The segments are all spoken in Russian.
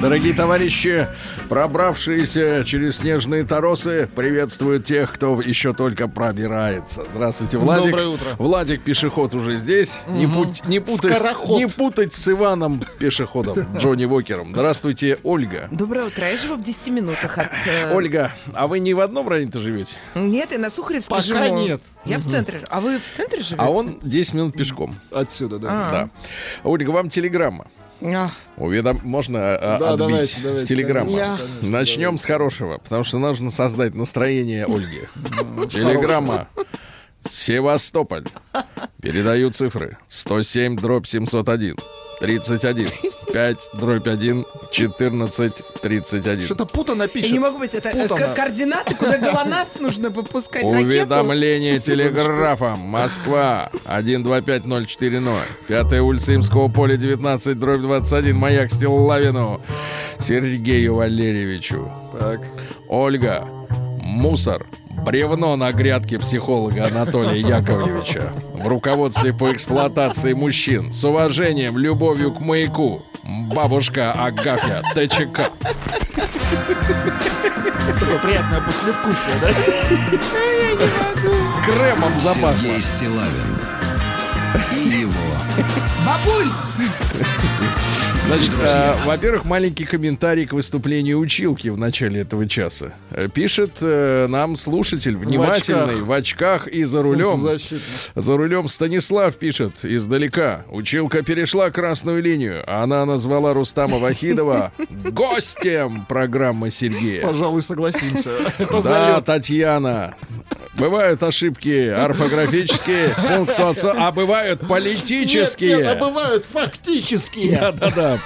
Дорогие товарищи, пробравшиеся через снежные торосы, приветствуют тех, кто еще только пробирается. Здравствуйте, Владик. Доброе утро. Владик пешеход уже здесь. Не, путь, не, путать, Скороход. не путать с Иваном пешеходом, Джонни Вокером. Здравствуйте, Ольга. Доброе утро. Я живу в 10 минутах от... э, Ольга, а вы не в одном районе-то живете? Нет, я на Сухаревской Пока живу. нет. Я в центре. А вы в центре живете? А он 10 минут пешком. Отсюда, да. А. Да. Ольга, вам телеграмма. А, Уведом... Можно а, Да, отбить давайте, давайте, конечно, Я- конечно, Начнем давайте. с хорошего, потому что нужно создать настроение Ольги. Телеграмма. Севастополь. Передаю цифры. 107 дробь 701. 31. 5 дробь 1. 14 31. Что-то путано я пишет. не могу быть, это Путано. координаты, куда ГЛОНАСС нужно выпускать ракету. Уведомление телеграфом. Москва. 125040. Пятая улица Имского поля, 19, дробь 21. Маяк Стиллавину. Сергею Валерьевичу. Так. Ольга, мусор, бревно на грядке психолога Анатолия Яковлевича. В руководстве по эксплуатации мужчин. С уважением, любовью к маяку. Бабушка Агафья ТЧК. Такое приятное послевкусие, да? Кремом запахло. Сергей Стилавин и его Значит, э, во-первых, маленький комментарий к выступлению училки в начале этого часа. Э, Пишет э, нам слушатель, внимательный, в очках, и за рулем. За рулем Станислав пишет издалека. Училка перешла красную линию. Она назвала Рустама Вахидова гостем программы Сергея. Пожалуй, согласимся. Да. Татьяна. Бывают ошибки орфографические, пунктуация, а бывают политические. Нет, нет, а бывают фактические. Да-да-да.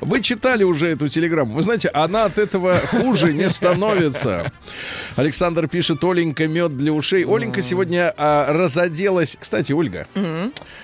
Вы читали уже эту телеграмму. Вы знаете, она от этого хуже не становится. Александр пишет, Оленька, мед для ушей. Оленька сегодня а, разоделась. Кстати, Ольга,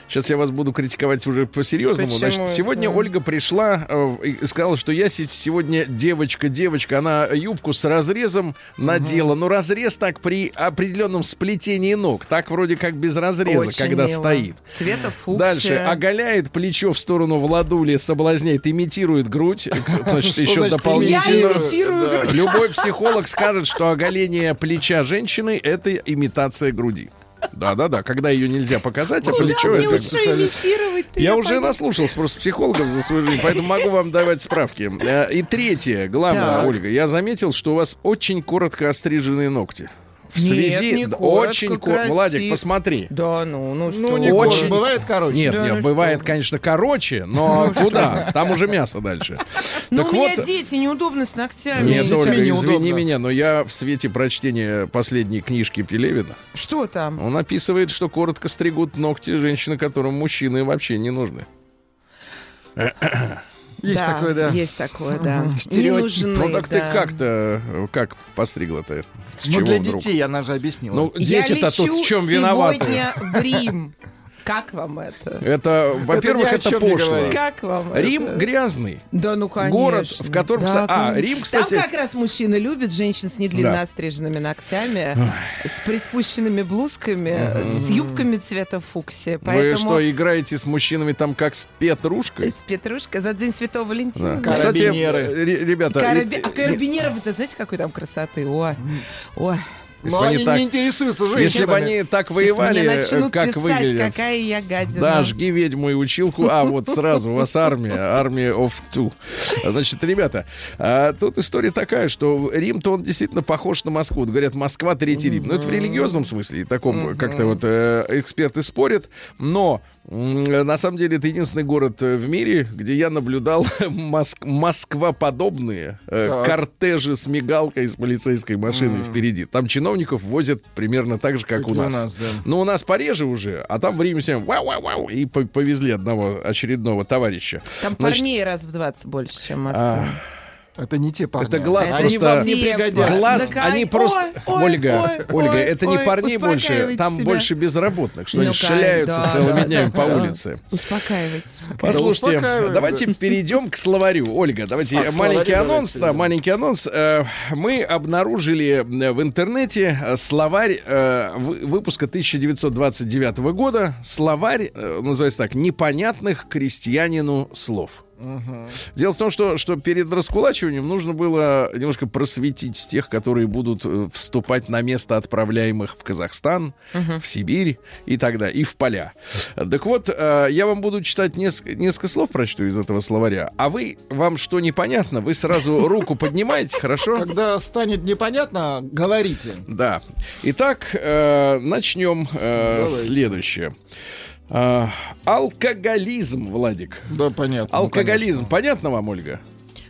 сейчас я вас буду критиковать уже по-серьезному. Значит, сегодня Ольга пришла э, и сказала, что я се- сегодня девочка-девочка. Она юбку с разрезом надела. Но разрез так при определенном сплетении ног. Так вроде как без разреза, Очень когда мило. стоит. Цвета фуксия. Дальше оголяет плечо в сторону Владули, соблазняет, имитирует грудь. Значит, еще Я дополнительно. Да. Любой психолог скажет, что оголение плеча женщины это имитация груди. Да-да-да, когда ее нельзя показать, а плечо мне это... уже имитировать-то? Я уже пойму. наслушался просто психологов за свою жизнь, поэтому могу вам давать справки. Э, И третье, главное, Так. Ольга, я заметил, что у вас очень коротко остриженные ногти. В Нет, связи... не коротко, очень коротко. Владик, посмотри. Да, ну, ну что. Ну, не Очень. Бывает короче. Нет, Да нет, ну бывает, что? конечно, короче, но куда? Там уже мясо дальше. Ну, у меня вот- дети, неудобно с ногтями. Нет, Ольга, неудобно. извини меня, но я в свете прочтения последней книжки Пелевина, Что там? он описывает, что коротко стригут ногти женщины, которым мужчины вообще не нужны. Есть Да, такое, да. Есть такое, да. Не Стереотип. нужны, Ну так ты как-то, э, как постригла-то? Ну, для вдруг? детей она же объяснила. Ну, дети-то тут в чем виноваты? сегодня в Рим. Как вам это? Это, во-первых, о это не пошло. Как вам Рим это? грязный. Да, ну конечно. Город, в котором... Да, а, конечно. Рим, кстати... Там как раз мужчины любят женщин с недлинно остриженными ногтями, с приспущенными блузками, с юбками цвета фуксия. Вы что, играете с мужчинами там как с Петрушкой? с Петрушка за День Святого Валентина. Кстати, ребята, Караби- А карабинеров, это знаете, какой там красоты? Ой, ой. Если Но бы они они так- не интересуются если бы женщинами. они так Сейчас воевали, как писать, выглядят. какая я гадина. Да, жги ведьму и училку. А, вот сразу у вас армия, армия of two. Значит, ребята, а, тут история такая, что Рим-то он действительно похож на Москву. Вот Говорят, Москва третий Рим. Ну, это в религиозном смысле, и таком как-то вот э, эксперты спорят. Но на самом деле это единственный город э, в мире, где я наблюдал Моск- Москва-подобные э, кортежи с мигалкой с полицейской машиной впереди. Там чиновников возят примерно так же, как, Как у и у нас. нас, да. Ну, у нас пореже уже, а там в Риме всем вау-вау-вау, и по- повезли одного очередного товарища. Там Значит, парней раз в 20 больше, чем Москва. Это не те парни. Это глаз Это Они просто- пригодятся. Глаз, Да, они ой, просто... ой, Ольга, ой, Ольга, ой, это не ой, парней больше, там себя. больше безработных, что они Ну, шляются да, целыми да, днями по да. улице. Успокаивайтесь. Послушайте, успокаиваем, давайте да. перейдем к словарю. Ольга, давайте А, маленький анонс. давайте Да, маленький анонс. Мы обнаружили э, в интернете э, словарь э, вы- выпуска 1929 года. Словарь называется так: непонятных крестьянину слов. Дело в том, что, что перед раскулачиванием нужно было немножко просветить тех, которые будут э, вступать на место отправляемых в Казахстан, в Сибирь и так далее, и в поля. Так вот, э, я вам буду читать несколько, несколько слов, прочту из этого словаря, а вы, вам что непонятно, вы сразу руку поднимаете, хорошо? Когда станет непонятно, говорите. Да. Итак, э, начнем э, Давайте. Э, алкоголизм, Владик. Да, понятно. Алкоголизм. ну, Понятно вам, Ольга?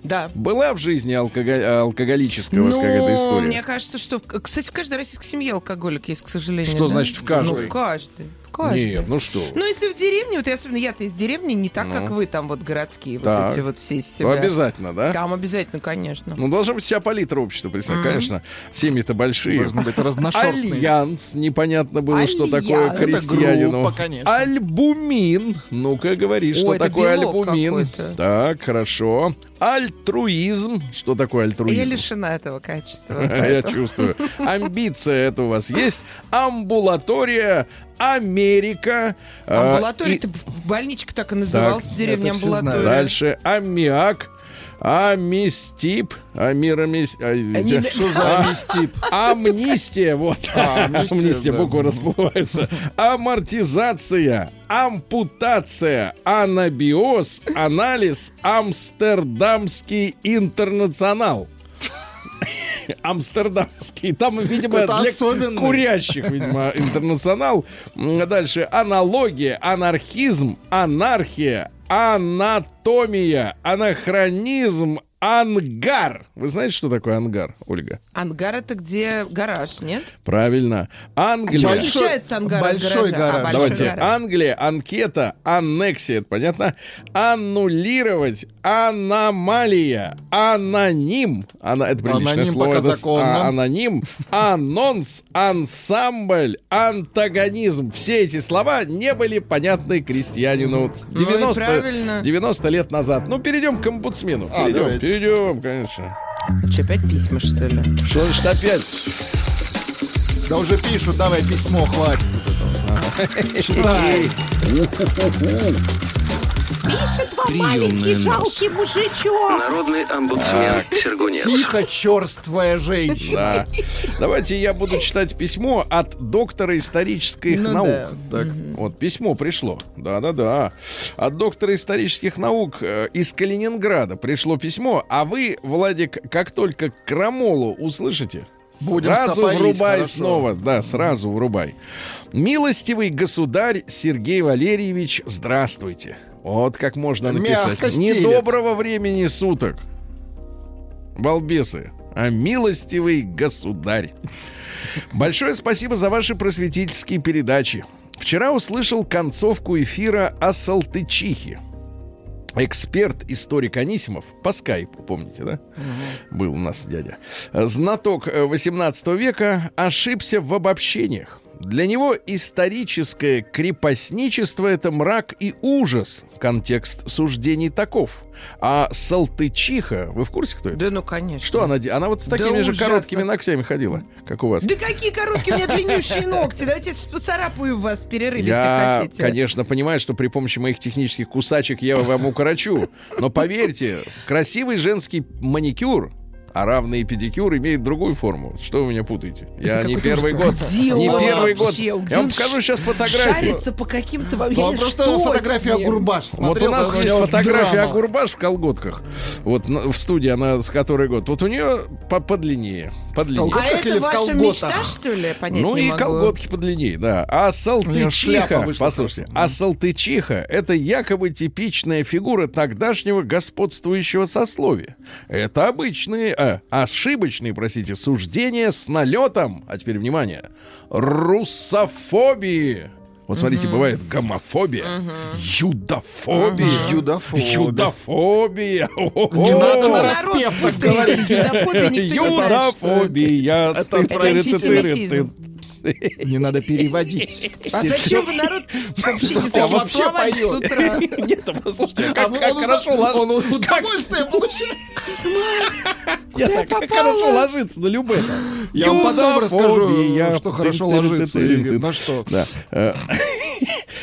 Да. Была в жизни алкоголь- алкоголическая у вас Ну, какая-то история? мне кажется, что... в- Кстати, в каждой российской семье алкоголик есть, к сожалению. Что да? значит в каждой? Ну, в каждой. В каждой. Нет, ну что? Ну, если в деревне, вот я, особенно я-то из деревни, не так, Ну. как вы там вот городские, Так. вот эти вот все из Ну, себя. обязательно, да? Там обязательно, конечно. Ну, должна быть вся палитра общества, представь, Мгм. конечно. Семьи-то большие. Должны быть разношерстные. Альянс, непонятно было, что Альянс. такое Это крестьянину. группа, конечно. Альбумин. Ну-ка, говори, что Ой, это такое альбумин. какой-то. Так, хорошо. Альтруизм. Что такое альтруизм? Я лишена этого качества. Я чувствую. Амбиция это у вас есть. Амбулатория, Америка. а, Амбулатория, и больничка так и называлась, деревня это все амбулатория. Дальше аммиак. Амистип, амирамис... а, не- Что за амнистип? Амнистия, вот. А, амнистия, Амнистия, да. буквы расплываются. Амортизация, ампутация, анабиоз, анализ, амстердамский интернационал. Амстердамский. Там, видимо, Это для особенный. курящих, видимо, интернационал. Дальше. Аналогия, анархизм, анархия, анатомия, анахронизм, ангар. Вы знаете, что такое ангар, Ольга? Ангар это где гараж, нет? Правильно. Англия. Чем Большой- отличается ангар большой от гаража? гараж. А, большой Давайте. гараж. Англия, анкета, аннексия, это понятно? Аннулировать, аномалия, аноним. Ана, это приличное Аноним слово. пока это а, аноним, анонс, ансамбль, антагонизм. Все эти слова не были понятны крестьянину Ну и 90, правильно. 90 лет назад. Ну, перейдем к омбудсмену. А, перейдем, давайте. Перейдем, конечно. Что, опять письма, что ли? Что значит опять? Да уже пишут, давай письмо, хватит. Читай. Приемная нос. Народный омбудсмен Сергунец. Тихо, черствая женщина. Да. Давайте я буду читать письмо от доктора исторических Ну наук. да. Так, вот письмо пришло. Да-да-да. От доктора исторических наук э, из Калининграда пришло письмо, а вы, Владик, как только крамолу услышите, Будем сразу стопорить, врубай хорошо. снова. Да, сразу врубай. Милостивый государь Сергей Валерьевич, здравствуйте. Вот как можно Мягко написать. стелет. Недоброго времени суток. Балбесы. А милостивый государь. Большое спасибо за ваши просветительские передачи. Вчера услышал концовку эфира о Салтычихе. Эксперт, историк Анисимов по скайпу, помните, да? Был у нас дядя. Знаток э, 18 века ошибся в обобщениях. Для него историческое крепостничество — это мрак и ужас. Контекст суждений таков. А Салтычиха, вы в курсе, кто это? Да ну, конечно. Что она? Она вот с Да такими же ужасно. короткими ногтями ходила, как у вас. Да какие короткие у меня длиннющие ногти. Давайте я сейчас поцарапаю вас в перерыве, Я, если хотите. конечно, понимаю, что при помощи моих технических кусачек я вам укорочу. Но поверьте, красивый женский маникюр, а равный педикюр имеет другую форму. Что вы меня путаете? Я Это не первый ужас. год. Где Не он первый год. вообще? Где Я вам покажу сейчас фотографию. Шарится по каким-то... Ну, не- он просто ним? Агурбаш Вот у нас есть фотография. Агурбаш в колготках. Вот в студии она с которой год. Вот у нее по подлиннее. Подлиннее. А это ваша колготах? мечта, что ли? Понять Ну не и могу. колготки подлиннее, да. А Салтычиха, послушайте, а Салтычиха — это якобы типичная фигура тогдашнего господствующего сословия. Это обычные, а, ошибочные, простите, суждения с налетом, а теперь внимание, русофобии. Вот смотрите, бывает гомофобия, юдофобия, Юдофобия. юдофобия. Не надо на распев говорить. Юдофобия это. Антисемитизм. Не надо переводить. А зачем вы народ вообще не вообще словами поет. с утра? Нет, а послушайте, А как вы- как он хорошо ложится. Он удовольствие получает. Как попала. хорошо ложится на любэ. Я вам потом расскажу, Юдофобия. что хорошо ложится и на что. Э,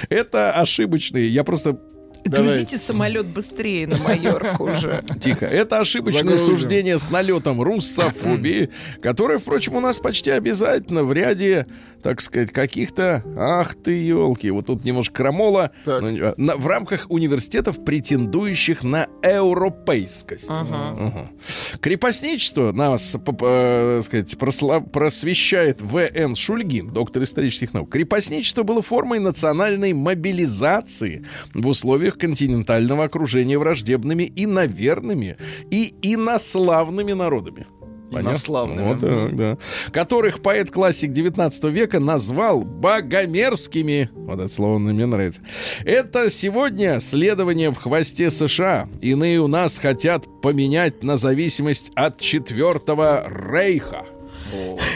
Это ошибочные. Я просто Грузите самолет быстрее на Майорку уже. Тихо. Это ошибочное Загрузим. суждение с налетом руссофобии, которое, впрочем, у нас почти обязательно в ряде, так сказать, каких-то... Ах ты, елки. Вот тут немножко крамола. Так. Ну, на- в рамках университетов, претендующих на европейскость. Ага. Мгм. Крепостничество нас, э, сказать, просла- просвещает В.Н. Шульгин, доктор исторических наук. Крепостничество было формой национальной мобилизации в условиях континентального окружения враждебными и наверными и инославными народами. Инославными. Вот так, да. Которых поэт-классик 19 века назвал богомерзкими. Вот это слово мне нравится. Это сегодня следование в хвосте США. Иные у нас хотят поменять на зависимость от Четвертого Рейха.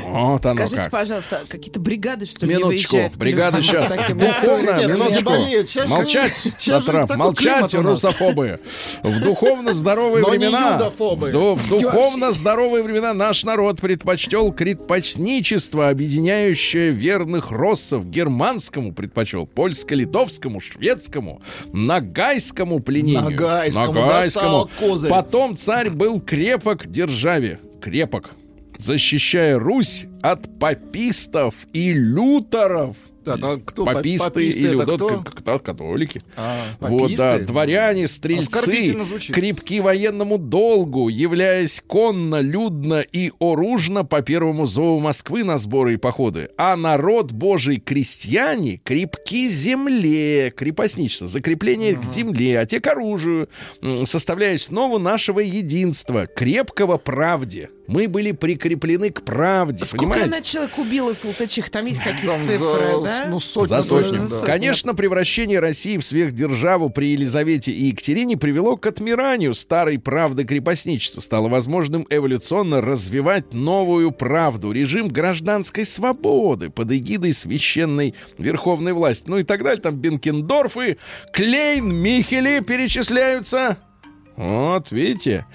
Вот оно Скажите, как. пожалуйста, какие-то бригады, что ли, Минуточку, людям? сейчас. Духовно, минуточку. Молчать, такой молчать, русофобы. В духовно здоровые времена, в, ду- в духовно здоровые времена наш народ предпочтел крепостничество, объединяющее верных россов, германскому предпочел, польско-литовскому, шведскому, нагайскому пленению. Нагайскому Нагайскому. Потом царь был крепок державе. Крепок. Защищая Русь от попистов и лютеров. Так, а кто Пописты пописты или это кто? кто? католики. А, Вот, да, пописты? дворяне, стрельцы, звучит. крепки военному долгу, являясь конно, людно и оружно по первому зову Москвы на сборы и походы. А народ божий крестьяне крепки земле, крепостничество, закрепление к земле, а те к оружию, составляя основу нашего единства, крепкого правде. Мы были прикреплены к правде, Сколько понимаете? она человек убила салтычих? Там есть какие-то цифры, за, да? ну, сотню, За точно, да. Конечно, превращение России в сверхдержаву при Елизавете и Екатерине привело к отмиранию старой правды крепостничества. Стало возможным эволюционно развивать новую правду, режим гражданской свободы под эгидой священной верховной власти. Ну и так далее. Там Бенкендорф и Клейн Михели перечисляются. Вот, видите?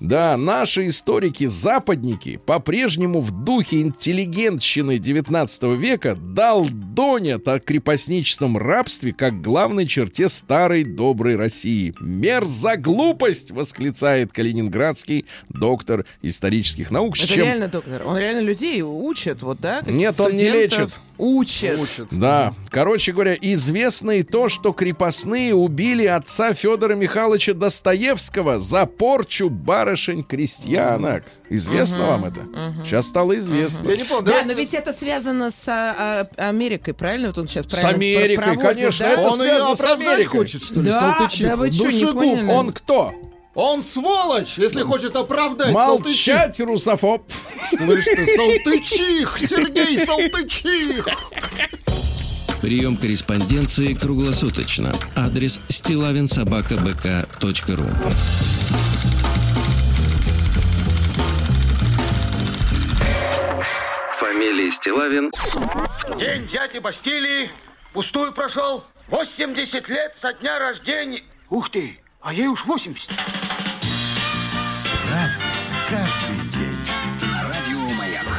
Да, наши историки-западники по-прежнему в духе интеллигентщины 19 века долдонят о крепостничеством рабстве как главной черте старой доброй России. «Мерза глупость!» — восклицает калининградский доктор исторических наук. Это чем- реально доктор. Он реально людей учит, вот, да? Нет, он не лечит. Учит. Учат. Да, короче говоря, известно и то, что крепостные убили отца Федора Михайловича Достоевского за порчу барышень-крестьянок. Известно вам это? Сейчас стало известно. Я не помню, Да, но ведь это связано с а, а, Америкой, правильно? Вот он сейчас С Америкой, про- проводит, конечно, да? это Он связано с Америкой. хочет, что ли, Да, Салтычиху? да вы чё, не Душегуб. поняли? Он кто? Он сволочь, если хочет оправдать Салтычих. Молчать, русофоб. Слышь ты, Салтычих, Сергей Салтычих. Прием корреспонденции круглосуточно. Адрес стилавинсобакабк.ру Фамилия Стилавин День дяди Бастилии пустую прошел. 80 лет со дня рождения. Ух ты, а ей уж 80.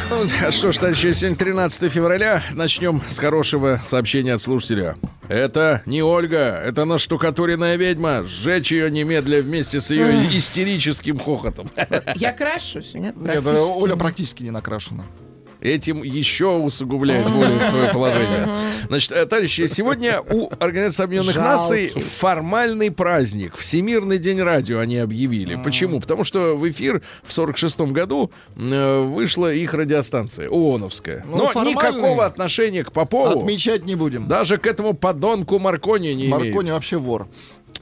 Ну, Что ж, товарищи, сегодня 13 февраля. Начнем с хорошего сообщения от слушателя. Это не Ольга, это наштукатуренная ведьма. Сжечь ее немедля вместе с ее истерическим хохотом. Я крашусь, нет? Нет. Оля практически не накрашена. Этим еще усугубляет более свое положение. Значит, э, товарищи, сегодня у Организации Объединенных. Наций формальный праздник. Всемирный день радио они объявили. Почему? Потому что в эфир в 46 году э, вышла их радиостанция, ООНовская. Ну, Но никакого отношения к Попову, Отмечать не будем. даже к этому подонку Маркони не имеет. Маркони вообще вор.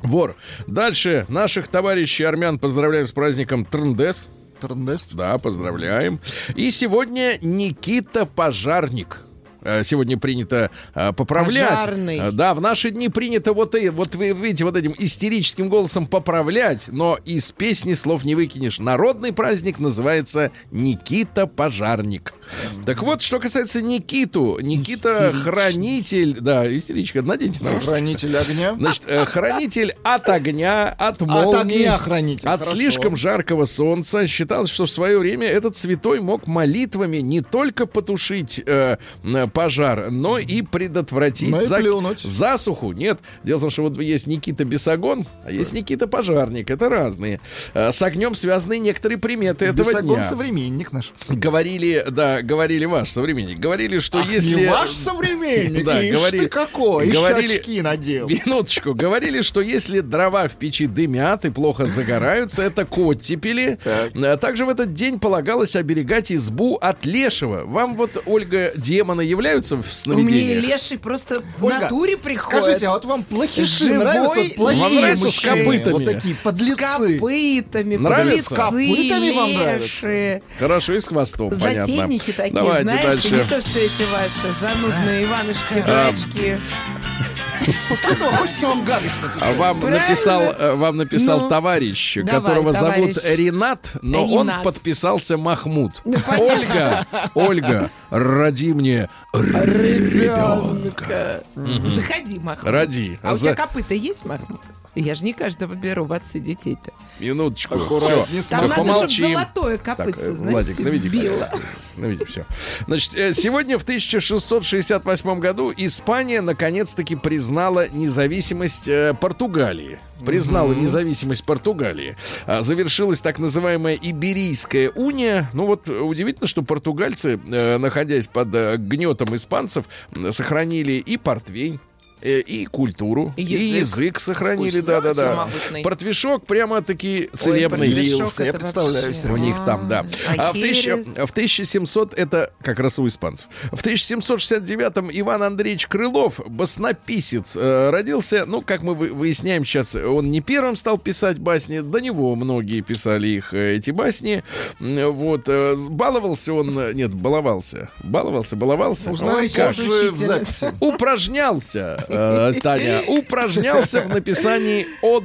Вор. Дальше наших товарищей армян поздравляем с праздником Трндес. Трндест. Да, поздравляем. И сегодня Никита Пожарник. Э, сегодня принято э, поправлять. Пожарный. Э, Да, в наши дни принято вот, и, вот вы видите, вот этим истерическим голосом поправлять, но из песни слов не выкинешь. Народный праздник называется Никита Пожарник. Так вот, что касается Никиту, Никита хранитель, да, истеричка, наденьте на. Хранитель огня. Значит, хранитель от огня, от молнии, огня хранитель, от хорошо. слишком жаркого солнца. Считалось, что в свое время этот святой мог молитвами не только потушить э, пожар, но и предотвратить Но и за- плюнуть. засуху. Нет, дело в том, что вот есть Никита Бесогон, а есть Никита Пожарник. Это разные. Э, С огнем связаны некоторые приметы этого Бесогон дня. современник наш. Говорили, да, говорили ваш современник. Говорили, что Ах, если... не ваш современник, Да, ишь говорили- ты какой, говорили- очки надел. Минуточку. Говорили, что если дрова в печи дымят и плохо загораются, это коттепели. А Также в этот день полагалось оберегать избу от лешего. Вам вот, Ольга, демоны являются в Мне сновидениях? леший просто в Ольга, натуре приходит. Скажите, а вот вам плохиши Живой нравятся? Вот плохие Вам нравится с копытами? Вот такие С подлецы. копытами, Нравится? подлецы, С копытами вам нравится? леши. Хорошо, и с хвостом, понятно. Затейники такие, Давайте знаете, дальше. не то, что эти ваши занудные Иванушки, дурачки. После этого хочется вам гадость написать. А вам Правильно. написал, э, вам написал Ну, товарищ, давай, которого товарищ. зовут Ренат, но он Ренат. подписался Махмуд. Ну. Ольга, Ольга, роди мне ребенка. Заходи, Махмуд. Роди. А у тебя копыта есть, Махмуд? Я же не каждого беру в отцы детей-то. Минуточку. Аккуратнее, Всё, Там надо, чтобы помолчим. золотое Так, копытце, э, знаете, Владик, наведи било. Наведи, все. Значит, э, сегодня в 1668 году Испания наконец-таки признала независимость э, Португалии. Признала независимость Португалии. А, Завершилась так называемая Иберийская уния. Ну вот э, удивительно, что португальцы, э, находясь под э, гнетом испанцев, сохранили и портвейн, э, и культуру, И и язык. язык сохранили, да-да-да. Портвишок прямо-таки целебный. портвишок Лился, я представляю вообще. себе. У них там, да. А А в, тысяча- в 1700 это как раз у испанцев. В 1769-м Иван Андреевич Крылов, баснописец, э, родился. Ну, как мы вы- выясняем сейчас, он не первым стал писать басни, до него многие писали их э, эти басни. Вот э, баловался он, э, нет, баловался, баловался, баловался. Узнаем Ой, как. позже в записи. Упражнялся, э, Таня, упражнялся в написании «од».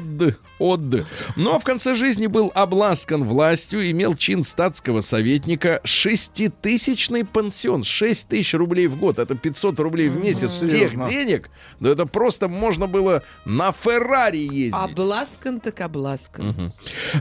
«Од». Ну а в конце жизни был обласкан властью, имел чин статского советника, шеститысячный пансион, 6 тысяч рублей в год, это 500 рублей в месяц тех серьезно. денег, да это просто можно было на Феррари ездить. Обласкан так обласкан.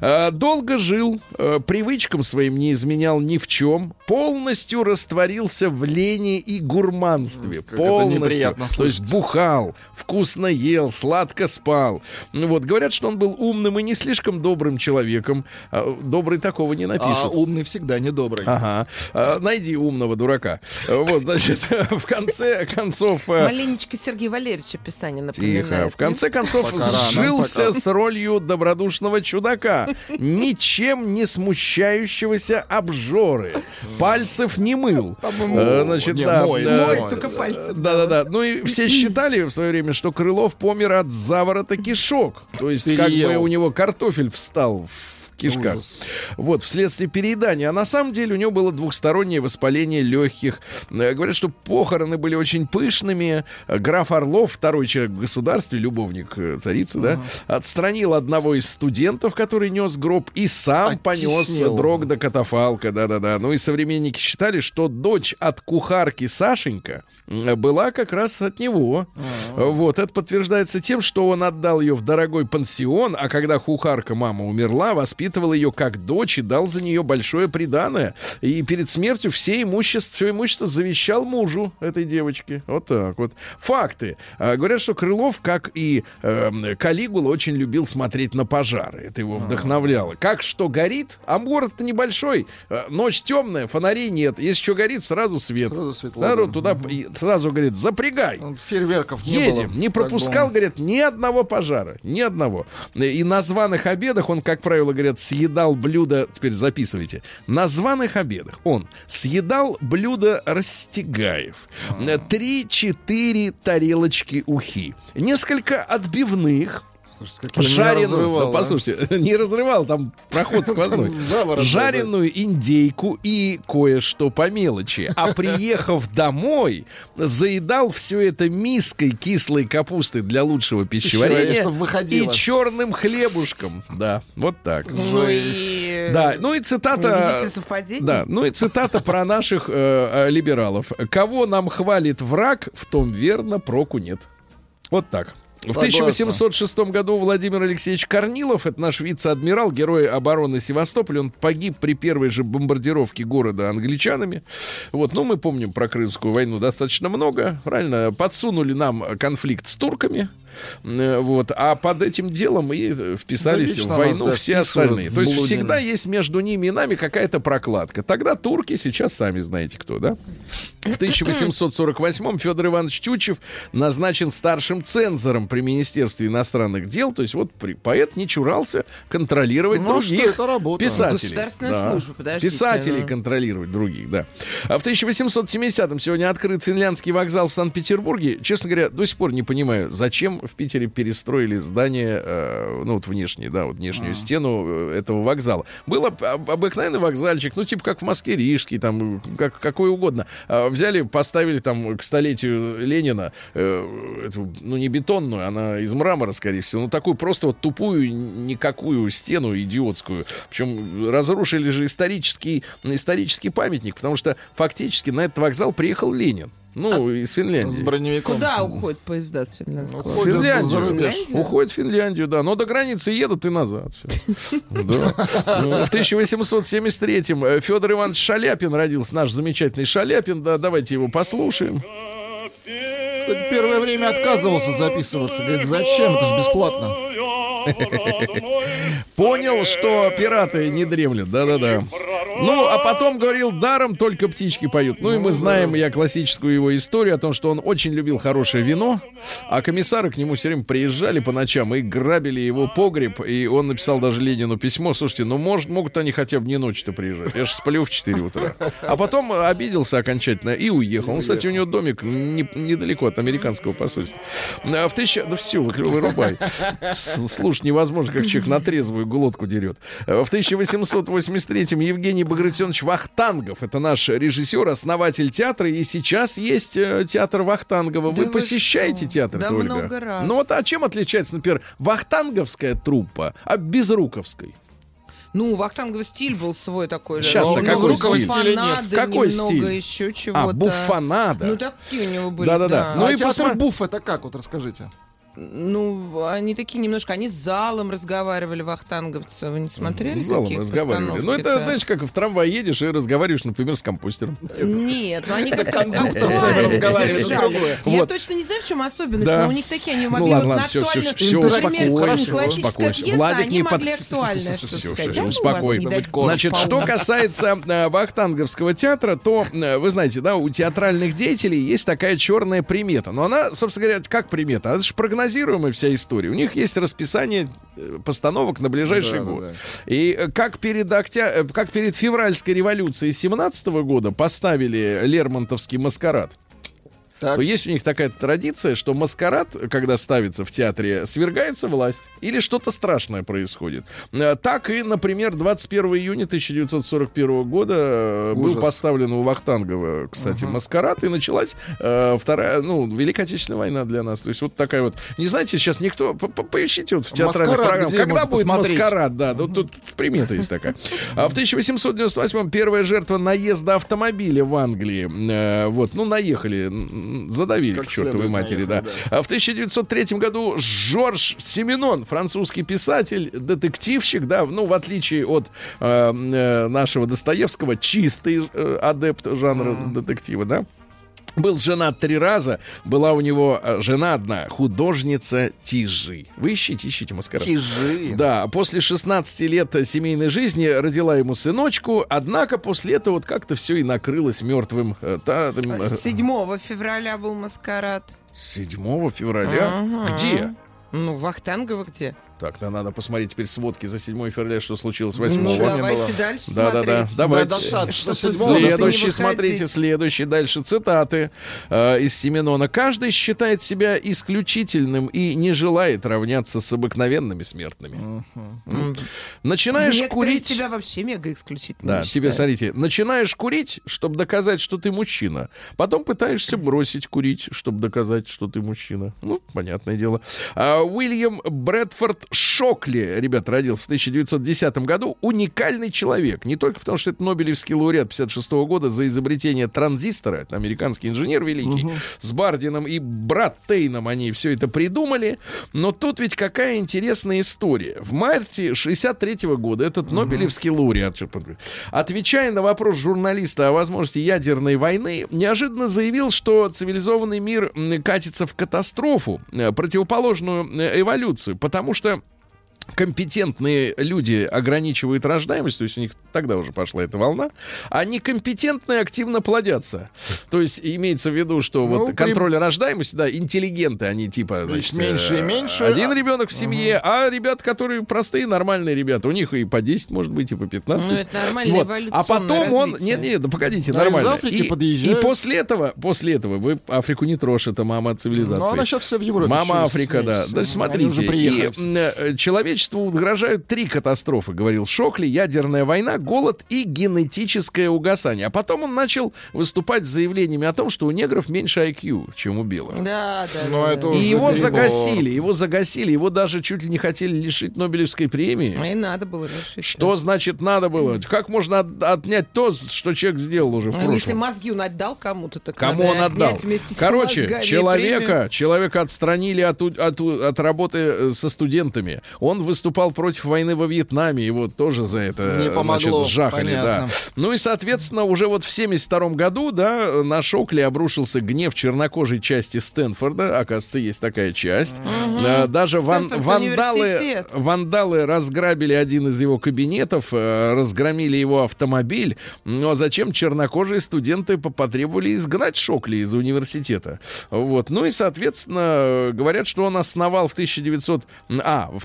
Э, Долго жил, э, привычкам своим не изменял ни в чем, полностью растворился в лени и гурманстве. Как это полностью. неприятно То есть бухал, вкусно ел, сладко спал. Ну Вот, говорят, что он был умным и не слишком добрым человеком. А, Добрый такого не А напишет. умный всегда недобрый. Ага. А, найди умного дурака. Вот, значит, в конце концов... э, Маленечко Сергей Валерьевич описание напоминает. Тихо. В конце концов, Пока сжился пока. с ролью добродушного чудака, ничем не смущающегося обжоры. Пальцев не мыл. Э, Значит, Не, да. мой, э. Моет только пальцем. Да-да-да. Ну и все считали в свое время, что Крылов помер от заворота кишок. То есть как бы Переел. у него картофель встал в кишках. Ужас. Вот, вследствие переедания. А на самом деле у него было двухстороннее воспаление легких. Э, Говорят, что похороны были очень пышными. Граф Орлов, второй человек в государстве, любовник э, царицы, да, отстранил одного из студентов, который нес гроб, и сам понес дрог до катафалка, да-да-да. Ну и современники считали, что дочь от кухарки Сашенька была как раз от него. Вот, это подтверждается тем, что он отдал ее в дорогой пансион, а когда кухарка мама умерла, воспитывал ее как дочь и дал за нее большое приданое. И перед смертью все имущество, все имущество завещал мужу этой девочки. Вот так вот. Факты. А, говорят, что Крылов, как и эм, Калигула, очень любил смотреть на пожары. Это его вдохновляло. Как что горит, а город-то небольшой. Э, Ночь темная, фонарей нет. Если что горит, сразу свет. Сразу светло, Сразу да. туда сразу говорит, запрягай. Фейерверков не Едем. было. Не пропускал, говорят, ни одного пожара. Ни одного. И на званых обедах он, как правило, говорят, съедал блюдо... Теперь записывайте. На званых обедах он съедал блюдо Растегаев. Три-четыре тарелочки ухи. Несколько отбивных. Жареную, да, послушайте, не разрывал, там проход сквозной. Жареную индейку и кое-что по мелочи. А приехав домой, заедал все это миской кислой капусты для лучшего пищеварения и черным хлебушком. Да, вот так. Ну и... Да, ну и цитата... Да, ну и цитата про наших э, э, либералов. Кого нам хвалит враг, в том верно проку нет. Вот так. В 1806 году Владимир Алексеевич Корнилов, это наш вице-адмирал, герой обороны Севастополя, он погиб при первой же бомбардировке города англичанами. Вот, ну, мы помним про Крымскую войну достаточно много, правильно? Подсунули нам конфликт с турками, вот. А под этим делом и вписались да в войну нас, да, все остальные. То есть всегда есть между ними и нами какая-то прокладка. Тогда турки, сейчас сами знаете кто, да? В 1848-м Федор Иванович Чучев назначен старшим цензором при Министерстве иностранных дел. То есть вот поэт не чурался контролировать ну, других писателей. да. служба, подождите. Писателей ну. контролировать других, да. А в 1870-м сегодня открыт финляндский вокзал в Санкт-Петербурге. Честно говоря, до сих пор не понимаю, зачем в Питере перестроили здание, э, ну вот внешнее, да, вот внешнюю а. стену э, этого вокзала. Был об, обыкновенный вокзальчик, ну типа как в Москве Рижский, там как, какой угодно. А взяли, поставили там к столетию Ленина, э, эту, ну не бетонную, она из мрамора, скорее всего, ну такую просто вот тупую, никакую стену идиотскую. Причем разрушили же исторический, исторический памятник, потому что фактически на этот вокзал приехал Ленин. Ну, а, из Финляндии. С броневиком. Куда уходят поезда с Финляндии? В Финляндию. Уходят в Финляндию, да. Но до границы едут и назад. Ну, в 1873-м э, Федор Иванович Шаляпин родился, наш замечательный Шаляпин. Да, давайте его послушаем. Кстати, первое время отказывался записываться. Говорит, зачем? Это же бесплатно. Понял, что пираты не дремлют. Да-да-да. Ну, а потом говорил, даром только птички поют. Ну, и мы знаем, я классическую его историю о том, что он очень любил хорошее вино, а комиссары к нему все время приезжали по ночам и грабили его погреб, и он написал даже Ленину письмо, слушайте, ну, может, могут они хотя бы не ночью-то приезжать, я же сплю в 4 утра. А потом обиделся окончательно и уехал. Ну, кстати, у него домик не, недалеко от американского посольства. А в тысяча... Ну, все, вырубай. Слушай, невозможно, как человек на трезвую глотку дерет. В 1883-м Евгений Евгений Багратионович Вахтангов. Это наш режиссер, основатель театра. И сейчас есть э, театр Вахтангова. Да вы, вы посещаете что? театр, да Ольга? много раз. Ну вот а чем отличается, например, вахтанговская труппа от безруковской? Ну, вахтанговый стиль был свой такой же. Сейчас-то ну, какой стиль? Нет. Какой немного стиль? еще чего-то. А, буфанада. Ну, такие у него были, Да-да-да. да. Ну а и театр буф это как? Вот расскажите. Ну, они такие немножко, они с залом разговаривали, вахтанговцы. Вы не смотрели? С залом разговаривали. Ну, это, знаешь, как в трамвай едешь и разговариваешь, например, с компостером. Нет, ну они как кондуктор разговаривает. Я точно не знаю, в чем особенность, но у них такие, они могли вот на актуально... Все, классическая пьеса, они могли что сказать. Успокойся. Значит, что касается э, Вахтанговского театра, то, э, вы знаете, да, у театральных деятелей есть такая черная примета. Но она, собственно говоря, как примета? Это же прогноз прогнозируемая вся история. У них есть расписание э, постановок на ближайший да, год. Да, да. И э, как перед, октя... Э, как перед февральской революцией 17 года поставили Лермонтовский маскарад, так. то есть у них такая традиция, что маскарад, когда ставится в театре, свергается власть или что-то страшное происходит. Э, так и, например, 21 июня 1941 года э, Ужас. был поставлен у Вахтангова, кстати, uh-huh. маскарад, и началась э, вторая, ну, Великая Отечественная война для нас. То есть вот такая вот... Не знаете, сейчас никто... Поищите вот в театральных программах. Когда будет посмотреть? маскарад? Да, uh-huh. тут, тут примета есть такая. А в 1898 первая жертва наезда автомобиля в Англии. Э, вот, ну, наехали задавили как к чертовой матери, да. да. А в 1903 году Жорж Семенон, французский писатель, детективщик, да, ну, в отличие от э, э, нашего Достоевского, чистый э, адепт жанра mm. детектива, да, был женат три раза, была у него э, жена одна, художница Тижи. Вы ищите, ищите маскарад. Тижи. Да, после 16 лет семейной жизни родила ему сыночку, однако после этого вот как-то все и накрылось мертвым. 7 э, февраля был маскарад. 7 февраля? Ага. Где? Ну, Вахтангово где? Так, да, надо посмотреть теперь сводки за 7 февраля, что случилось 8 Ну, давайте дальше Да, да, да. смотреть. Давайте. Да, достаточно. Следующий, смотрите, следующий дальше цитаты э, из Семенона. Каждый считает себя исключительным и не желает равняться с обыкновенными смертными. М. Начинаешь Некоторые курить. себя вообще мега исключительно Да, тебе, смотрите, начинаешь курить, чтобы доказать, что ты мужчина. Потом пытаешься бросить курить, чтобы доказать, что ты мужчина. Ну, понятное дело. А, Уильям Брэдфорд Шокли, ребят, родился в 1910 году. Уникальный человек. Не только потому, что это Нобелевский лауреат 56 года за изобретение транзистора. Это американский инженер великий. С Бардином и Браттейном они все это придумали. Но тут ведь какая интересная история. В марте 63 года этот Нобелевский лауреат, отвечая на вопрос журналиста о возможности ядерной войны, неожиданно заявил, что цивилизованный мир катится в катастрофу, э, противоположную э, эволюцию, потому что компетентные люди ограничивают рождаемость, то есть у них тогда уже пошла эта волна, а некомпетентные активно плодятся. То есть имеется в виду, что Ну, вот при- контроль рождаемости, да, интеллигенты, они типа, значит, меньше и э, меньше, Один а- ребенок в семье, а ребята, которые простые, нормальные ребята, у них и по 10, может быть, и по 15. Ну, это нормальное Вот. А потом он... развитие. Нет, нет, да погодите, А из нормально. Африки и, подъезжают. и после этого, после этого, вы Африку не трожь, это мама цивилизации. Ну, она сейчас вся в Европе. Мама Африка, да. Значит, смотрите. и, все. Человечеству угрожают три катастрофы, говорил Шокли. Ядерная война, голод и генетическое угасание. А потом он начал выступать с заявлениями о том, что у негров меньше IQ, чем у белых. Да, да. Ну, да, это да. И его перебор. загасили, его загасили, его даже чуть ли не хотели лишить Нобелевской премии. А И надо было решить. Что значит надо было? Как можно от- отнять то, что человек сделал уже в Ну, прошлом? если мозги он отдал кому-то, так Кому надо он отдал? отнять вместе с Короче, человека, премию. человека отстранили от, от, от работы э, со студентами. Он выступал против войны во Вьетнаме, его тоже за это Не помогло, значит, жахали. понятно. Да. Ну и, соответственно, уже вот в 72 году, да, на Шокли обрушился гнев чернокожей части Стэнфорда. Оказывается, есть такая часть. Э, Даже ван- вандалы, вандалы разграбили один из его кабинетов, э, разгромили его автомобиль. Ну а зачем чернокожие студенты по- потребовали изгнать Шокли из университета? Вот. Ну и, соответственно, говорят, что он основал в 1900... А, в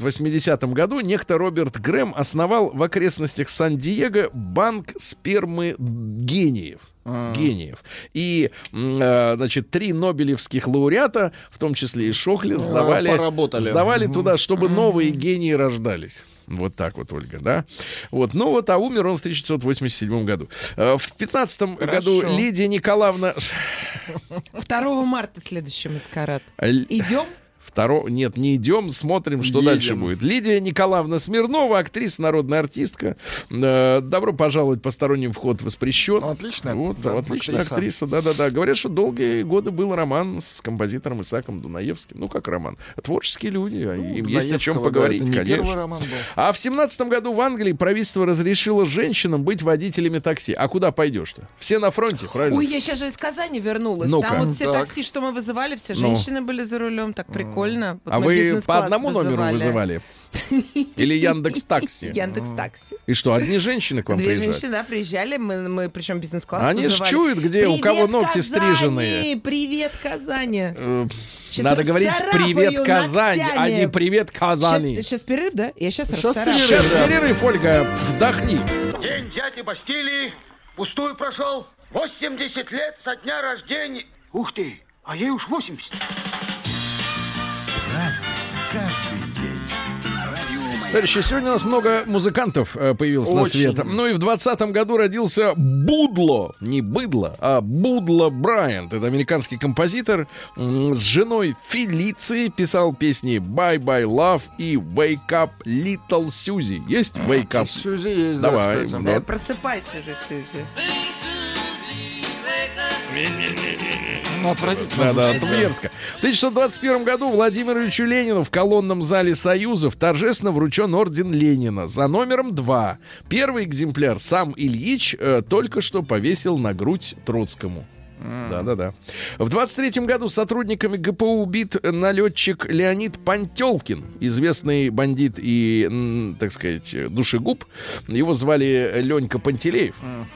1980 году некто Роберт Грэм основал в окрестностях Сан-Диего банк спермы гениев. Гениев. И, э, значит, три нобелевских лауреата, в том числе и Шокли, сдавали, поработали. сдавали туда, чтобы новые гении рождались. Вот так вот, Ольга, да? Вот, ну вот, а умер он в 1987 году. Э, В 15 году Лидия Николаевна... 2 марта следующий маскарад. Л- Идем? Второ... Нет, не идем, смотрим, что Едем. дальше будет. Лидия Николаевна Смирнова, актриса, народная артистка. Э, добро пожаловать, посторонним вход воспрещен. Ну, отличная, Вот, да, отличная актриса. да-да-да. Говорят, что долгие годы был роман с композитором Исаком Дунаевским. Ну, как роман? Творческие люди, а им есть о чем да, поговорить, это не конечно. первый роман был. А в семнадцатом году в Англии правительство разрешило женщинам быть водителями такси. А куда пойдешь-то? Все на фронте, правильно? Ой, я сейчас же из Казани вернулась. Ну-ка. Там вот все Так. такси, что мы вызывали, все Ну. женщины были за рулем. Так прикольно. Вот а вы по одному номеру вызывали? Или Яндекс Такси? Яндекс Такси. И что, одни женщины к вам Две приезжают? женщины, да, приезжали, мы, мы причем бизнес-класс Они ж вызывали. чуют, где, у Привет, кого ногти Казани! стриженные. Привет, Казани! Э, Щас Надо говорить «Привет, Казань», а ногтями. не «Привет, Казани». Сейчас, перерыв, да? Я сейчас расцарапаю. перерыв. Сейчас перерыв, Ольга, вдохни. День дяди Бастилии пустую прошел. 80 лет со дня рождения. Ух ты, а ей уж 80. Товарищи, сегодня у нас много музыкантов э, появилось на Очень. свет. Ну и в 20 году родился Будло, не Быдло, а Будло Брайант. Это американский композитор. С женой Фелицией писал песни «Bye Bye Love» и «Wake Up Little Suzy». Есть «Wake Up»? Сьюзи есть, Давай, да. Да, просыпайся же, Сьюзи. Ну, отвратительно Да, да, мерзко. В 1921 году Владимиру Ильичу Ленину в колонном зале Союзов торжественно вручен орден Ленина за номером 2. Первый экземпляр сам Ильич э, только что повесил на грудь Троцкому. Да-да-да. В 23 году сотрудниками ГПУ убит налетчик Леонид Пантелкин, известный бандит и, так сказать, душегуб. Его звали Ленька Пантелеев. А,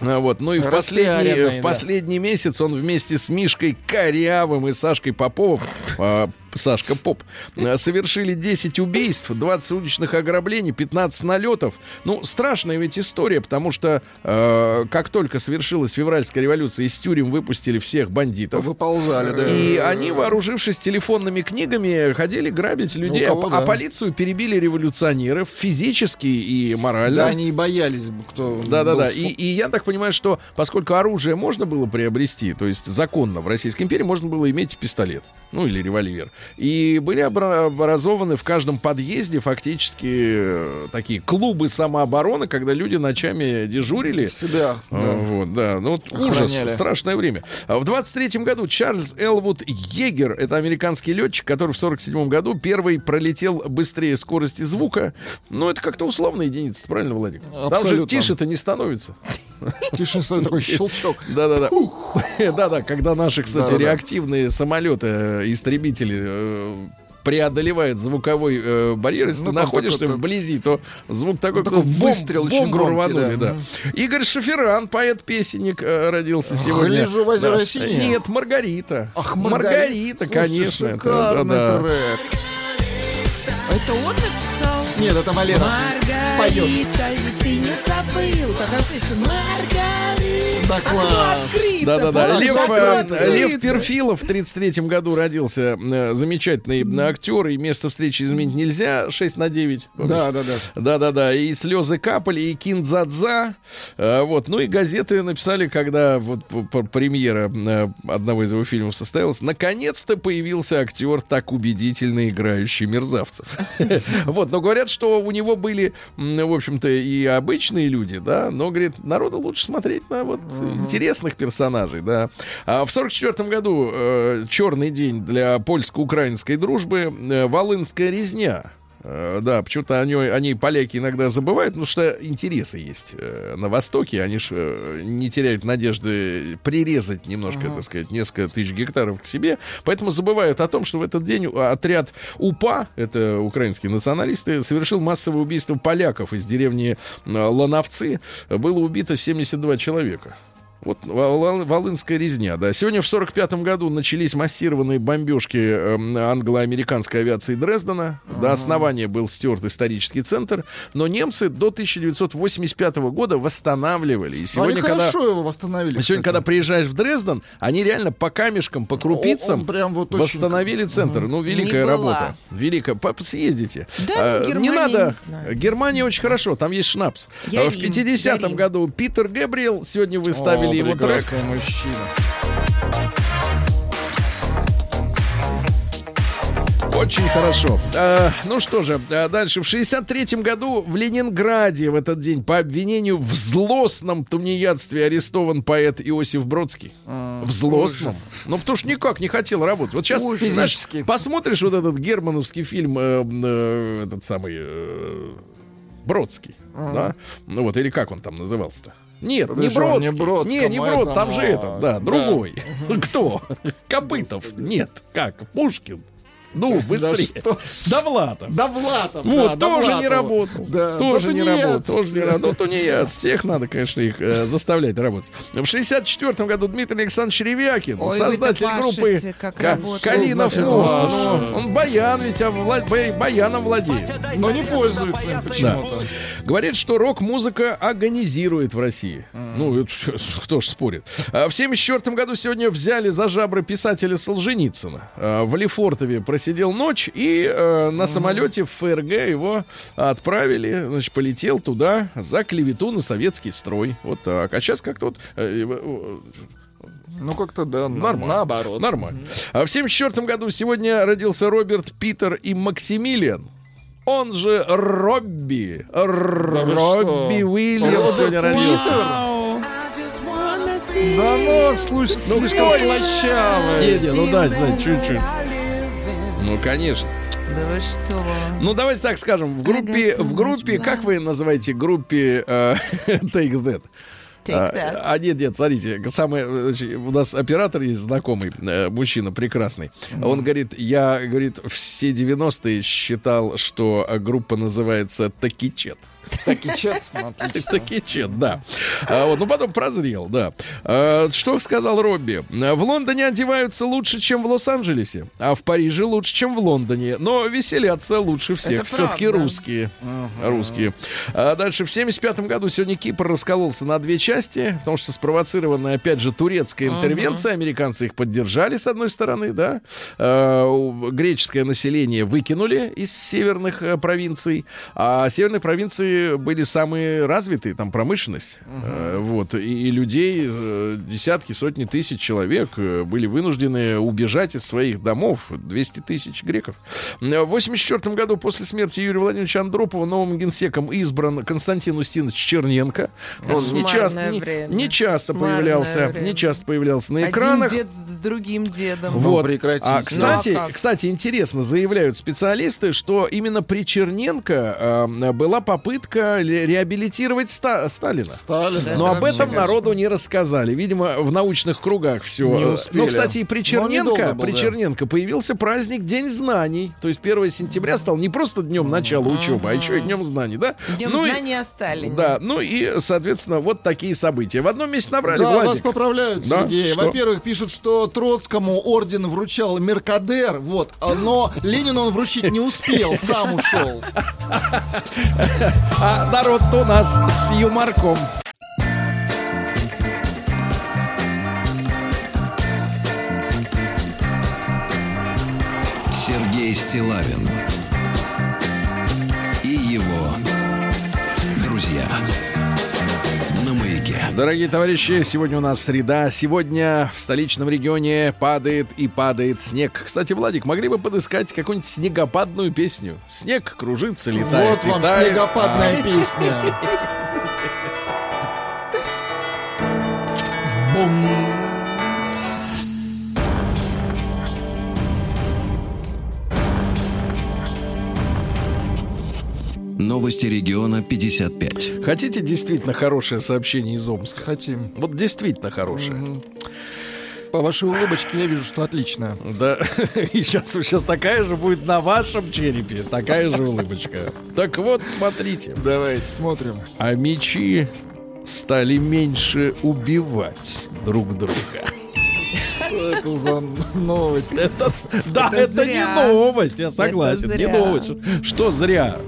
Вот. Ну и в последний, в последний месяц он вместе с Мишкой Корявым и Сашкой Поповым а, Сашка Поп, э, совершили 10 убийств, 20 уличных ограблений, 15 налетов. Ну, страшная ведь история, потому что э, как только совершилась февральская революция, из тюрем выпустили всех бандитов. Выползали, да. И они, вооружившись телефонными книгами, ходили грабить людей, Ну, кого, а, а да. полицию перебили революционеров физически и морально. Да, они и боялись, кто... Да, да, был да. с- И, и я так понимаю, что поскольку оружие можно было приобрести, то есть законно в Российской империи можно было иметь пистолет, ну или револьвер. И были обра- образованы в каждом подъезде фактически э, такие клубы самообороны, когда люди ночами дежурили. себя. А, да. Вот, да. Ну, вот ужас, страшное время. А В 23-м году Чарльз Элвуд Егер, это американский летчик, который в 47-м году первый пролетел быстрее скорости звука. Ну, это как-то условная единица, правильно, Владик? Там же Абсолютно. тише-то не становится. Тише стоит такой щелчок. Да-да-да. Да-да, когда наши, кстати, реактивные самолеты, э, истребители э, преодолевает звуковой э, барьер, если Ну, ты находишься такой-то- вблизи, то звук такой, Ну, такой как выстрел очень громкий, рванули, да. да. Игорь Шаферан, поэт-песенник, э, родился сегодня. Гляжу в озеро синее. Нет, Маргарита. Ах, Маргарита, Слушайте, конечно. это, да-да. трек. Это он написал? Нет, это Валера. Поет. Маргарита, и ты не забыл. Маргарита. Да, класс. Да-да-да. Лев, э. Лев Перфилов в 33-м году родился. э, Замечательный актер. И место встречи изменить нельзя. 6 на 9. Да, да, да. Да-да-да, и слезы капали, и киндзадза. Э, вот. Ну и газеты написали, когда вот п- п- премьера э, одного из его фильмов состоялась, наконец-то появился актер, так убедительно играющий мерзавцев. Вот, но говорят, что у него были, м, в общем-то, и обычные люди, да, но, говорит, народу лучше смотреть на вот интересных персонажей, да. А в 44 году э, черный день для польско-украинской дружбы, э, Волынская резня. Э, Да, почему-то о ней, о ней поляки иногда забывают, потому что интересы есть э, на Востоке. Они же не теряют надежды прирезать немножко, так сказать, несколько тысяч гектаров к себе. Поэтому забывают о том, что в этот день отряд УПА, это украинские националисты, совершил массовое убийство поляков из деревни э, Лановцы. Было убито 72 человека. Вот Вол- Волынская резня, да. Сегодня в 45 году начались массированные бомбежки эм, англо-американской авиации Дрездена. До основания был стерт исторический центр. Но немцы до 1985 года восстанавливали. И сегодня, Они когда... хорошо его восстановили. Сегодня, кстати. когда приезжаешь в Дрезден, они реально по камешкам, по крупицам Он прям вот очень- восстановили центр. Ну, великая Не работа. Великая. Съездите. Да, А, не надо. не знаю, не Германия очень хорошо. Там есть шнапс. Я А в Рим, 50-м я Рим. году Питер Гэбриэл. Сегодня вы О, его трек. мужчина. Очень хорошо. А, ну что же, а дальше. В 63-м году в Ленинграде в этот день по обвинению в злостном тунеядстве арестован поэт Иосиф Бродский. в злостном. ужас. Ну, потому что никак не хотел работать. Вот сейчас, Ужас. знаешь, посмотришь вот этот германовский фильм, э, э, этот самый э, Бродский, да? Ну вот, или как он там назывался-то? Нет, не Подожди, он Бродский. не Бродский, не, не Брод, там же ну, этот, да. другой. Кто? Копытов. Нет, как? Пушкин. Ну, быстрее. Довлатов. Довлатов, Вот, да, тоже не работал. Да, тоже не работал. Тоже не работал. Тунеядцы. Всех надо, конечно, их э, заставлять работать. В 64 году Дмитрий Александрович Ревякин, создатель группы. Калинов. Ну, Он баян ведь, а вла- бай- баяном владеет. Но не пользуется им почему-то. Говорит, что рок-музыка агонизирует в России. Ну, это кто ж спорит. А В 74 году сегодня взяли за жабры писателя Солженицына. А, В Лефортове просидел ночь, и э, на самолете в ФРГ его отправили, значит, полетел туда за клевету на советский строй. Вот так. А сейчас как-то вот... э, э, Ну, как-то, да, Нормально. наоборот. Нормально. А в 74 году сегодня родился Роберт Питер и Максимилиан. Он же Робби. Робби? Уильямс сегодня родился. Да ну, слушай, слишком ой. слащавый. Не, не, ну дай, дай, чуть-чуть. Ну, конечно. Да вы что? Ну, давайте так скажем. В группе, в группе, как вы называете группе э, Take That? Take А, that. А, нет, нет, смотрите, самое, значит, у нас оператор есть знакомый, э, мужчина прекрасный. Он говорит, я, говорит, все 90-е считал, что э, группа называется Такичет. Такичет. Такичет, да. А, вот, ну, потом прозрел, да. А, что сказал Робби? В Лондоне одеваются лучше, чем в Лос-Анджелесе, а в Париже лучше, чем в Лондоне. Но веселятся лучше всех. Все-таки русские. Русские. А дальше, в 75 году сегодня Кипр раскололся на две части, потому что спровоцированная, опять же, турецкая интервенция. Американцы их поддержали, с одной стороны, да. А, греческое население выкинули из северных э, провинций, а северные провинции были самые развитые, там промышленность. Э, Вот, и, и людей, э, десятки, сотни тысяч человек э, были вынуждены убежать из своих домов, 200 тысяч греков. В 84 году после смерти Юрия Владимировича Андропова новым генсеком избран Константин Устинович Черненко. Он не часто, не, время. не часто появлялся, время. не часто появлялся на Один экранах. дед с другим дедом. Ну, Вот. прекратите. А, кстати, Ну, а как? кстати, интересно, заявляют специалисты, что именно при Черненко э, была попытка ле- реабилитировать Ста- Сталина. Сталин. Да, Но это об этом народу не рассказали. Видимо, в научных кругах все. Не успели. Но, кстати, и при Черненко, был, при да. Черненко появился праздник День знаний. То есть 1 сентября стал не просто днем начала учебы, а еще и днем знаний, да? Днем Ну и- знаний о Сталине. Да, ну и, соответственно, вот такие события. В одном месте набрали, Да, вас поправляют, Да? Сергей. Что? Во-первых, пишут, что Троцкому орден вручал Меркадер, вот, а- но Ленину он вручить не успел, сам ушел. А народ-то у нас с юморком. Сергей Стилавин Дорогие товарищи, сегодня у нас среда. Сегодня в столичном регионе падает и падает снег. Кстати, Владик, могли бы подыскать какую-нибудь снегопадную песню? Снег кружится, летает, Вот вам летает. снегопадная песня. Бум. Новости региона 55. Хотите действительно хорошее сообщение из Омска? Хотим. Вот действительно хорошее. По вашей улыбочке я вижу, что отлично. Да, и сейчас, сейчас такая же будет на вашем черепе, такая же улыбочка. Так вот, смотрите. Давайте смотрим. А мечи стали меньше убивать друг друга. Что это за новость? Это, да, Это это, не новость, я согласен, Это не новость. Что зря?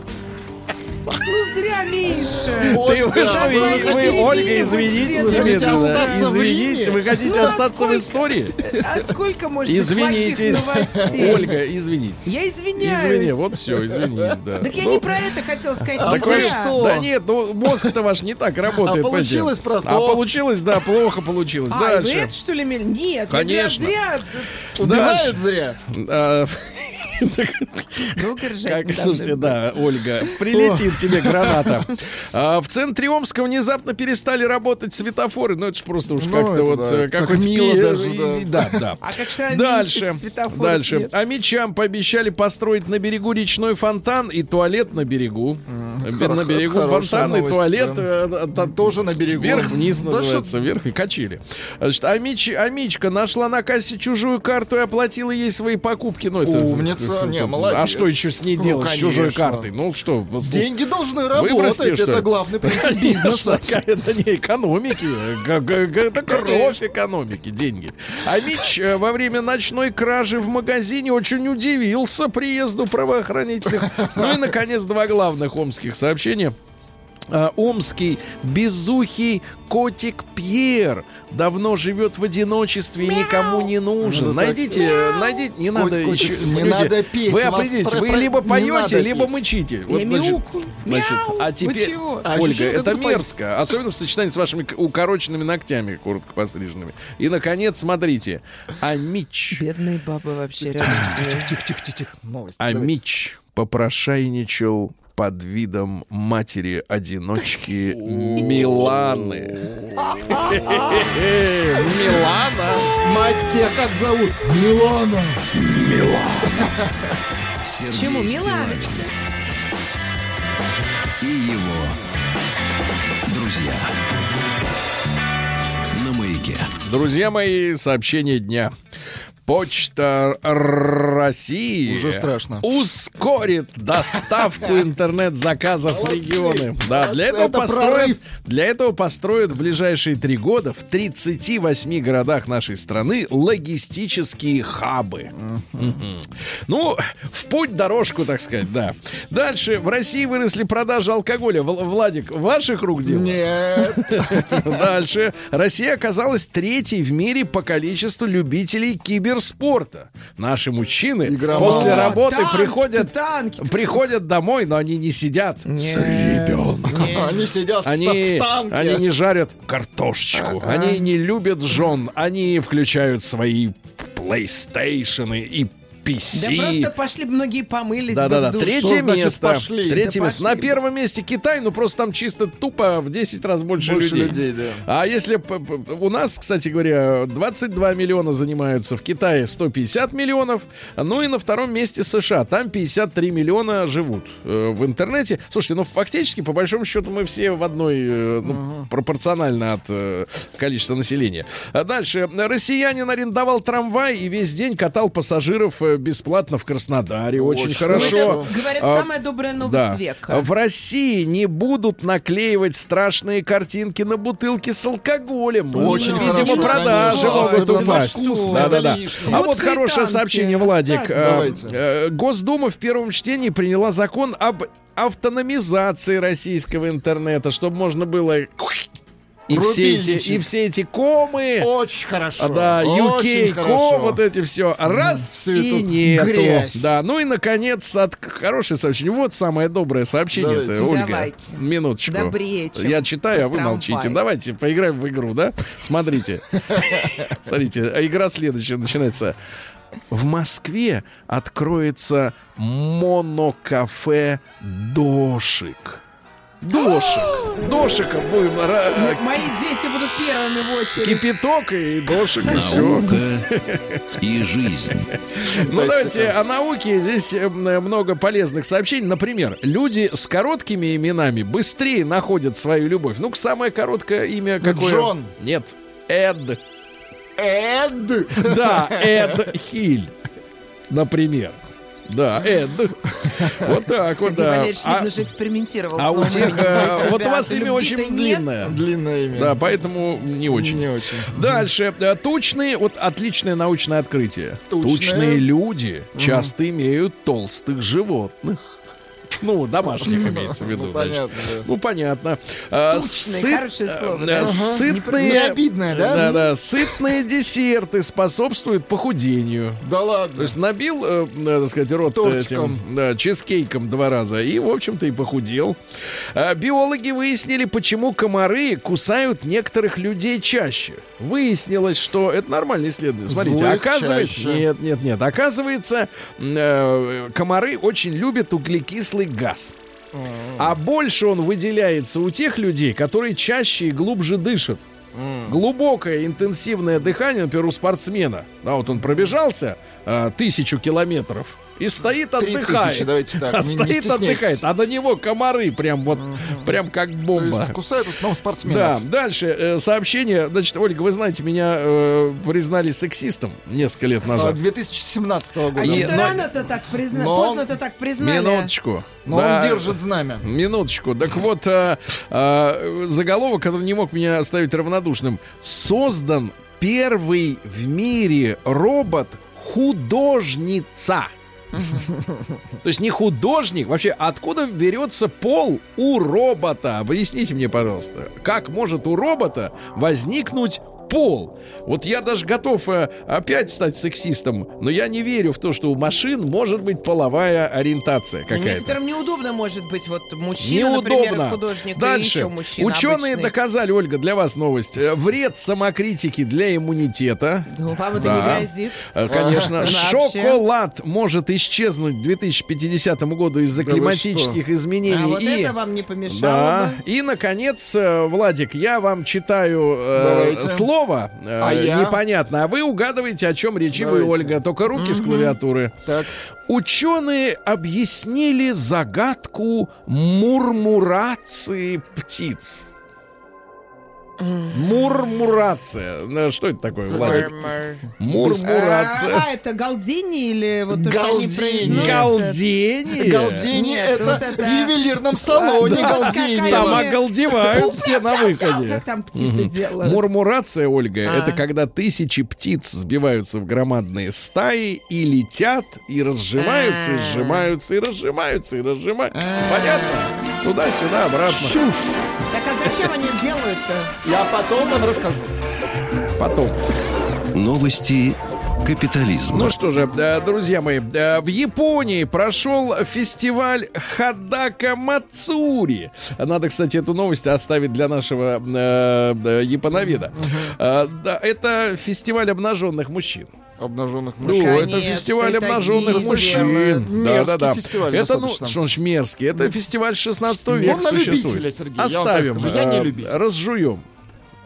Ну, зря меньше. Ты вы что, вы Ольга, извините немедленно. Извините, вы хотите Ну, а остаться в истории? А сколько быть Извинитесь? Ольга, извините. Я извиняюсь. Извини, вот все, извинись, да. Так я Ну, не про это хотела сказать. А зря. что? Да нет, ну мозг-то ваш не так работает. А получилось про то. А получилось, да, плохо получилось. А, это что ли? Нет, Конечно. я зря. Убивают зря. Долго ржать слушайте, да, Ольга, прилетит тебе граната. А, в центре Омска внезапно перестали работать светофоры. Ну, это же просто уж Ну, как-то вот э, Как мило даже, Да, да. А как же Дальше, дальше. А мечам пообещали построить на берегу речной фонтан и туалет на берегу. хоро- На берегу фонтан и туалет. э, Тоже на берегу. Вверх-вниз называется, вверх и качели. Значит, а, Мич, а нашла на кассе чужую карту и оплатила ей свои покупки. Ну, это, Умница. Не, молодец. А что еще с ней Ну, делать, с чужой картой? Ну что? ну, Деньги должны Выбросьте, работать. что ли? Это главный принцип бизнеса. Это не экономики. г- Это кровь экономики, деньги. А Мич э, во время ночной кражи в магазине очень удивился приезду правоохранительных. Ну и, наконец, два главных омских сообщения. А, Омский безухий котик Пьер давно живет в одиночестве и никому не нужен. Ну, так. найдите, найдите, не Кот- надо котик, еще- не понимаете, надо петь, Вы определитесь, про- вы про- либо поете, либо петь. мычите. Я значит, значит, Мяу. а теперь? А Ольга, это мерзко, особенно в сочетании с вашими укороченными ногтями, коротко постриженными. И, наконец, смотрите, Амич, Бедные бабы вообще рядом. Тихо, тихо, тихо, тихо. Новость. Амич попрошайничал под видом матери-одиночки Миланы. Милана. Мать тебя как зовут? Милана. Сергей Чему? Миланочка. и его друзья на маяке. Друзья мои, сообщение дня. Почта России Уже страшно. ускорит доставку интернет-заказов в регионы. Да, для этого Это построят, для этого построят в ближайшие три года в 38 городах нашей страны логистические хабы. Ну, в путь дорожку, так сказать, да. Дальше. В России выросли продажи алкоголя. Вл- Владик, ваших рук дело? Нет. Дальше. Россия оказалась третьей в мире по количеству любителей киберспорта. Наши мужчины Игроманы. после работы танки-то, приходят, танки-то. приходят домой, но они не сидят с ребенком. Они сидят Они, в танке. они не жарят картошечку, они не любят жен, они включают свои PlayStation и Да PC. просто пошли бы многие помылись Да, да, да. Третье Что значит место. пошли? Третье Да место. пошли. На первом месте Китай, ну просто там чисто тупо в 10 раз больше, Больше людей. людей, да. А если у нас, кстати говоря, 22 миллиона занимаются, в Китае 150 миллионов, ну и на втором месте США, там 53 миллиона живут э, в интернете. Слушайте, ну фактически, по большому счету, мы все в одной, э, ну, пропорционально от э, количества населения. А дальше. Россиянин арендовал трамвай и весь день катал пассажиров э, бесплатно в Краснодаре. Очень, Очень хорошо. хорошо. Это, говорят, А, самая добрая новость Да. века. В России не будут наклеивать страшные картинки на бутылки с алкоголем. Очень Видимо, хорошо, продажи конечно. могут упасть. вкусно, Да, да, да. лишнее. А Вот вот хорошее сообщение, Владик. Давайте. э, Госдума в первом чтении приняла закон об автономизации российского интернета, чтобы можно было и все, эти, и все эти комы, Очень хорошо. а, да, UK, ком, вот эти все. Раз всю и нету. грязь. Да, ну и наконец от хорошее сообщение. Вот самое доброе сообщение, Давайте. Ольга. Давайте. Минуточку. Добрее, чем Я читаю, а вы трамвай. молчите. Давайте поиграем в игру, да? Смотрите. Смотрите, а игра следующая начинается. В Москве откроется монокафе Дошик. Дошик. Дошика будем Мои дети будут первыми в очередь. кипяток и дошик, и все. Наука и жизнь. Ну, давайте о науке. Здесь э, м, много полезных сообщений. Например, люди с короткими именами быстрее находят свою любовь. Ну-ка, самое короткое имя какое? Джон. Нет. Эд. Эд. Да, Эд Хиль. Например. Да, Эд. Вот так вот, да. Валерьевич, А- видно, же экспериментировал А с у новым тех, э, вот у вас имя очень длинное. Длинное имя. Да, поэтому не очень. Не очень. Дальше. Э, Тучные, вот отличное научное открытие. Тучные люди часто имеют толстых животных. Ну, домашних имеется в виду. Ну, понятно, да. Ну, понятно. А, Тучные, хорошее слово, э, да. Ага. Сытные... Не обидное, да? Да, да. Сытные десерты способствуют похудению. Да То ладно. есть набил, э, э, так сказать, рот Тортиком. этим да, чизкейком два раза и, в общем-то, и похудел. А, биологи выяснили, почему комары кусают некоторых людей чаще. Выяснилось, что это нормальное исследование. Смотрите, Злых оказывается, чаще. нет, нет, нет, оказывается, э, комары очень любят углекислый газ. А больше он выделяется у тех людей, которые чаще и глубже дышат. Глубокое интенсивное дыхание, например, у спортсмена. Да, вот он пробежался э, тысячу километров и стоит, отдыхает. тысячи, давайте так, А не- не стоит, стесняйтесь. отдыхает, а на него комары прям вот, прям как То бомба. есть кусают в основном спортсменов. Да, дальше э, сообщение. Значит, Ольга, вы знаете, меня э, признали сексистом несколько лет А, назад. 2017 года. А Не, что-то но- рано-то так признали, поздно-то так признали. Минуточку. Но Да. он держит знамя. Минуточку. Так вот, э, э, заголовок, который не мог меня оставить равнодушным. Создан первый в мире робот художница. То есть не художник. Вообще, откуда берется пол у робота? Объясните мне, пожалуйста. Как может у робота возникнуть пол? Вот я даже готов э, опять стать сексистом, но я не верю в то, что у машин может быть половая ориентация какая-то. Некоторым неудобно может быть вот мужчина, например, Неудобно. художник, и Дальше. еще мужчина Ученые обычный. доказали, Ольга, для вас новость. э, Вред самокритики для иммунитета. Ну, вам это Да. не грозит. Э, Конечно, Вообще. шоколад может исчезнуть к 2050 году из-за Да климатических изменений. А вот и... это вам не помешало Да. бы. И, наконец, Владик, я вам читаю э, Давайте. Слово э, А я? непонятно, а вы угадываете, о чем речь, и вы. Ольга. Только руки с клавиатуры. Так. Ученые объяснили загадку мурмурации птиц. Мурмурация. Ну, Что это такое, Владик? Мурмурация. А, это галдени или вот то, что они? Галдение. Галдени Нет, это вот это- в ювелирном салоне Да, галдени. Там оголдевают все на выходе. Как там птицы делают? Мурмурация, Ольга, А. это когда тысячи птиц сбиваются в громадные стаи и летят, и разжимаются, и А. сжимаются, и разжимаются, и разжимаются. Понятно? Туда-сюда, обратно. Чушь. Так а зачем они делают-то? Я потом вам расскажу. Потом. Новости капитализма. Ну что же, э, друзья мои, э, в Японии прошел фестиваль Хадака Мацури. Надо, кстати, эту новость оставить для нашего э, японоведа. Да, это фестиваль обнаженных мужчин. Обнаженных Ну, мужчин. это Наконец-то фестиваль обнаженных мужчин. Да, да, да. Это, ну, что ж мерзкий, это фестиваль 16 века Он на существует. любителя, Сергей, я вам так Оставим, скажу, я не любитель. разжуем.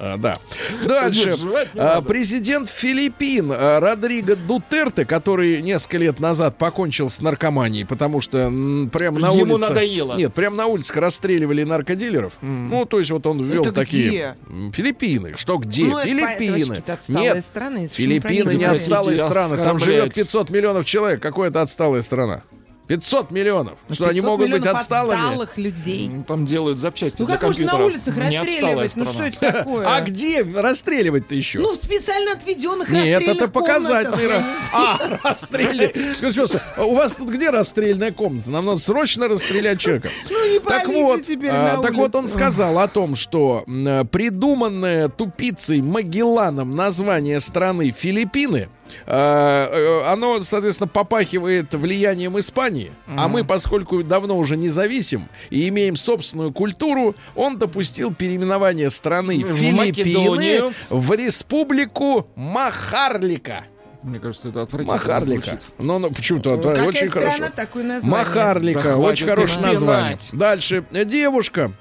А, да. Дальше. А. Президент Филиппин а, Родриго Дутерте, который несколько лет назад покончил с наркоманией, потому что м, прямо на Ему улице... надоело. Нет, прямо на улицах расстреливали наркодилеров. Ну, то есть вот он ввел Это такие... Филиппины. Что где? Ну, Филиппины. Нет, страны, Филиппины не отсталые страны. Там живет оскорбляете. 500 миллионов человек. Какое это отсталая страна? 500 миллионов. Что они 500 могут быть отсталыми? отсталых людей. Ну, Там делают запчасти Ну для как можно на компьютеров. улицах расстреливать? Ну что это такое? А где расстреливать-то еще? Ну, в специально отведенных Нет, это расстрельных показательный раз. А, расстрельный. Скажите, у вас тут где расстрельная комната? Нам надо срочно расстрелять человека. Ну, не Так вот, теперь а, на так вот он сказал о том, что придуманное тупицей Магелланом название страны Филиппины, оно, соответственно, попахивает влиянием Испании, а мы, поскольку давно уже независим и имеем собственную культуру, он допустил переименование страны В Филиппины Македонию. в республику Махарлика. Мне кажется, это отвратительно Очень звучит. Ну, ну почему-то Ну, очень страна, хорошо. такое название. Махарлика, Да очень хорошее название. Дальше э, девушка.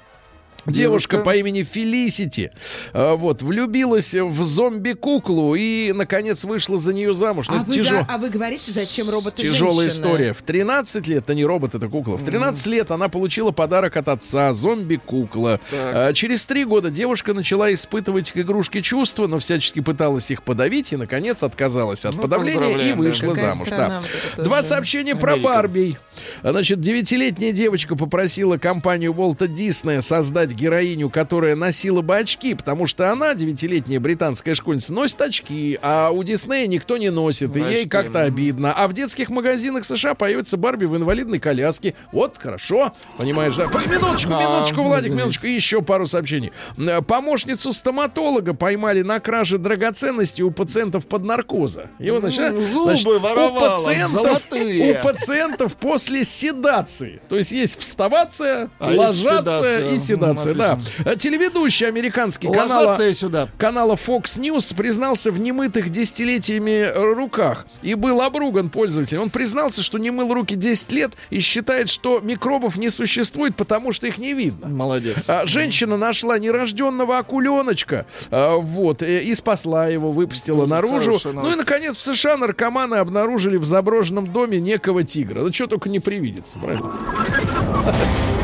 Девушка по имени Фелисити э, вот, влюбилась в зомби-куклу и, наконец, вышла за нее замуж. Ну, А вы, тяжело. да- а вы говорите, зачем роботы Тяжелая женщины? история. В 13 лет, это не робот, это кукла. В 13 лет она получила подарок от отца, зомби-кукла. А, через три года девушка начала испытывать к игрушке чувства, но всячески пыталась их подавить и, наконец, отказалась от Ну, подавления и да. вышла Какая замуж. Да. Два сообщения про. Барби. Значит, девятилетняя девочка попросила компанию Волта Диснея создать героиню, которая носила бы очки, потому что она, девятилетняя британская школьница, носит очки, а у Диснея никто не носит, и ей как-то обидно. А в детских магазинах США появится Барби в инвалидной коляске. Вот, хорошо, понимаешь, да? Минуточку, А, минуточку, Владик, минуточку, и еще пару сообщений. Э, Помощницу стоматолога поймали на краже драгоценностей у пациентов под наркоза. И вот, значит, зубы значит, у воровала, пациентов, золотые. у пациентов после седации. То есть есть вставация, А есть ложация седация. и седация. М, Да. Э, Телеведущий американский канала, сюда. канала Fox News признался в немытых десятилетиями руках и был обруган пользователем. Он признался, что не мыл руки 10 лет и считает, что микробов не существует, потому что их не видно. Молодец. А, женщина нашла нерожденного акуленочка, а, вот, э, и спасла его, выпустила Ну, наружу. Ну и, наконец, в США наркоманы обнаружили в заброшенном доме некого тигра. Да что только не привидится, правильно?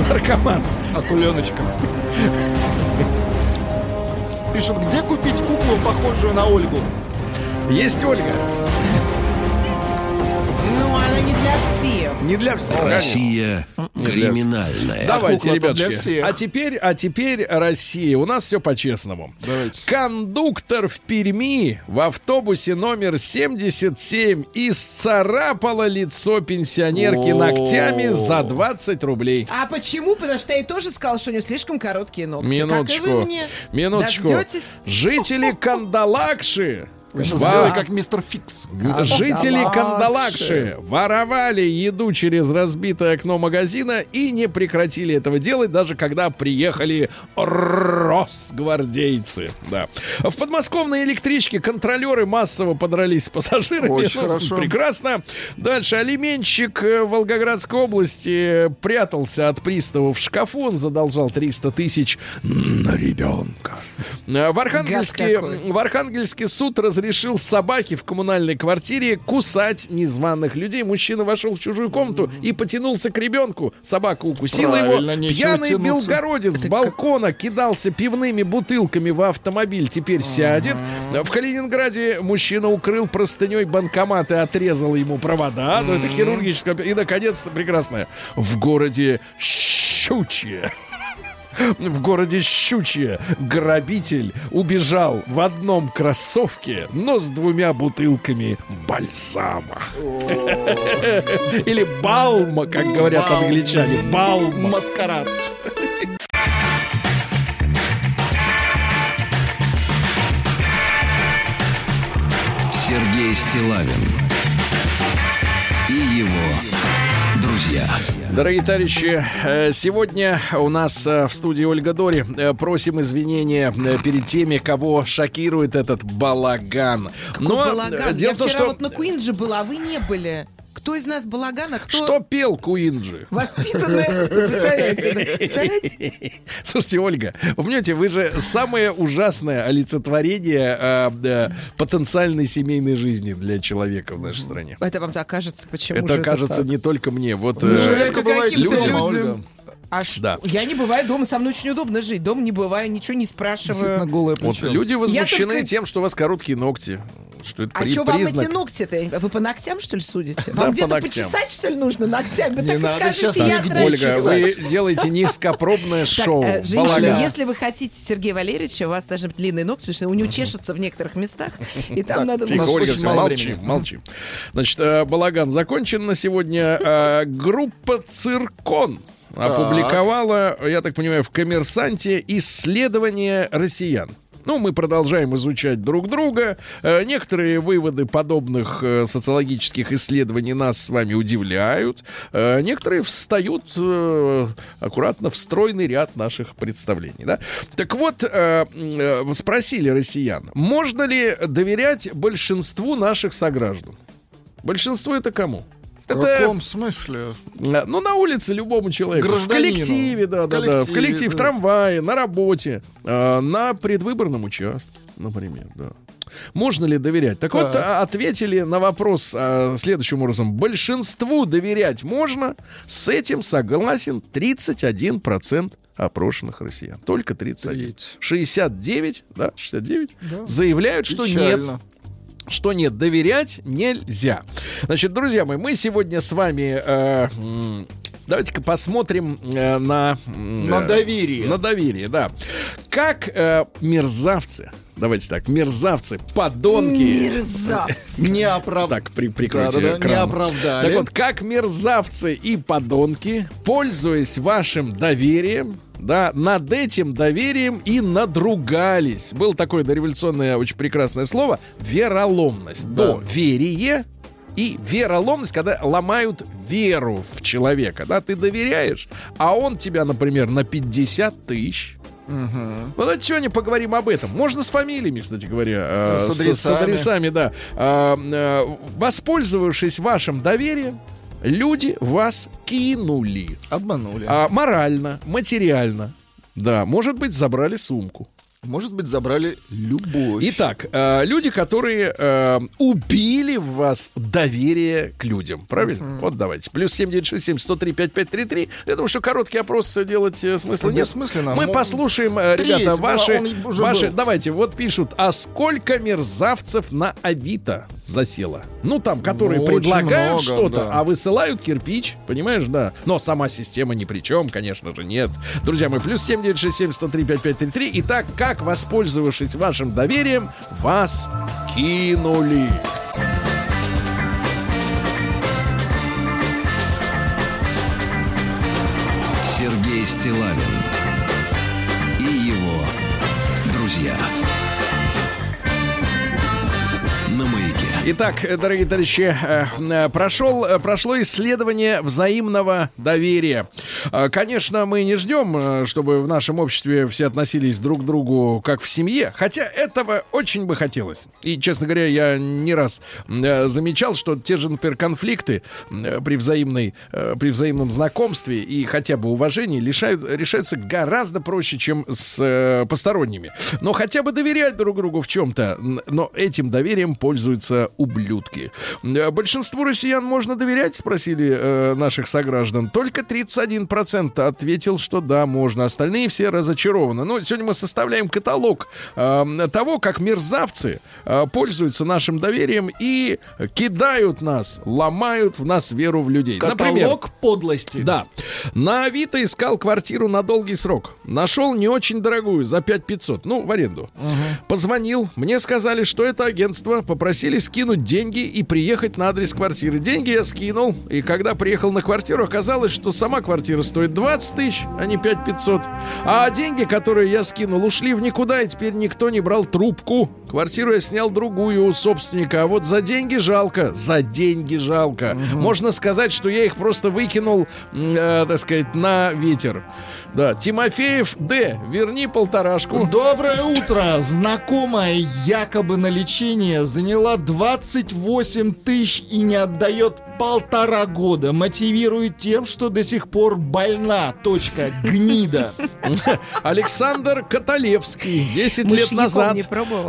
Наркоман. Акуленочка. Пишут, где купить куклу, похожую на Ольгу? Есть Ольга. Ну, она не для всех. Не для всех. Россия криминальная. Давайте, ребятки. всех. А теперь, а теперь Россия. У нас все по-честному. Давайте. Кондуктор в Перми в автобусе номер 77 исцарапала лицо пенсионерки ногтями за 20 рублей. А почему? Потому что я тоже сказала, что у нее слишком короткие ногти. Минуточку. Как и вы мне. Минуточку. Дождетесь? Жители Кандалакши. Сделали как мистер Фикс. Жители Кандалакши. Воровали еду через разбитое окно магазина и не прекратили этого делать, даже когда приехали росгвардейцы. Да. В подмосковной электричке контролеры массово подрались с пассажирами. Очень Ну, хорошо. Прекрасно. Дальше алименщик э, Волгоградской области прятался от приставов в шкафу. Он задолжал 300 тысяч на ребенка. Э, В Архангельске, в Архангельске суд разрешил разрешил собаке в коммунальной квартире кусать незваных людей. Мужчина вошел в чужую комнату и потянулся к ребенку. Собака укусила Правильно, его. Пьяный тянуться. белгородец с балкона кидался пивными бутылками в автомобиль. Теперь сядет. В Калининграде мужчина укрыл простыней банкомат и отрезал ему провода. Ну, это хирургическое. И, наконец, прекрасное. В городе Щучье. В городе Щучье грабитель убежал в одном кроссовке, но с двумя бутылками бальзама. Или балма, как говорят англичане. Балма. Маскарад. Сергей Стилавин и его друзья. Дорогие товарищи, э, сегодня у нас э, в студии Ольга Дори. Э, Просим извинения перед теми, кого шокирует этот балаган. Но Балаган. дело Я вчера что... вот на Куинже была, а вы не были. Кто из нас балаган, а кто Что пел Куинджи? воспитанный? Представляете? да? Представляете? Слушайте, Ольга, понимаете, вы же самое ужасное олицетворение э, э, потенциальной семейной жизни для человека в нашей стране. Это вам так кажется? Почему Это же кажется не только мне. Вот же э, бываете каким-то дома, людям. А ш- Да. Я не бываю дома, со мной очень удобно жить. Дома не бываю, ничего не спрашиваю. голое вот люди возмущены только- тем, что у вас короткие ногти. Что это А при- что вам признак. эти ногти-то? Вы по ногтям, что ли, судите? Вам где-то почесать, что ли, нужно ногтями? Не так надо скажите, сейчас я трачу. Ольга, вы делаете низкопробное Так, шоу. э, женщина, Балаган. если вы хотите Сергея Валерьевича, у вас должны быть длинные ногти, потому что у него чешется в некоторых местах, и там надо... Тихо, Ольга, времени. молчим. Значит, э, балаган закончен на сегодня. Э, Группа «Циркон» опубликовала, я так понимаю, в «Коммерсанте» исследование россиян. Ну, мы продолжаем изучать друг друга. Э, Некоторые выводы подобных э, социологических исследований нас с вами удивляют. Э, Некоторые встают аккуратно в стройный ряд наших представлений. Да? Так вот, спросили россиян, можно ли доверять большинству наших сограждан? Большинство это кому? В Это каком смысле? а, Ну, на улице любому человеку. Гражданину. В коллективе, да, В да, да. В коллективе, коллективе, в да. трамвае, на работе, а, на предвыборном участке, например, да. Можно ли доверять? Так, вот, Так. а, ответили на вопрос а, следующим образом. Большинству доверять можно. С этим согласен 31% опрошенных россиян. Только 31. Треть. 69, да, 69 Да. заявляют, что нет Печально. Что нет, доверять нельзя. Значит, друзья мои, мы сегодня с вами э, давайте-ка посмотрим э, на м, На э, доверие. На доверие, да. Как э, мерзавцы, давайте так, мерзавцы, подонки. Мерзавцы. Не оправ... Так, при, прикройте Да-да-да, экран. не оправдали. Так вот, как мерзавцы и подонки, пользуясь вашим доверием, да, над этим доверием и надругались. Было такое дореволюционное очень прекрасное слово вероломность. Да. Доверие и вероломность, когда ломают веру в человека. Да, ты доверяешь, а он тебя, например, на 50 тысяч. Мгм. Ну, давайте сегодня поговорим об этом. Можно с фамилиями, кстати говоря. э, С с, адресами. с адресами, да. А, э, воспользовавшись вашим доверием, люди вас кинули. Обманули. А, морально, материально. Да, может быть, забрали сумку. Может быть, забрали любовь. Итак, э, люди, которые э, убили в вас доверие к людям, правильно? Вот давайте. Плюс 7967 103 5533. Я думаю, что короткий опрос делать э, смысла нет. Бессмысленно. Мы Мо- послушаем, э, ребята, ваши, он ваши. был. Давайте, вот пишут, а сколько мерзавцев на Авито засело? Ну, там, которые Ну, предлагают много, что-то, да. а высылают кирпич, понимаешь, да. Но сама система ни при чем, конечно же, нет. Друзья мои, плюс 7967 103 5533. Итак, как, воспользовавшись вашим доверием, вас кинули? Сергей Стилавин и его друзья. Итак, дорогие товарищи, э, э, прошел, э, прошло исследование взаимного доверия. Э, Конечно, мы не ждем, э, чтобы в нашем обществе все относились друг к другу как в семье, хотя этого очень бы хотелось. И, честно говоря, я не раз э, замечал, что те же, например, конфликты э, при, взаимной, при взаимном знакомстве и хотя бы уважении решают, решаются гораздо проще, чем с посторонними. Но хотя бы доверять друг другу в чем-то, но этим доверием пользуются ублюдки. Большинству россиян можно доверять, спросили наших сограждан. Только 31% ответил, что да, можно. Остальные все разочарованы. Но сегодня мы составляем каталог э, того, как мерзавцы э, пользуются нашим доверием и кидают нас, ломают в нас веру в людей. Например, Каталог подлости. да. На Авито искал квартиру на долгий срок. Нашел не очень дорогую, за 5500. Ну, в аренду. Позвонил. Мне сказали, что это агентство. Попросили скинуть деньги и приехать на адрес квартиры. Деньги я скинул. И когда приехал на квартиру, оказалось, что сама квартира стоит 20 тысяч, а не 5500. А деньги, которые я скинул, ушли в никуда, и теперь никто не брал трубку. Квартиру я снял другую у собственника. А вот за деньги жалко. За деньги жалко. Можно сказать, что я их просто выкинул, э, так сказать, на ветер. Да, Тимофеев Д. Верни полторашку. Доброе утро! Знакомая якобы на лечение заняла 28 тысяч и не отдает полтора года. Мотивирует тем, что до сих пор больна. Точка. Гнида. Александр Каталевский. 10 лет назад.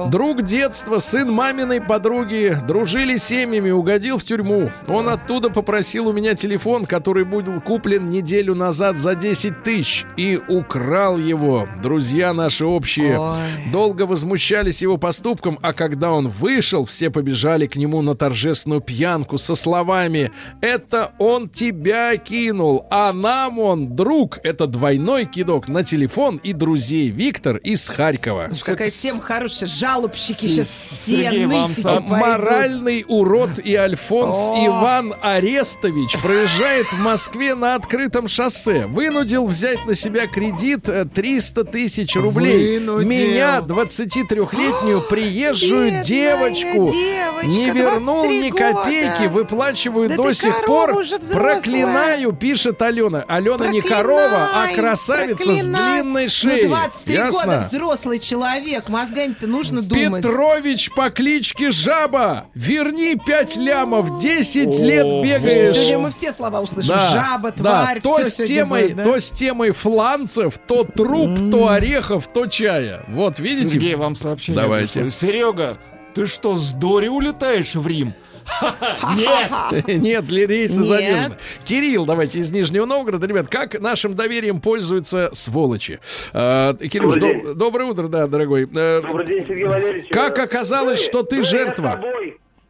Друг детства, сын маминой подруги, дружили семьями, угодил в тюрьму. Он оттуда попросил у меня телефон, который был куплен неделю назад за 10 тысяч, и украл его. Друзья наши общие Ой. долго возмущались его поступком, а когда он вышел, все побежали к нему на торжественную пьянку со словами «Это он тебя кинул, а нам он друг». Это двойной кидок на телефон и друзей Виктор из Харькова. Какая тема хорошая. Жалобщики сейчас все нытики. Моральный урод и Альфонс. Иван Арестович проезжает в Москве на открытом шоссе. Вынудил взять на себя кредит э, 300 тысяч рублей. Вынудил. Меня, 23-летнюю приезжую Бедная девочку, девочка, не вернул 23 ни копейки, года. выплачиваю Да до сих пор. Проклинаю, пишет Алена. Алена не корова, а Проклинай, красавица проклинай. с длинной шеей. Ну, 23 Ясно? года взрослый человек. Мозгами-то нужно думать. Петрович по кличке Жаба, верни 5 лямов, 10 О, лет бегаешь. сегодня мы все слова услышим. Да, Жаба, да, тварь, то всё с темой, да? то с темой фланцев, то труп, то орехов, то чая. Вот видите? Сергей, вам сообщение Давайте. пришло. Серега, ты что, с Дори улетаешь в Рим? Нет! Нет, ли рейсы Нет. задержаны. Кирилл, давайте из Нижнего Новгорода. Ребят, как нашим доверием пользуются сволочи? А, Кирилл, доброе утро, да, дорогой. Э, Добрый день, Сергей Валерьевич. Как Э, оказалось, что ты жертва?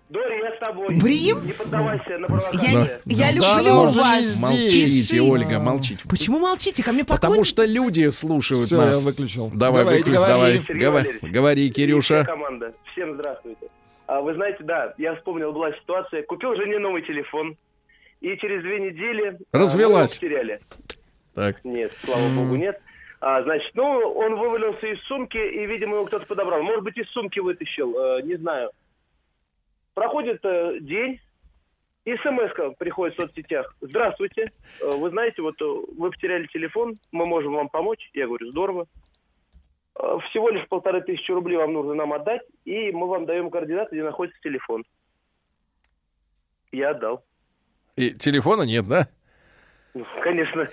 Я. Дори, я с тобой. В Рим? Не поддавайся на Я, провокации. я Да, люблю ну, уже вас. Молчите, Пишите. Ольга, молчите. Почему молчите? Ко мне Потому поклонники. что люди слушают Всё, нас. я выключил. Давай, Давайте, выключ, говори. давай. Говори, говори, вся Кирюша. команда. Всем здравствуйте. А, вы знаете, да, я вспомнил, была ситуация. Купил жене новый телефон. И через две недели... а, Развелась. его потеряли. Так. Нет, слава богу, нет. А, значит, ну, он вывалился из сумки, и, видимо, его кто-то подобрал. Может быть, из сумки вытащил, э, не знаю. Проходит э, день, и смс приходит в соцсетях. Здравствуйте, э, вы знаете, вот э, вы потеряли телефон, мы можем вам помочь. Я говорю, здорово. Э, Всего лишь полторы тысячи рублей вам нужно нам отдать, и мы вам даем координаты, где находится телефон. Я отдал. И телефона нет, да? Ну, Конечно.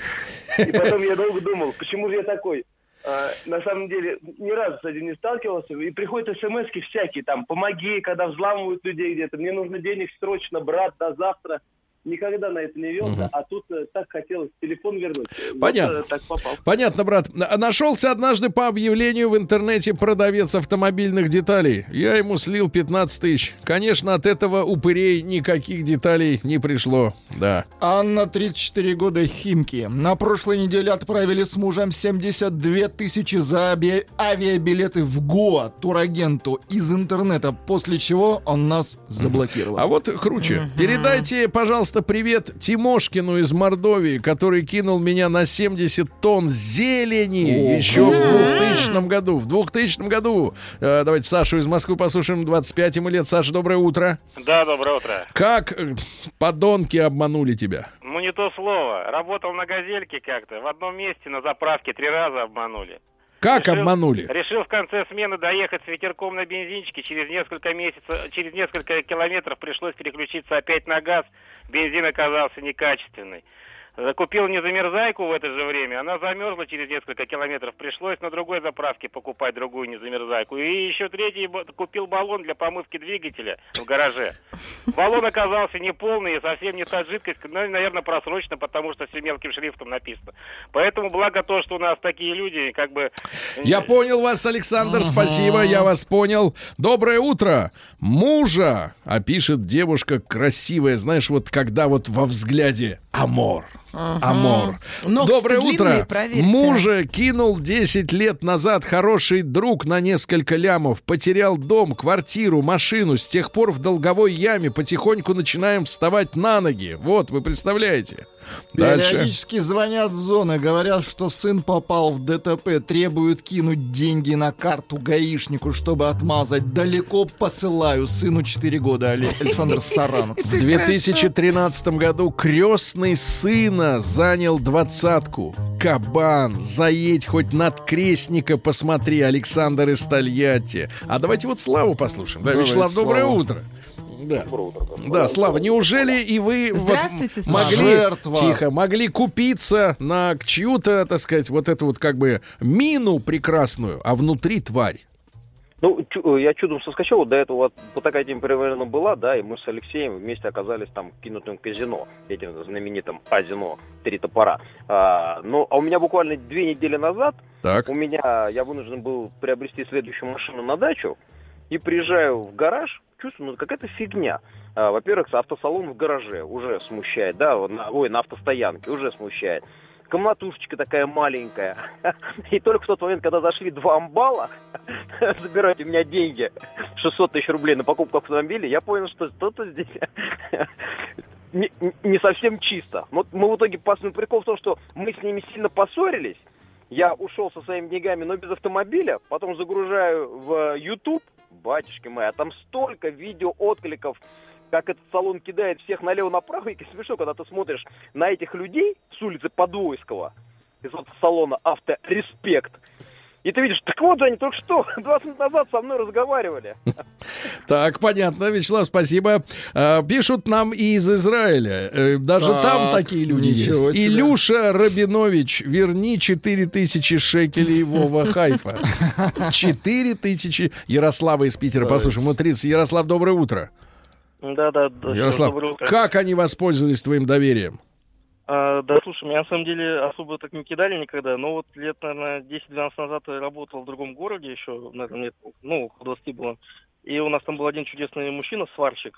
И потом я долго думал, почему же я такой? А, на самом деле, ни разу с этим не сталкивался. И приходят смс всякие, там, помоги, когда взламывают людей где-то. Мне нужно денег срочно, брат, до завтра. Никогда на это не велся, а тут э, так хотелось телефон вернуть. Вот, Понятно. э, так попал. Понятно, брат. Н- Нашелся однажды по объявлению в интернете продавец автомобильных деталей. Я ему слил 15 тысяч. Конечно, от этого упырей никаких деталей не пришло. Да. Анна, 34 года, Химки. На прошлой неделе отправили с мужем 72 тысячи за аби- авиабилеты в Гоа турагенту из интернета, после чего он нас заблокировал. А вот круче. Передайте, пожалуйста, Место привет Тимошкину из Мордовии, который кинул меня на 70 тонн зелени еще в 2000 году. В 2000 году. Э, давайте Сашу из Москвы послушаем. 25 ему лет. Саша, доброе утро. Да, доброе утро. Как э, подонки обманули тебя? Ну, не то слово. Работал на газельке как-то. В одном месте на заправке три раза обманули. Как Решил- обманули? Решил в конце смены доехать с ветерком на бензинчике. Через несколько месяцев, через несколько километров пришлось переключиться опять на газ. Бензин оказался некачественный. Э, Купил незамерзайку в это же время. Она замерзла через несколько километров. Пришлось на другой заправке покупать другую незамерзайку. И еще третий купил баллон для помывки двигателя в гараже. Баллон оказался неполный и совсем не та жидкость, ну, наверное, просрочно, потому что все мелким шрифтом написано. Поэтому благо то, что у нас такие люди, как бы... Я понял вас, Александр, спасибо, я вас понял. Доброе утро. Мужа, а пишет девушка красивая, знаешь, вот когда вот во взгляде амор. Амор. Ногти Доброе длинные, утро. проверьте. Мужа кинул 10 лет назад хороший друг на несколько лямов. Потерял дом, квартиру, машину. С тех пор в долговой яме потихоньку начинаем вставать на ноги. Вот, вы представляете. Дальше. Периодически звонят с зоны, говорят, что сын попал в ДТП, требуют кинуть деньги на карту гаишнику, чтобы отмазать. Далеко посылаю. Сыну 4 года, Але- Александр Саранов. В 2013 году крестный сына занял двадцатку. Кабан, заедь хоть над крестника, посмотри, Александр из Тольятти. А давайте вот Славу послушаем. Да, Давай, Вячеслав, доброе Слава. утро. Да. Да, Слава, неужели и вы вот Здравствуйте, Слава. могли, Жертва. тихо, могли купиться на чью-то, так сказать, вот эту вот как бы мину прекрасную, а внутри тварь? Ну, чу- я чудом соскочил, вот до этого вот, вот такая тема примерно была, да, и мы с Алексеем вместе оказались там в кинутом казино, этим знаменитым Азино, три топора. А, ну, а у меня буквально две недели назад, Так. у меня, я вынужден был приобрести следующую машину на дачу, и приезжаю в гараж, чувствую, ну, какая-то фигня. А, во-первых, автосалон в гараже уже смущает, да, на- ой, на автостоянке уже смущает. Комнатушечка такая маленькая. И только в тот момент, когда зашли два амбала, забирать у меня деньги, 600 тысяч рублей на покупку автомобиля, я понял, что что-то здесь не, не совсем чисто. Вот мы в итоге, ну, прикол в том, что мы с ними сильно поссорились, я ушел со своими деньгами, но без автомобиля, потом загружаю в YouTube, батюшки мои, а там столько видео откликов, как этот салон кидает всех налево-направо, и смешно, когда ты смотришь на этих людей с улицы Подвойского, из вот салона «Авто-Респект», и ты видишь, так вот они только что, 20 минут назад со мной разговаривали. Так, понятно, Вячеслав, спасибо. А, Пишут нам и из Израиля. Э, Даже Так, там такие люди есть. себе. Илюша Рабинович, верни 4000 шекелей Вова Хайфа. 4000. Ярослава из Питера, послушаем. Вот 30. Ярослав, доброе утро. Да, да, да. Ярослав, как они воспользовались твоим доверием? А, да, слушай, меня на самом деле особо так не кидали никогда, но вот лет, наверное, 10-12 назад я работал в другом городе еще, наверное, лет, ну, около 20 было. И у нас там был один чудесный мужчина, сварщик,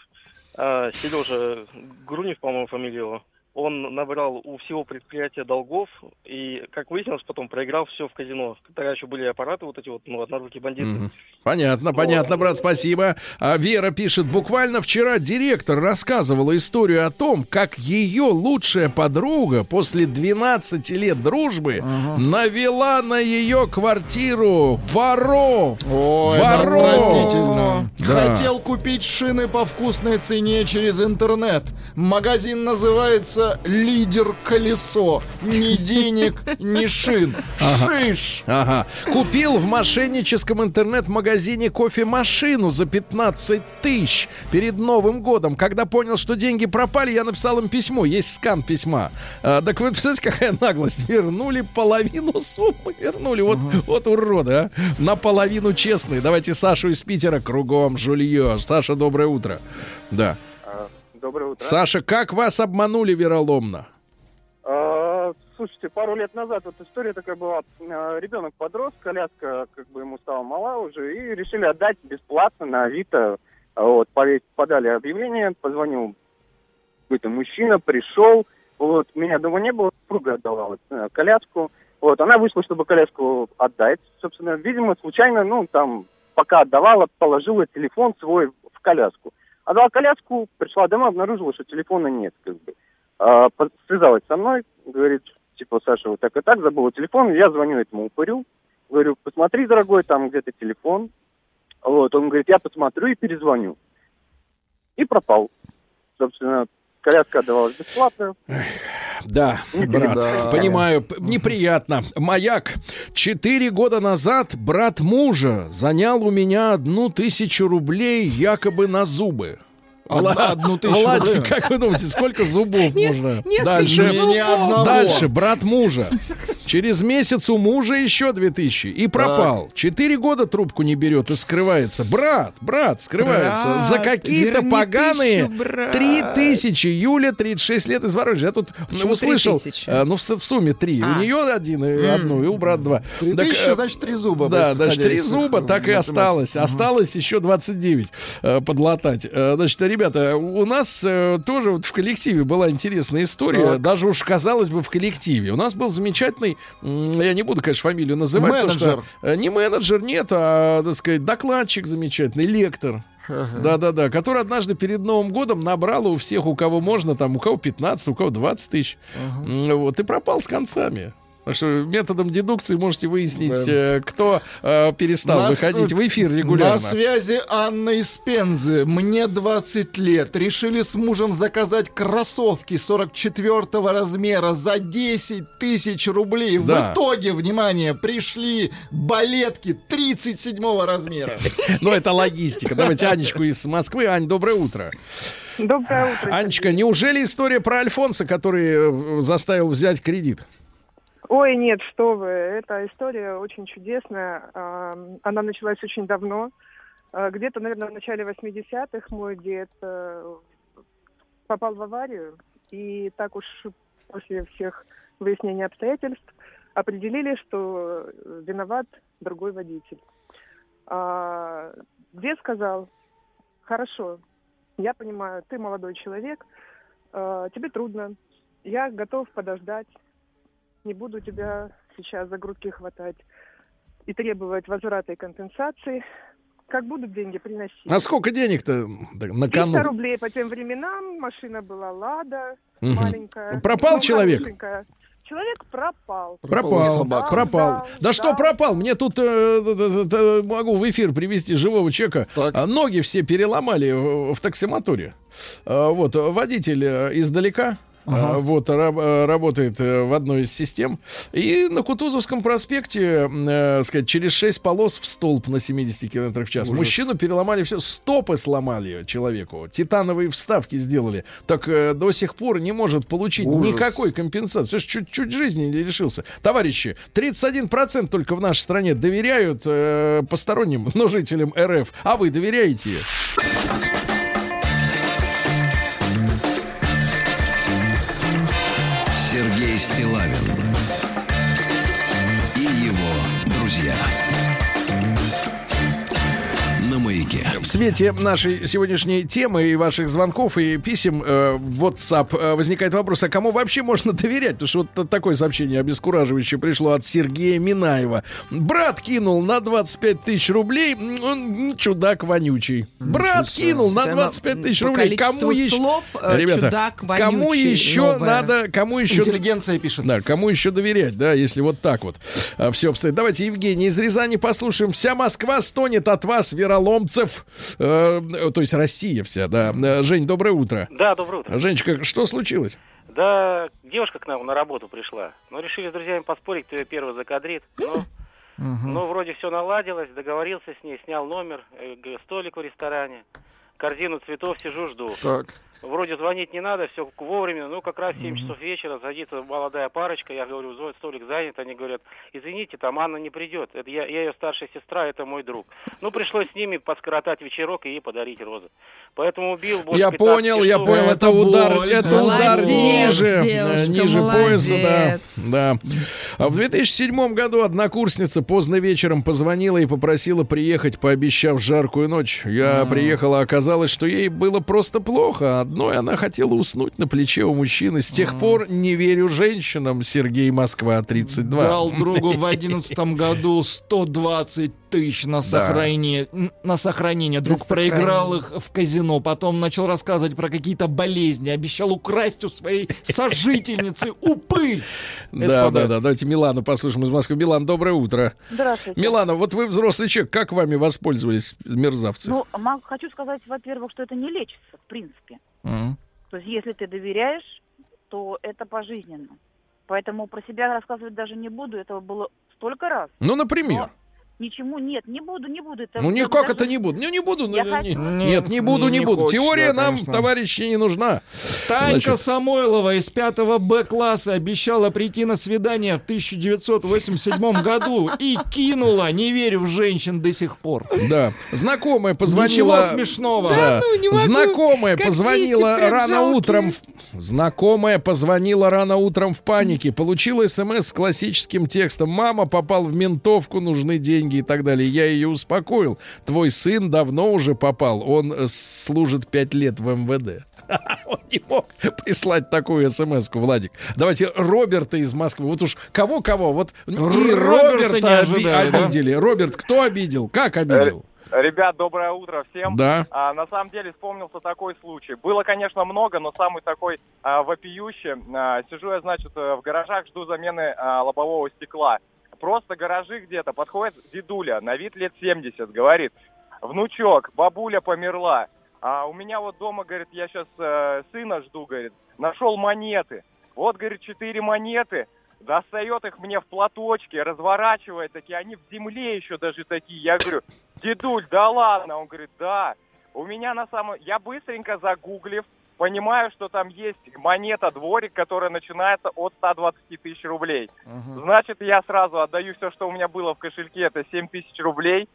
а, Сережа Грунев, по-моему, фамилия его. Он набрал у всего предприятия долгов и, как выяснилось, потом проиграл все в казино. Тогда еще были аппараты вот эти вот, ну, однорукие бандиты. Мгм. Понятно, понятно, брат, спасибо. А Вера пишет, буквально вчера директор рассказывала историю о том, как ее лучшая подруга после 12 лет дружбы навела на ее квартиру воров. Ой, Воров! Да. Хотел купить шины по вкусной цене через интернет. Магазин называется «Лидер колесо». Ни денег, ни шин. Шиш! Ага. Купил в мошенническом интернет-магазине кофемашину за 15 тысяч перед Новым годом. Когда понял, что деньги пропали, я написал им письмо. Есть скан письма. А, так вы представляете, какая наглость? Вернули половину суммы. Вернули. Вот, вот уроды, а. Наполовину честные. Давайте Сашу из Питера кругом жулье. Саша, доброе утро. Да. Доброе утро. Саша, как вас обманули вероломно? А, слушайте, пару лет назад вот история такая была. А, Ребенок подрос, коляска как бы ему стала мала уже, и решили отдать бесплатно на Авито. А, Вот, подали объявление, позвонил какой-то мужчина, пришел, вот, меня дома не было, супруга отдавала э, коляску, вот, она вышла, чтобы коляску отдать, собственно, видимо, случайно, ну, там, пока отдавала, положила телефон свой в коляску. Отдала коляску, пришла домой, обнаружила, что телефона нет, как бы. А, связалась со мной, говорит, типа, Саша, вот так и так, забыла телефон, я звоню этому упырю, говорю, посмотри, дорогой, там где-то телефон. Вот, он говорит, я посмотрю и перезвоню. И пропал. Собственно, коляска отдавалась бесплатно. Да, Не брат, перебивай. понимаю, неприятно. Маяк. Четыре года назад брат мужа занял у меня одну тысячу рублей якобы на зубы. Вла- одну тысячу Владик, как вы думаете, сколько зубов можно? Дальше. зубов. Дальше, брат мужа. Через месяц у мужа еще две тысячи. И пропал. Четыре года трубку не берет и скрывается. Брат, брат, скрывается. Брат, За какие-то поганые три тысячи. Юля, 36 лет из Воронежа. Я тут Почему услышал. 3000? а, ну, в, сумме три. А. У нее один и одну, и у брата два. Три Так, тысячи, э, значит, три зуба. да, значит, три зуба э, так и осталось. Осталось еще 29 э, подлатать. Э, значит, ребята, у нас э, тоже вот в коллективе была интересная история. Так. Даже уж, казалось бы, в коллективе. У нас был замечательный, я не буду, конечно, фамилию называть. потому что, Менеджер. э, не менеджер, нет, а, так сказать, докладчик замечательный, лектор. Ага. Да-да-да, который однажды перед Новым годом набрал у всех, у кого можно, там, у кого 15, у кого 20 тысяч. М, Вот, и пропал с концами. Что методом дедукции можете выяснить, Да. э, кто э, перестал выходить э, в эфир регулярно. На связи Анна из Пензы. Мне 20 лет. Решили с мужем заказать кроссовки 44 размера за 10 тысяч рублей. Да. В итоге, внимание, пришли балетки 37 размера. Но это логистика. Давайте Анечку из Москвы. Ань, доброе утро. Доброе утро. Анечка, неужели история про Альфонса, который э, заставил взять кредит? Ой, нет, что вы, эта история очень чудесная. Ам, Она началась очень давно. А, Где-то, наверное, в начале 80-х мой дед э, попал в аварию, и так уж после всех выяснений обстоятельств определили, что виноват другой водитель. А, Дед сказал, хорошо, я понимаю, ты молодой человек, э, тебе трудно, я готов подождать, не буду тебя сейчас за грудки хватать и требовать возврата и компенсации. Как будут деньги приносить? А сколько денег-то да, на 300 кону? рублей по тем временам, машина была «Лада», Мгм. маленькая. Пропал ну, человек? хорошенькая. Человек пропал. Пропал, собака. пропал. Да, Да, что пропал? Мне тут э, д- д- могу в эфир привести живого человека. Так. А, Ноги все переломали в, в таксомоторе. А, Вот водитель э, издалека. Ага. а, Вот раб- э, работает э, в одной из систем. И на Кутузовском проспекте, э, сказать, через 6 полос в столб на 70 км в час. Ужас. Мужчину переломали все, стопы сломали человеку, титановые вставки сделали. Так э, до сих пор не может получить Ужас. никакой компенсации. Слушай, Чуть-чуть жизни не лишился. Товарищи, 31% только в нашей стране доверяют э, посторонним, но жителям РФ. А вы доверяете? Стилавин В свете нашей сегодняшней темы и ваших звонков и писем э, в WhatsApp э, возникает вопрос, а кому вообще можно доверять? Потому что вот такое сообщение обескураживающее пришло от Сергея Минаева. Брат кинул на 25 тысяч рублей, он чудак вонючий. Брат себе. кинул на Это 25 тысяч по рублей. Кому еще? слов, э, Ребята, чудак кому вонючий, еще новое. надо, кому еще Интеллигенция пишет. да, кому еще доверять, да, если вот так вот все обстоит. Давайте Евгений из Рязани послушаем. Вся Москва стонет от вас, вероломцев. Э, то есть Россия вся, да. Э, Жень, доброе утро. Да, доброе утро. Женечка, что случилось? Да, девушка к нам на работу пришла. Ну, решили с друзьями поспорить, кто ее первый закадрит. Ну, ну, вроде все наладилось, договорился с ней, снял номер, э, столик в ресторане, корзину цветов, сижу, жду. Так. Вроде звонить не надо, все вовремя. Ну, как раз в 7 часов вечера садится молодая парочка. Я говорю, «Зой, столик занят. Они говорят, извините, там Анна не придет. Это я, я ее старшая сестра, это мой друг. Ну, пришлось с ними поскоротать вечерок и ей подарить розы. Поэтому убил больше Я 15 понял, я понял, это удар, боль. это удар Молодец, ниже, э, девушка, ниже пояса, да, молодец. да. А в 2007 году однокурсница поздно вечером позвонила и попросила приехать, пообещав жаркую ночь. Я приехала, оказалось, что ей было просто плохо. Одной она хотела уснуть на плече у мужчины. С тех пор не верю женщинам. Сергей Москва 32. Дал другу в одиннадцатом году 120 тысяч на сохранение, н- на сохранение. Друг сохранение. проиграл их в казино, потом начал рассказывать про какие-то болезни, обещал украсть у своей сожительницы упырь. Да, да, да. Давайте Милану послушаем из Москвы. Милан, доброе утро. Здравствуйте. Милана, вот вы взрослый человек, как вами воспользовались мерзавцы? Ну, хочу сказать, во-первых, что это не лечится, в принципе. Мгм. То есть, если ты доверяешь, то это пожизненно. Поэтому про себя рассказывать даже не буду. Этого было столько раз. Ну, например. Но ничему нет, не буду, не буду. Это Ну, никак даже- это не буду. Ну, не буду. Я ну, хочу. не- Не- Нет, не буду, не, не буду. хочется, Теория нам, конечно. товарищи, не нужна. Танька Значит, Самойлова из 5 Б класса обещала прийти на свидание в 1987 году и кинула, не верю в женщин до сих пор. Да. Знакомая позвонила... Ничего смешного. Да. Да ну, не могу. Знакомая Как позвонила рано жалкие. утром. в- Знакомая позвонила рано утром в панике. Получила смс с классическим текстом. Мама попал в ментовку, нужны деньги и так далее. Я ее успокоил. Твой сын давно уже попал. Он э, служит пять лет в МВД. Он не мог прислать такую смс Владик. Давайте Роберта из Москвы. Вот уж кого-кого. Вот и Роберта Роберта не ожидали, да? обидели. Роберт, кто обидел? Как обидел? Ребят, доброе утро всем. Да. А, на самом деле вспомнился такой случай. Было, конечно, много, но самый такой а, вопиющий. А, сижу я, значит, э, в гаражах, жду замены а, лобового стекла. Просто гаражи где-то. Подходит дедуля, на вид лет 70, говорит, внучок, бабуля померла. А у меня вот дома, говорит, я сейчас сына жду, говорит, нашел монеты. Вот, говорит, четыре монеты, достает их мне в платочке, разворачивает такие, они в земле еще даже такие. Я говорю, дедуль, да ладно? Он говорит, да. У меня на самом... Я быстренько загуглив, понимаю, что там есть монета дворик, которая начинается от 120 тысяч рублей. Значит, я сразу отдаю все, что у меня было в кошельке, это 7 тысяч рублей.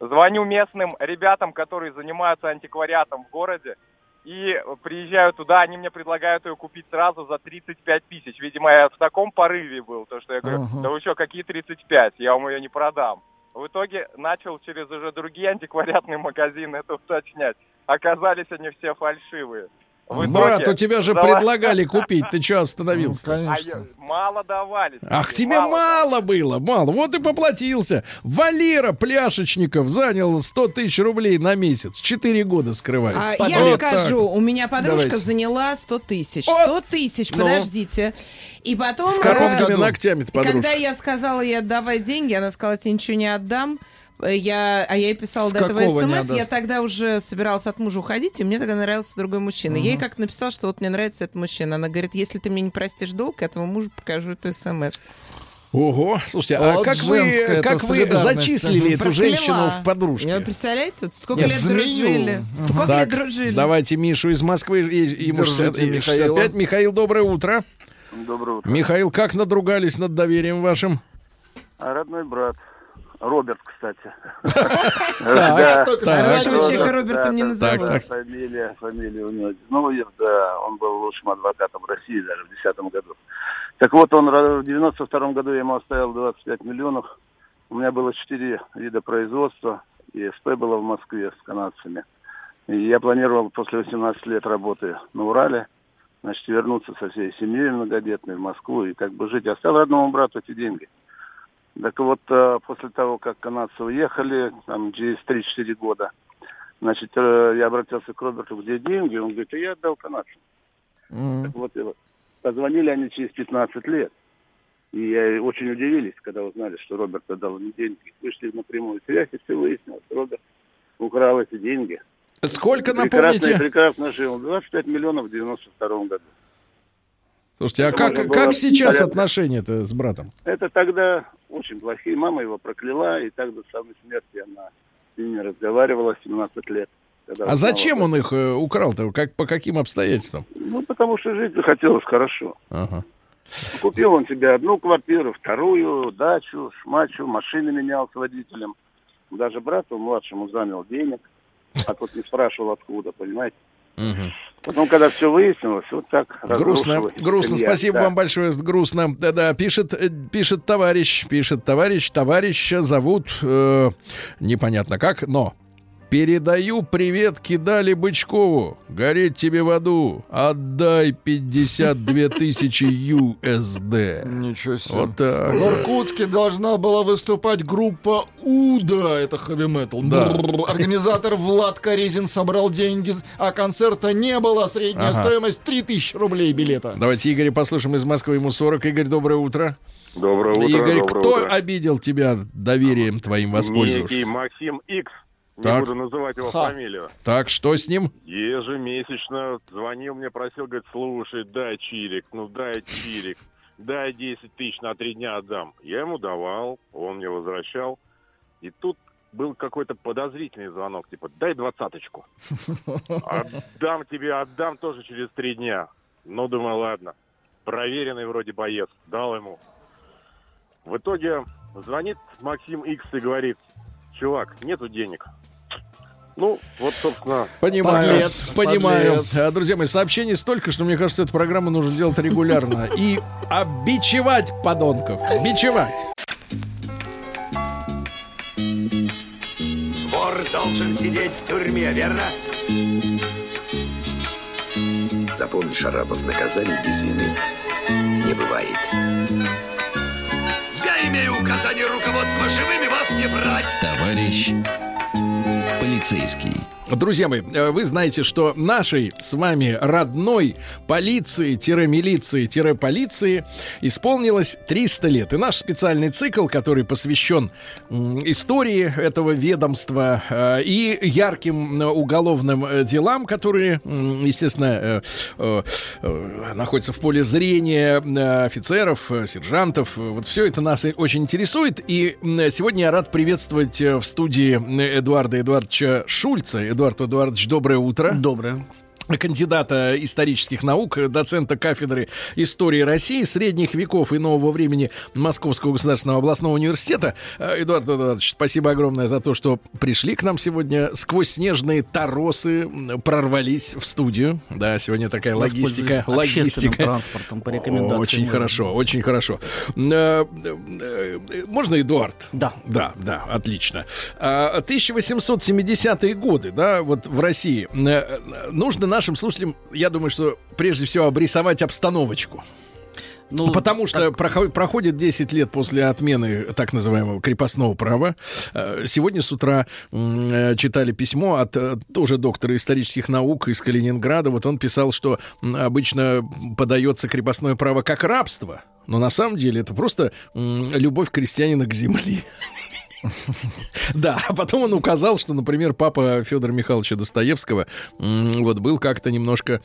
Звоню местным ребятам, которые занимаются антиквариатом в городе. И приезжаю туда, они мне предлагают ее купить сразу за 35 тысяч. Видимо, я в таком порыве был, то что я говорю, Ага. да вы что, какие 35? Я вам ее не продам. В итоге начал через уже другие антиквариатные магазины это уточнять. Оказались они все фальшивые. Брат, у тебя же предлагали купить, ты что остановился? А я- мало давали. Ах, тебе мало было, мало. Вот и поплатился. Валера Пляшечников занял 100 тысяч рублей на месяц. Четыре года скрывается. А, я Вот так. скажу, у меня подружка Давайте. заняла 100 тысяч. 100 тысяч, Ну. подождите. И потом... С короткими э, ногтями-то и когда я сказала ей отдавай деньги, она сказала, тебе ничего не отдам. Э, Я, а я ей писала С до этого смс, я тогда уже собиралась от мужа уходить, и мне тогда нравился другой мужчина. Я ей как-то написала, что вот мне нравится этот мужчина. Она говорит, если ты мне не простишь долг, я твоему мужу покажу эту смс. Ого, слушайте, а Вот как вы, как вы зачислили эту Прокляла. женщину в подружке? Я, представляете, вот сколько Нет, лет змею. дружили. Сколько Так, лет дружили. давайте Мишу из Москвы, и- ему Держите 60 и Михаила. 65. Михаил, доброе утро. Доброе утро. Михаил, как надругались над доверием вашим? А родной брат. Роберт, кстати. Хорошего человека Робертом не да, назовут. да, Фамилия, фамилия у него Зиновьев, да, он был лучшим адвокатом России даже в 2010 году. Так вот, он ра- в 92 году я ему оставил 25 миллионов. У меня было четыре вида производства, и СП было в Москве с канадцами. И я планировал после 18 лет работы на Урале, значит, вернуться со всей семьей многодетной в Москву и как бы жить. Оставил родному брату эти деньги. Так вот, э, после того, как канадцы уехали, там, через 3-4 года, значит, э, я обратился к Роберту, где деньги? Он говорит, я отдал канадцам. Так вот, позвонили они через 15 лет. И я очень удивились, когда узнали, что Роберт отдал мне деньги. Вышли на прямую связь, и все выяснилось. Роберт украл эти деньги. Сколько, Прекрасно, напомните? прекрасно жил. 25 миллионов в 92 году. Слушайте, а Это как, как сейчас порядка. отношения-то с братом? Это тогда очень плохие. Мама его прокляла, и так до самой смерти она с ними разговаривала 17 лет. А зачем он их э, украл-то? Как, по каким обстоятельствам? Ну, потому что жить захотелось хорошо. Ага. Купил он себе одну квартиру, вторую, дачу, шмачу, машины менял с водителем. Даже брату младшему занял денег, а тот не спрашивал откуда, понимаете? Потом, когда все выяснилось, вот так Грустно, грустно. семья, Спасибо да. вам большое. Грустно. Да-да, пишет, э, пишет товарищ, пишет товарищ. Товарища зовут э, непонятно как, но Передаю привет Кидали Бычкову. Гореть тебе в аду. Отдай 52 тысячи USD. Ничего себе. Вот так. В Иркутске должна была выступать группа Уда, это хэви метал. Да. Организатор Влад Корезин собрал деньги, а концерта не было. Средняя Ага. стоимость 3000 рублей билета. Давайте Игоря послушаем из Москвы. Ему 40. Игорь, доброе утро. Доброе утро, Игорь, доброе кто утро. обидел тебя доверием твоим воспользовавшись? Некий Максим Икс. Не Так. буду называть его Ха. фамилию. Так, что с ним? Ежемесячно звонил мне, просил, говорит, слушай, дай чирик, ну дай чирик, дай 10 тысяч на три дня отдам. Я ему давал, он мне возвращал. И тут был какой-то подозрительный звонок, типа, дай двадцаточку. Отдам тебе, отдам тоже через три дня. Ну, думаю, ладно. Проверенный вроде боец. Дал ему. В итоге звонит Максим Икс и говорит, чувак, нету денег. Ну, вот, собственно... Понимаю, понимаю. А, Друзья мои, сообщений столько, что мне кажется, эту программу нужно делать регулярно. И обичевать подонков. Бичевать. Вор должен сидеть в тюрьме, верно? Запомни, Шарапов, наказаний без вины не бывает. Я имею указание руководства живыми вас не брать. Товарищ полицейский. Друзья мои, э, вы знаете, что нашей с вами родной полиции-милиции-полиции исполнилось 300 лет. И наш специальный цикл, который посвящен истории этого ведомства э, и ярким э, уголовным делам, которые, естественно, находятся в поле зрения офицеров, сержантов. Вот все это нас очень интересует. И сегодня я рад приветствовать в студии Эдуарда Эдуардовича Шульца. Эдуард Эдуардович, доброе утро. Доброе. Кандидата исторических наук, доцента кафедры истории России, средних веков и нового времени Московского государственного областного университета. Э, Эдуард Эдуардович, спасибо огромное за то, что пришли к нам сегодня. Сквозь снежные торосы прорвались в студию. Да, сегодня такая логистика. Логистика. транспортом по рекомендации. Очень можно. хорошо, очень хорошо. Э, э, Можно, Эдуард? Да. Да, да, отлично. А, 1870-е годы, да, вот в России. Нужно нашим слушателям, я думаю, что прежде всего обрисовать обстановочку. Ну, Потому что прохо- проходит 10 лет после отмены так называемого крепостного права. Э, Сегодня с утра э, читали письмо от э, тоже доктора исторических наук из Калининграда. Вот он писал, что обычно подается крепостное право как рабство. Но на самом деле это просто любовь крестьянина к земле. Да, а потом он указал, что, например, папа Федора Михайловича Достоевского вот был как-то немножко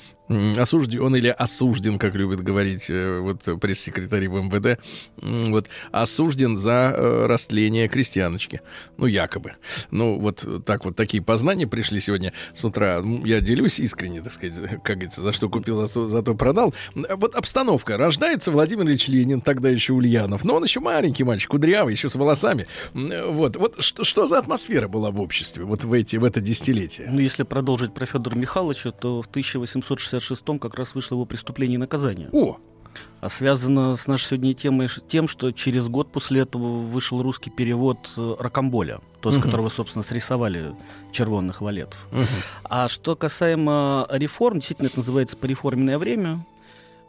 осужден или осужден, как любят говорить э, вот пресс-секретари в МВД, вот осужден за э, растление крестьяночки, ну якобы. Ну вот так вот такие познания пришли сегодня с утра. Я делюсь искренне, так сказать, как говорится, за что купил, за то, за то продал. Вот обстановка. Рождается Владимир Ильич Ленин, тогда еще Ульянов, но он еще маленький мальчик, кудрявый, еще с волосами. Вот, вот что, что за атмосфера была в обществе вот в, эти, в это десятилетие? Ну, если продолжить про Федора Михайловича, то в 1866 как раз вышло его преступление и наказание. О! А связано с нашей сегодня темой тем, что через год после этого вышел русский перевод э, Рокамболя, тот, с Мгм. которого, собственно, срисовали червонных валетов. А что касаемо реформ, действительно, это называется пореформенное время.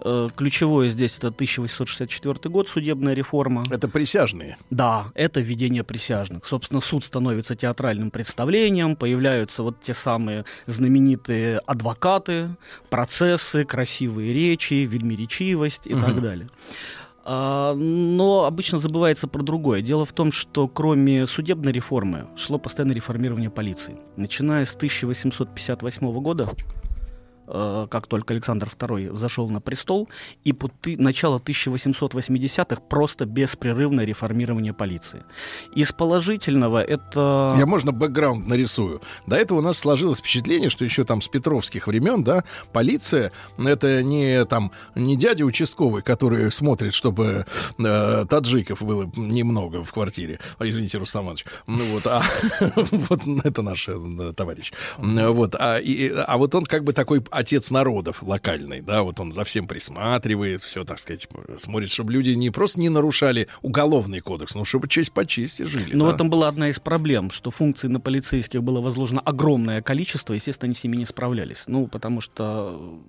Э, Ключевое здесь это 1864 год, судебная реформа. Это присяжные? Да, это введение присяжных. Собственно, суд становится театральным представлением, появляются вот те самые знаменитые адвокаты, процессы, красивые речи, вельмиречивость и так Мгм. далее. А, Но обычно забывается про другое. Дело в том, что кроме судебной реформы шло постоянное реформирование полиции. Начиная с 1858 года, как только Александр II взошел на престол, и ты- начало 1880-х просто беспрерывное реформирование полиции. Из положительного это... Я можно бэкграунд нарисую. До этого у нас сложилось впечатление, что еще там с петровских времен, да, полиция это не там не дядя участковый, который смотрит, чтобы э, таджиков было немного в квартире. А, Извините, Рустам Иванович. Ну вот, а вот это наш э, товарищ. Вот, а, а вот он как бы такой отец народов локальный, да, вот он за всем присматривает, все, так сказать, смотрит, чтобы люди не просто не нарушали уголовный кодекс, но чтобы честь по чести жили. Но да. в этом была одна из проблем, что функций на полицейских было возложено огромное количество, естественно, они с ними не справлялись. Ну, потому что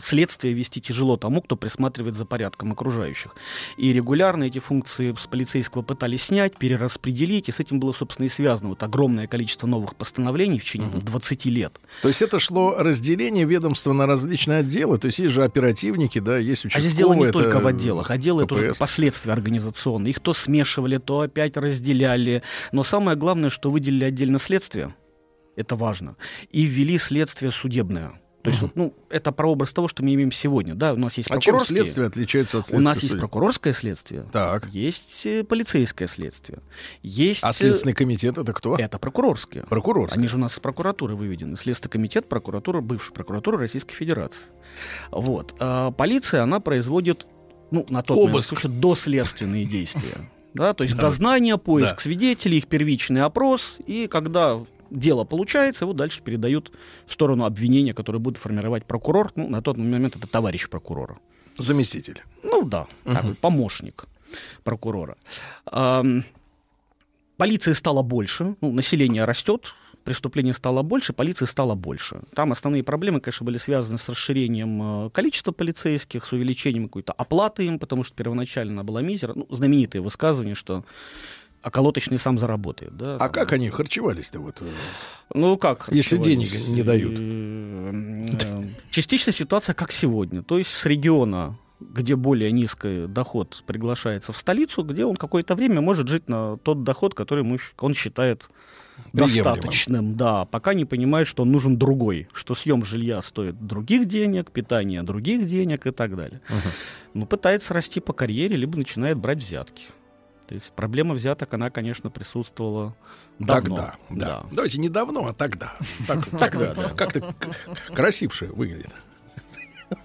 следствие вести тяжело тому, кто присматривает за порядком окружающих. И регулярно эти функции с полицейского пытались снять, перераспределить, и с этим было, собственно, и связано вот огромное количество новых постановлений в течение 20 лет. То есть это шло разделение ведомства на различные отделы, то есть есть же оперативники, да, есть А участковые. здесь дело не это только в отделах, отделы это уже последствия организационные. Их то смешивали, то опять разделяли. Но самое главное, что выделили отдельно следствие, это важно, и ввели следствие судебное. То есть, вот, ну, это прообраз того, что мы имеем сегодня. Да, у нас есть А чем прокурорские- следствие отличается от У нас следствия есть прокурорское следствие, Так. есть э, полицейское следствие, есть... А э, Следственный комитет это кто? Это прокурорские. Прокурорское. Они же у нас с прокуратуры выведены. Следственный комитет, прокуратура, бывшая прокуратура Российской Федерации. Вот. А полиция, она производит, ну, на тот момент Обыск. случай, доследственные действия. Да, то есть Да. дознание, поиск Да. свидетелей, их первичный опрос, и когда дело получается, его дальше передают в сторону обвинения, которое будет формировать прокурор. Ну, на тот момент это товарищ прокурора. Заместитель. Ну да, такой помощник прокурора. Полиции стало больше, ну, население растет, преступлений стало больше, полиции стало больше. Там основные проблемы, конечно, были связаны с расширением э, количества полицейских, с увеличением какой-то оплаты им, потому что первоначально она была мизера. Ну, знаменитое высказывание, что околоточный сам заработает. Да? А как они харчевались-то вот? э, Ну как? Если денег не дают. Э, Частично ситуация как сегодня. То есть с региона где более низкий доход приглашается в столицу, где он какое-то время может жить на тот доход, который ему он считает достаточным, да, пока не понимает, что он нужен другой, что съем жилья стоит других денег, питание других денег и так далее. Ну, пытается расти по карьере, либо начинает брать взятки. То есть проблема взяток, она, конечно, присутствовала давно. Тогда, да. Давайте не давно, а тогда. Так- Тогда, да. Как-то красивше выглядит.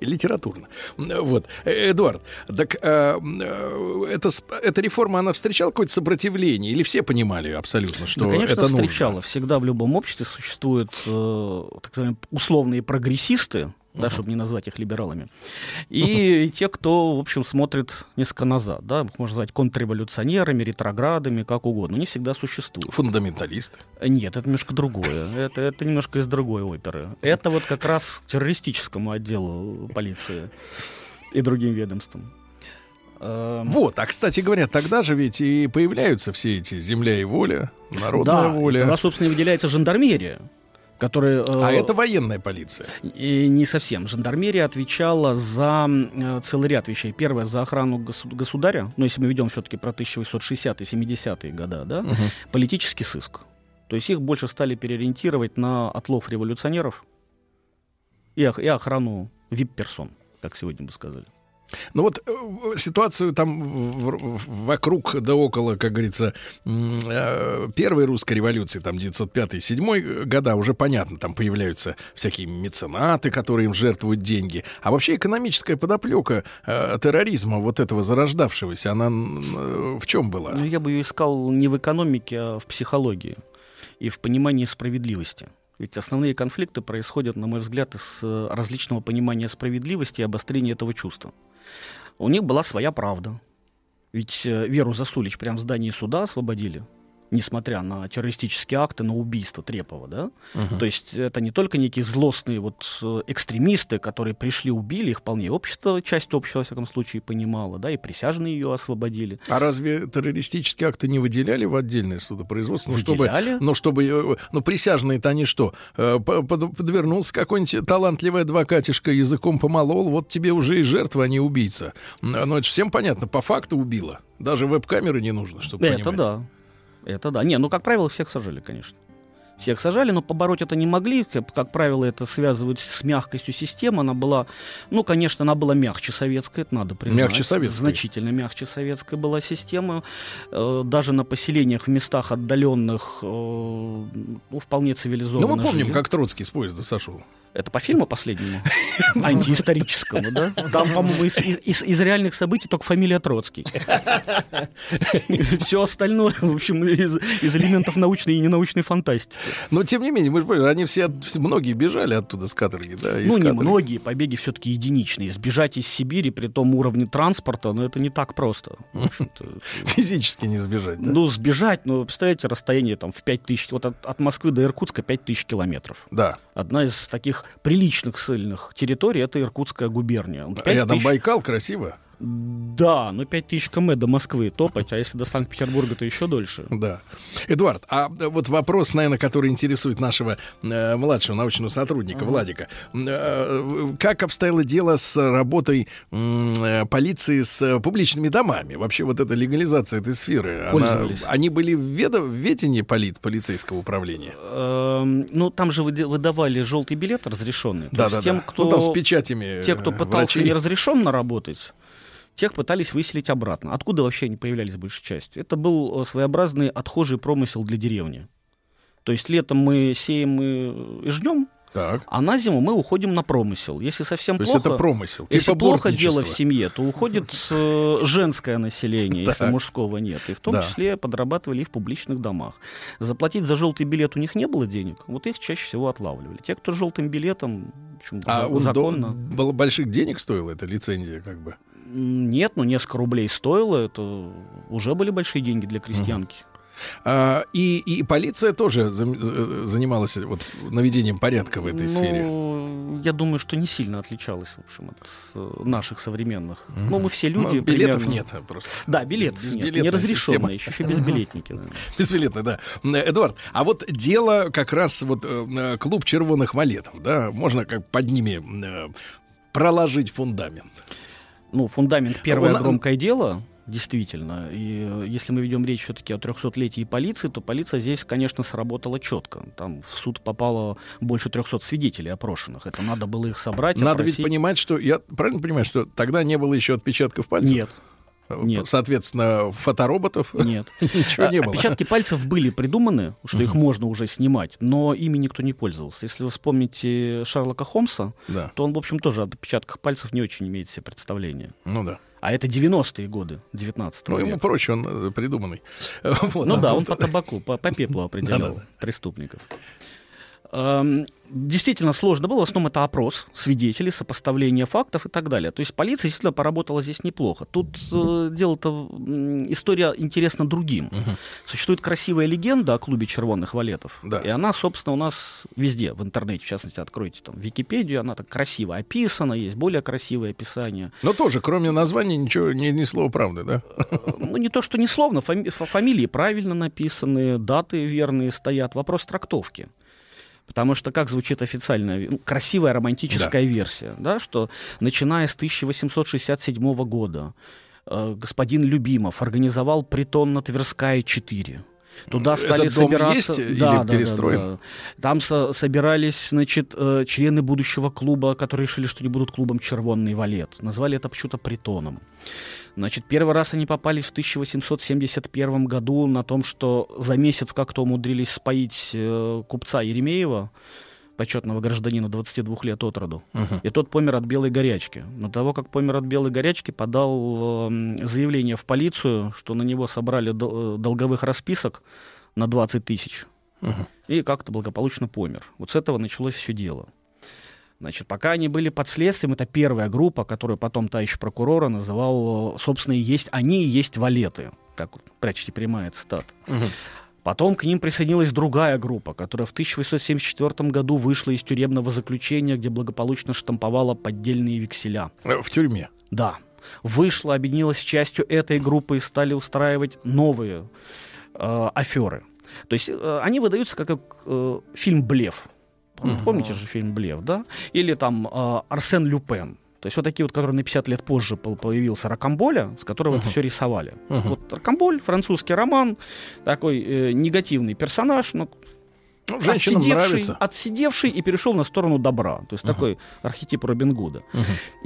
Литературно. Вот. Э, Эдуард, так э, э, эта, эта реформа, она встречала какое-то сопротивление? Или все понимали абсолютно, что да, конечно, это нужно? встречала. Всегда в любом обществе существуют э, так называемые условные прогрессисты, да, чтобы не назвать их либералами, и те, кто, в общем, смотрит несколько назад, да, их можно назвать контрреволюционерами, ретроградами, как угодно, они всегда существуют. Фундаменталисты. Нет, это немножко другое. Это, это немножко из другой оперы. Это вот как раз к террористическому отделу полиции и другим ведомствам. Эм, Вот, а, кстати говоря, тогда же ведь и появляются все эти «Земля и воля», «Народная да, воля». тогда, собственно, и выделяется жандармерия, которая... э, А это военная полиция. И не совсем. Жандармерия отвечала за э, целый ряд вещей. Первое, за охрану госу- государя, ну, если мы ведем все-таки про 1860-е, 70-е года, да, политический сыск. То есть их больше стали переориентировать на отлов революционеров и, и охрану вип-персон, как сегодня бы сказали. Ну вот э, ситуацию там вокруг да около, как говорится, э, первой русской революции, там 905-7 года, уже понятно, там появляются всякие меценаты, которые им жертвуют деньги. А вообще экономическая подоплека э, терроризма, вот этого зарождавшегося, она э, в чем была? Ну, я бы ее искал не в экономике, а в психологии и в понимании справедливости. Ведь основные конфликты происходят, на мой взгляд, из э, различного понимания справедливости и обострения этого чувства. У них была своя правда. Ведь э, Веру Засулич прямо в здании суда освободили, несмотря на террористические акты, на убийство Трепова, да? Мгм. То есть это не только некие злостные вот э, экстремисты, которые пришли, убили, их вполне общество, часть общества, во всяком случае, понимала, да, и присяжные ее освободили. А разве террористические акты не выделяли в отдельное судопроизводство? Ну, чтобы, Выделяли. ну, чтобы, э, ну, присяжные-то они что? Э, по- под- Подвернулся какой-нибудь талантливый адвокатишка, языком помолол, вот тебе уже и жертва, а не убийца. М, Ну, это же всем понятно, по факту убила. Даже веб-камеры не нужно, чтобы Это понимать. да. Это да. Не, ну, как правило, всех сажали, конечно. Всех сажали, но побороть это не могли. Как, как правило, это связывают с мягкостью системы. Она была, ну, конечно, она была мягче советской, это надо признать. Мягче советской. Значительно мягче советской была система. Э, даже на поселениях в местах отдаленных, э, ну, вполне цивилизованно Ну, мы помним, жили. как Троцкий с поезда сошел. Это по фильму последнему? Антиисторическому, да? Там, по-моему, из, из- из- реальных событий только фамилия Троцкий. Все остальное, в общем, из, из элементов научной и ненаучной фантастики. Но тем не менее, мы же понимаем, они все, многие бежали оттуда с каторги, да? Ну, не многие побеги все-таки единичные. Сбежать из Сибири при том уровне транспорта, ну, это не так просто. Физически не сбежать, да? Ну, сбежать, ну, представляете, расстояние там в 5 тысяч, вот от, от Москвы до Иркутска 5 тысяч километров. Да. Одна из таких приличных сильных территорий — это Иркутская губерния. Вот 5 Рядом тысяч- Байкал, красиво. Да, ну 5 тысяч км до Москвы топать, а если до Санкт-Петербурга, то еще дольше. Да. Эдуард, а вот вопрос, наверное, который интересует нашего э, младшего научного сотрудника Владика. Э, как обстояло дело с работой э, полиции с э, публичными домами? Вообще вот эта легализация этой сферы, она- они были в, ведо- в ведении полит, полицейского управления? Эм, ну, там же выда- выдавали желтый билет разрешенный. Да, да, тем, да. кто, Ну, там с печатями, Те, кто э, пытался врачей. неразрешенно работать, тех пытались выселить обратно. Откуда вообще они появлялись большей частью? Это был э, своеобразный отхожий промысел для деревни. То есть летом мы сеем и, и жнем, Так. а на зиму мы уходим на промысел. Если совсем То плохо, это промысел, если типа плохо дело в семье, то уходит э, женское население, если мужского нет. И в том Да. числе подрабатывали и в публичных домах. Заплатить за желтый билет у них не было денег, вот их чаще всего отлавливали. Те, кто с желтым билетом, в общем, А за- он до- законно. было больших денег стоила эта лицензия, как бы? Нет, ну несколько рублей стоило, это уже были большие деньги для крестьянки. А, и, и полиция тоже занималась вот наведением порядка в этой ну, сфере. я думаю, что не сильно отличалась, в общем, от э, наших современных. Ну, мы все Ну, люди. билетов примерно- нет а, просто. Да, билетов нет. Безбилетная Неразрешенные, система. еще, еще безбилетники. да. Безбилетно, да. Эдуард, а вот дело как раз вот э, клуб червоных валетов, да, можно как под ними э, проложить фундамент. Ну, фундамент первое Он- громкое дело, действительно. И э, если мы ведем речь все-таки о 300-летии полиции, то полиция здесь, конечно, сработала четко. Там в суд попало больше 300 свидетелей опрошенных. Это надо было их собрать, Надо ведь опросить. понимать, что я правильно понимаю, что тогда не было еще отпечатков пальцев? Нет. Нет. Соответственно, фотороботов Нет. ничего не А, было. Отпечатки пальцев были придуманы, что их можно уже снимать, но ими никто не пользовался. Если вы вспомните Шерлока Холмса, Да. то он, в общем, тоже об отпечатках пальцев не очень имеет себе представления. Ну да. А это 90-е годы 19 Ну, ему века. проще, он э, придуманный. Вот, Ну а да, тут- он по табаку, по, по пеплу определял преступников. Эм, Действительно сложно было, в основном это опрос свидетелей, сопоставление фактов и так далее. То есть полиция действительно поработала здесь неплохо. Тут э, дело-то, история интересна другим. Существует красивая легенда о клубе червонных валетов. Да. И она, собственно, у нас везде, в интернете, в частности, откройте там Википедию, она так красиво описана, есть более красивые описания. Но тоже, кроме названия, ничего, ни, ни слова правды, да? Ну, не то, что несловно, фами- фа- фамилии правильно написаны, даты верные стоят, вопрос трактовки. Потому что как звучит официальная, ну, красивая романтическая версия, да, что начиная с 1867 года э, господин Любимов организовал притон на Тверская 4. Туда Этот стали дом собираться... есть или Да, да, да, перестроен? да. Там со- собирались, значит, э, члены будущего клуба, которые решили, что они будут клубом «Червонный валет». Назвали это почему-то притоном. Значит, первый раз они попались в 1871 году на том, что за месяц как-то умудрились споить э, купца Еремеева, почетного гражданина 22 лет от роду. Мгм. И тот помер от белой горячки. Но того, как помер от белой горячки, подал эм, заявление в полицию, что на него собрали дол- э, долговых расписок на 20 тысяч. Мгм. И как-то благополучно помер. Вот с этого началось все дело. Значит, пока они были под следствием, это первая группа, которую потом товарищ прокурора называл, собственно, и есть, они и есть валеты. Вот, прячьте прямая цитата. Потом к ним присоединилась другая группа, которая в 1874 году вышла из тюремного заключения, где благополучно штамповала поддельные векселя. Э, В тюрьме. Да. Вышла, объединилась с частью этой группы и стали устраивать новые э, аферы. То есть э, они выдаются как, как, э, фильм «Блеф». Мгм. Помните же фильм «Блеф», да? Или там э, Арсен Люпен. То есть вот такие вот, которые на 50 лет позже по- появился Рокамболя, с которого это все рисовали. Мгм. Вот Рокамболь, французский роман, такой э, негативный персонаж, но Ну, отсидевший, нравится. отсидевший и перешел на сторону добра. То есть такой архетип Робин Гуда.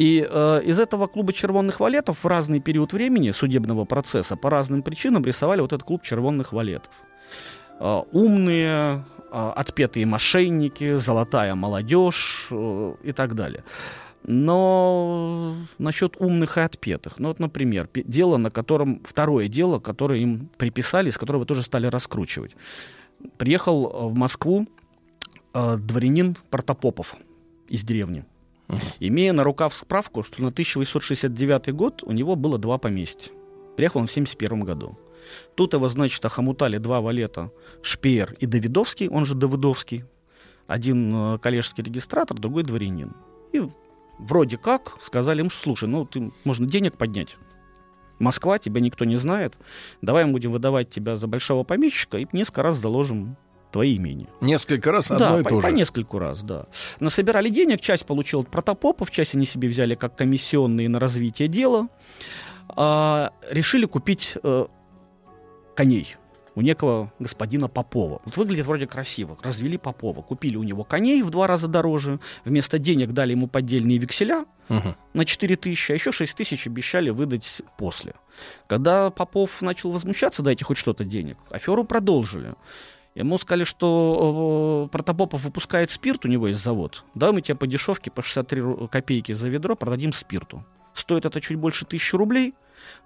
И э, из этого клуба червонных валетов в разный период времени судебного процесса по разным причинам рисовали вот этот клуб червонных валетов. Э, умные, отпетые мошенники, золотая молодежь э, и так далее. Но насчет умных и отпетых. Ну вот, например, дело, на котором второе дело, которое им приписали, с которого тоже стали раскручивать. Приехал э, в Москву э, дворянин Протопопов из деревни, имея на рукав справку, что на 1869 год у него было два поместья. Приехал он в 71 году. Тут его, значит, охомутали два валета, Шпеер и Давидовский, он же Давыдовский. Один э, коллежский регистратор, другой дворянин. И вроде как сказали ему, что, слушай, ну, ты, можно денег поднять. Москва, тебя никто не знает. Давай мы будем выдавать тебя за большого помещика и несколько раз заложим твои имения. Несколько раз да, одно и по, то по же. нескольку раз, да. Насобирали денег, часть получил от протопопов, часть они себе взяли как комиссионные на развитие дела. А, решили купить э, коней у некого господина Попова. Вот выглядит вроде красиво. Развели Попова. Купили у него коней в два раза дороже. Вместо денег дали ему поддельные векселя Мгм. на 4 тысячи, а еще 6 тысяч обещали выдать после. Когда Попов начал возмущаться, дайте хоть что-то денег, аферу продолжили. Ему сказали, что э, Протопопов выпускает спирт, у него есть завод. Да, мы тебе по дешевке, по 63 ру- копейки за ведро продадим спирту. Стоит это чуть больше тысячи рублей,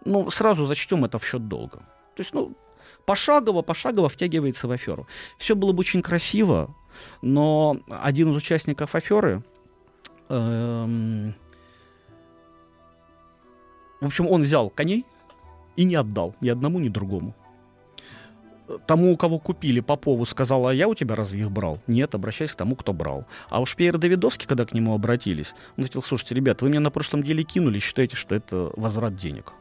но сразу зачтем это в счет долга. То есть, ну, пошагово, пошагово втягивается в аферу. Все было бы очень красиво, но один из участников аферы, эм, в общем, он взял коней и не отдал ни одному, ни другому. Тому, у кого купили Попову, сказал, а я у тебя разве их брал? Нет, обращайся к тому, кто брал. А уж Пьер Давидовский, когда к нему обратились, он говорил, слушайте, ребята, вы мне на прошлом деле кинули, считаете, что это возврат денег.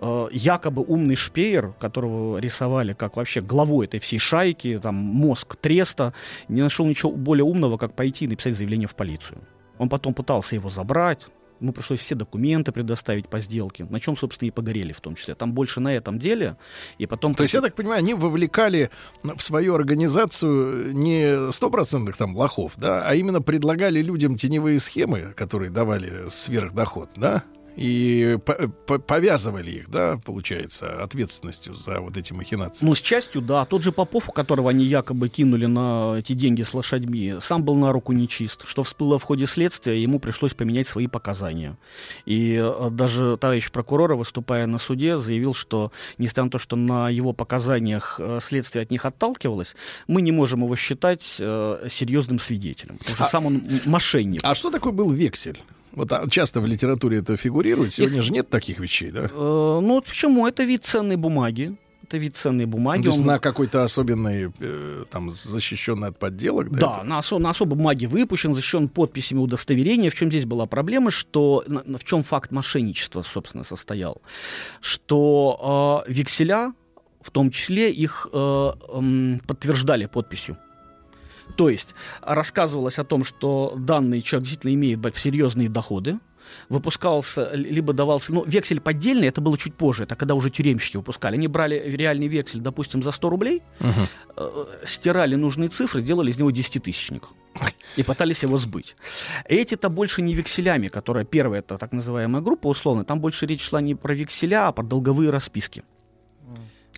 Э, Якобы умный шпеер, которого рисовали как вообще главой этой всей шайки, там мозг треста, не нашел ничего более умного, как пойти и написать заявление в полицию. Он потом пытался его забрать, ему пришлось все документы предоставить по сделке, на чем, собственно, и погорели в том числе. Там больше на этом деле, и потом... То есть, я так понимаю, они вовлекали в свою организацию не стопроцентных там лохов, да, а именно предлагали людям теневые схемы, которые давали сверхдоход, да, и по- по- повязывали их, да, получается, ответственностью за вот эти махинации. Ну, с частью, да. Тот же Попов, которого они якобы кинули на эти деньги с лошадьми, сам был на руку нечист. Что всплыло в ходе следствия, ему пришлось поменять свои показания. И э, даже товарищ прокурора, выступая на суде, заявил, что, несмотря на то, что на его показаниях э, следствие от них отталкивалось, мы не можем его считать э, серьезным свидетелем. Потому что А- сам он мошенник. А что такое был вексель? Вот а, часто в литературе это фигурирует. Сегодня же нет таких вещей, да? Э, ну, вот почему? Это вид ценной бумаги. Это вид ценной бумаги. Ну, то есть Он- на какой-то особенный, э, там, защищенный от подделок, да? Да, на, осо- на особой бумаге выпущен, защищен подписями удостоверения. В чем здесь была проблема, что в чем факт мошенничества, собственно, состоял, что э, векселя, в том числе их э, м, подтверждали подписью. То есть рассказывалось о том, что данный человек действительно имеет серьезные доходы, выпускался, ли- либо давался, ну, вексель поддельный, это было чуть позже, это когда уже тюремщики выпускали. Они брали реальный вексель, допустим, за 100 рублей, э, стирали нужные цифры, делали из него десятитысячник. И пытались его сбыть. Эти-то больше не векселями, которая первая, это так называемая группа условно, там больше речь шла не про векселя, а про долговые расписки.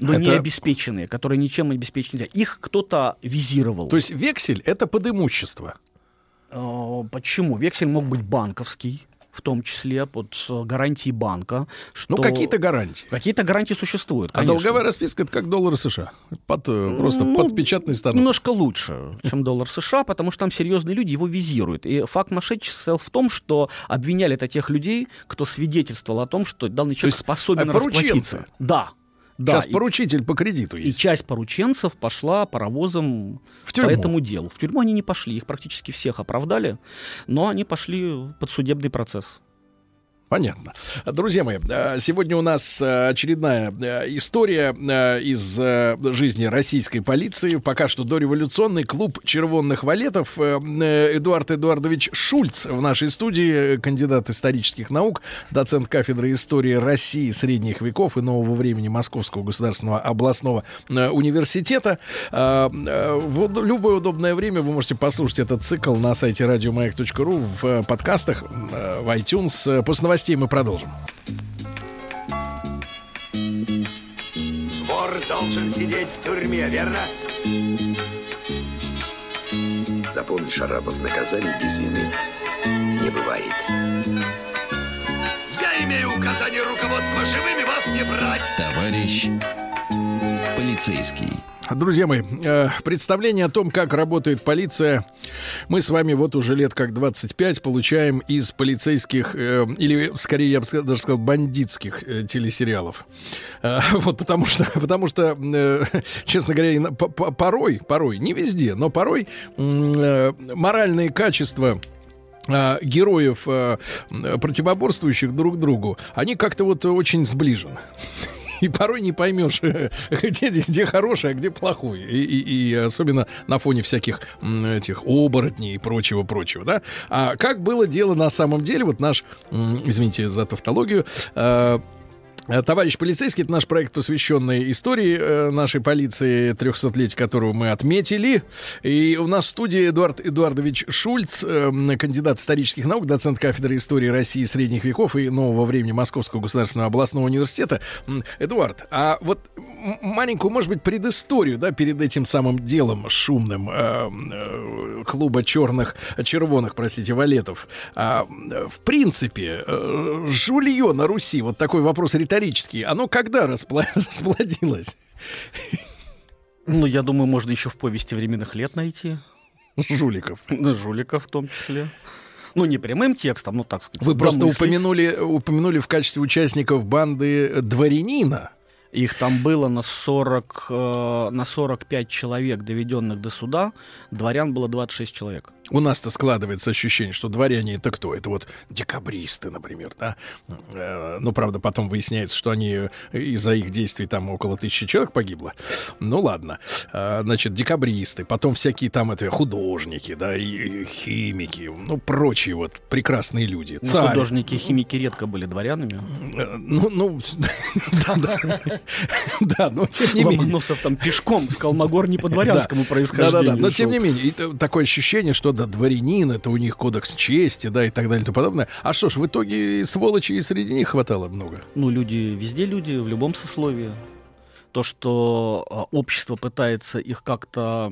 Но не Это- обеспеченные, которые ничем обеспечены. нельзя. Их кто-то визировал. То есть вексель это под имущество. Э, Почему? Вексель мог быть банковский, в том числе под э, гарантией банка. Что... Ну, какие-то гарантии. Какие-то гарантии существуют, А конечно. долговая расписка это как доллары США. Под, э, просто Ну, под печатный станок. Немножко лучше, чем доллар США, потому что там серьезные люди его визируют. И факт мошенничества состоял в том, что обвиняли это тех людей, кто свидетельствовал о том, что данный человек есть, способен расплатиться. Да. Да, Сейчас и- поручитель по кредиту И есть. часть порученцев пошла паровозом В тюрьму. по этому делу. В тюрьму они не пошли, их практически всех оправдали, но они пошли под судебный процесс. Понятно. Друзья мои, э, сегодня у нас э, очередная э, история из жизни российской полиции. Пока что дореволюционный клуб червонных валетов. Эдуард Эдуардович Шульц в нашей студии, кандидат исторических наук, доцент кафедры истории России средних веков и нового времени Московского государственного областного университета. В любое удобное время вы можете послушать этот цикл на сайте радиомаяк.ру в подкастах, в iTunes. После новостей мы продолжим. Вор должен сидеть в тюрьме, верно? Запомни, Шарапов, наказаний без вины не бывает. Я имею указание руководства живыми вас не брать. Товарищ полицейский. Друзья мои, э, представление о том, как работает полиция, мы с вами вот уже лет как 25 получаем из полицейских, э, или скорее, я бы даже сказал, бандитских э, телесериалов. Вот потому что, потому что, честно говоря, порой, порой, не везде, но порой моральные качества героев, противоборствующих друг другу, они как-то вот очень сближены и порой не поймешь, где, где хороший, а где плохой. И, и, и особенно на фоне всяких этих оборотней и прочего-прочего, да. А как было дело на самом деле, вот наш, извините за тавтологию, э, товарищ полицейский, это наш проект, посвященный истории э, нашей полиции, 300-летия которого мы отметили. И у нас в студии Эдуард Эдуардович Шульц, э, кандидат исторических наук, доцент кафедры истории России средних веков и нового времени Московского государственного областного университета. Эдуард, а вот маленькую, может быть, предысторию, да, перед этим самым делом шумным э, э, клуба черных, червоных, простите, валетов. А, в принципе, э, жулье на Руси, вот такой вопрос риторический, исторические, оно когда распла- расплодилось? Ну, я думаю, можно еще в повести временных лет найти. Жуликов. Жуликов в том числе. Ну, не прямым текстом, ну, так сказать. Вы просто упомянули, упомянули в качестве участников банды дворянина. Их там было на, 40, э, на 45 человек, доведенных до суда. Дворян было 26 человек. У нас-то складывается ощущение, что дворяне это кто? Это вот декабристы, например, да? Э, ну, правда, потом выясняется, что они из-за их действий там около тысячи человек погибло. Ну, ладно. Э, значит, декабристы, потом всякие там это художники, да, и химики, ну, прочие вот прекрасные люди. Ну, Царь. Художники и химики редко были дворянами. Ну, ну, Да, но тем не менее. Ломоносов там пешком с Калмогор не по дворянскому происхождению. Да, да, да, но тем не менее, такое ощущение, что да, дворянин, это у них кодекс чести, да, и так далее и тому подобное. А что ж, в итоге сволочи и среди них хватало много? Ну, люди, везде люди, в любом сословии то, что а, общество пытается их как-то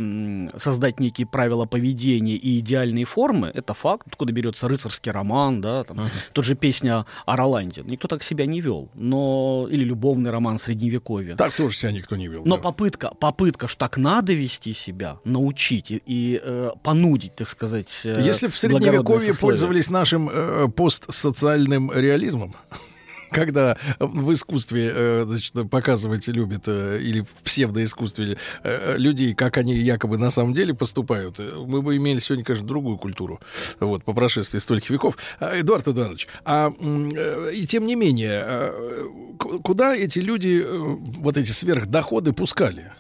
создать некие правила поведения и идеальные формы, это факт. Откуда берется рыцарский роман, да, там, uh-huh. тот же песня о Роланде. Никто так себя не вел. Но... Или любовный роман Средневековья. Так тоже себя никто не вел. Но да. попытка, попытка, что так надо вести себя, научить и, и э, понудить, так сказать, э, Если в Средневековье пользовались нашим э, постсоциальным реализмом, когда в искусстве э, значит, показывать любят, э, или в псевдоискусстве э, людей, как они якобы на самом деле поступают, мы бы имели сегодня, конечно, другую культуру, вот, по прошествии стольких веков. А, Эдуард Эдуардович, а и тем не менее, куда эти люди, вот эти сверхдоходы пускали?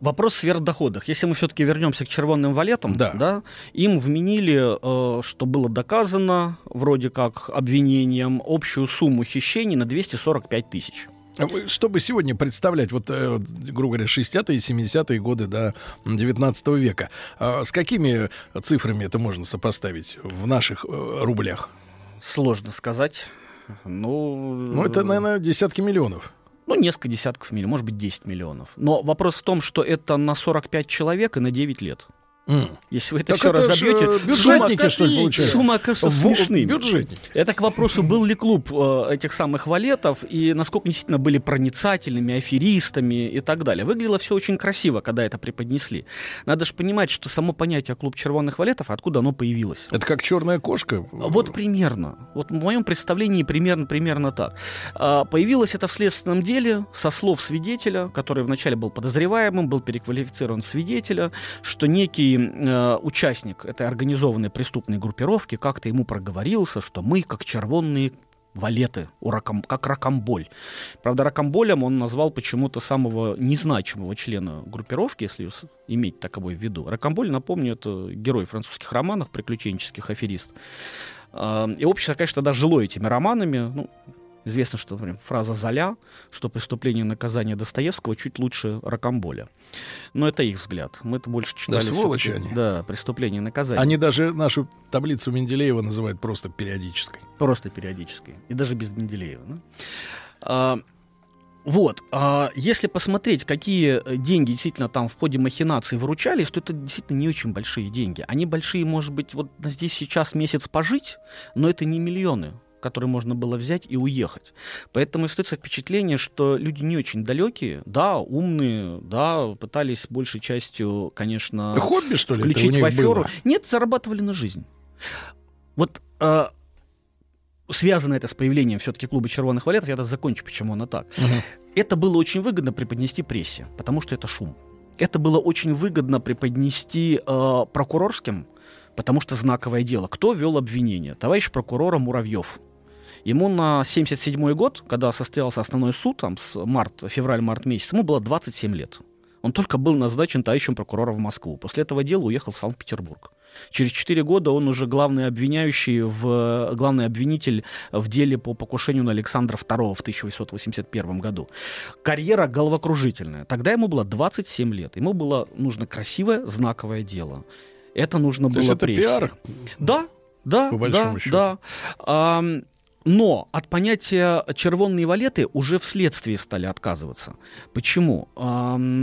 Вопрос в сверхдоходах. Если мы все-таки вернемся к червонным валетам, да. Да, им вменили, э, что было доказано, вроде как обвинением, общую сумму хищений на 245 тысяч. А чтобы сегодня представлять, вот, э, грубо говоря, 60-е и 70-е годы до 19 века, э, с какими цифрами это можно сопоставить в наших э, рублях? Сложно сказать. Ну, ну, это, наверное, десятки миллионов ну, несколько десятков миллионов, может быть, 10 миллионов. Но вопрос в том, что это на 45 человек и на 9 лет. Mm. Если вы это так все это разобьете, э, бюджетники, сумма, что ли, получается? Сумма окажется смешными. Бюджетники. Это к вопросу, был ли клуб э, этих самых валетов, и насколько действительно были проницательными, аферистами и так далее. Выглядело все очень красиво, когда это преподнесли. Надо же понимать, что само понятие клуб червоных валетов, откуда оно появилось. Это как черная кошка? Вот примерно. Вот в моем представлении примерно, примерно так. А, появилось это в следственном деле со слов свидетеля, который вначале был подозреваемым, был переквалифицирован свидетеля, что некий э, участник этой организованной преступной группировки как-то ему проговорился, что мы, как червонные валеты, у как ракомболь. Правда, ракомболем он назвал почему-то самого незначимого члена группировки, если иметь таковой в виду. Ракомболь, напомню, это герой французских романов, приключенческих аферист. Э, и общество, конечно, тогда жило этими романами. Ну, Известно, что например, фраза «Золя», что преступление и наказание Достоевского чуть лучше Рокомболя. Но это их взгляд. Мы это больше читали. Да, сволочи они. Да, преступление и наказание. Они даже нашу таблицу Менделеева называют просто периодической. Просто периодической. И даже без Менделеева. Да? А, Вот, а если посмотреть, какие деньги действительно там в ходе махинаций выручались, то это действительно не очень большие деньги. Они большие, может быть, вот здесь сейчас месяц пожить, но это не миллионы которые можно было взять и уехать. Поэтому остается впечатление, что люди не очень далекие, да, умные, да, пытались большей частью, конечно, Да хобби, что ли, включить в аферу. было? Нет, зарабатывали на жизнь. Вот э, связано это с появлением все-таки клуба червоных валетов, я даже закончу, почему оно так. Это было очень выгодно преподнести прессе, потому что это шум. Это было очень выгодно преподнести э, прокурорским, потому что знаковое дело. Кто вел обвинение? Товарищ прокурора Муравьев. Ему на 77 год, когда состоялся основной суд, там, с март, февраль-март месяц, ему было 27 лет. Он только был назначен товарищем прокурора в Москву. После этого дела уехал в Санкт-Петербург. Через 4 года он уже главный обвиняющий, в, главный обвинитель в деле по покушению на Александра II в 1881 году. Карьера головокружительная. Тогда ему было 27 лет. Ему было нужно красивое, знаковое дело. Это нужно То было есть это прессе. пиар? Да, да, По да, счету. да. Ам, но от понятия червонные валеты уже вследствии стали отказываться. Почему?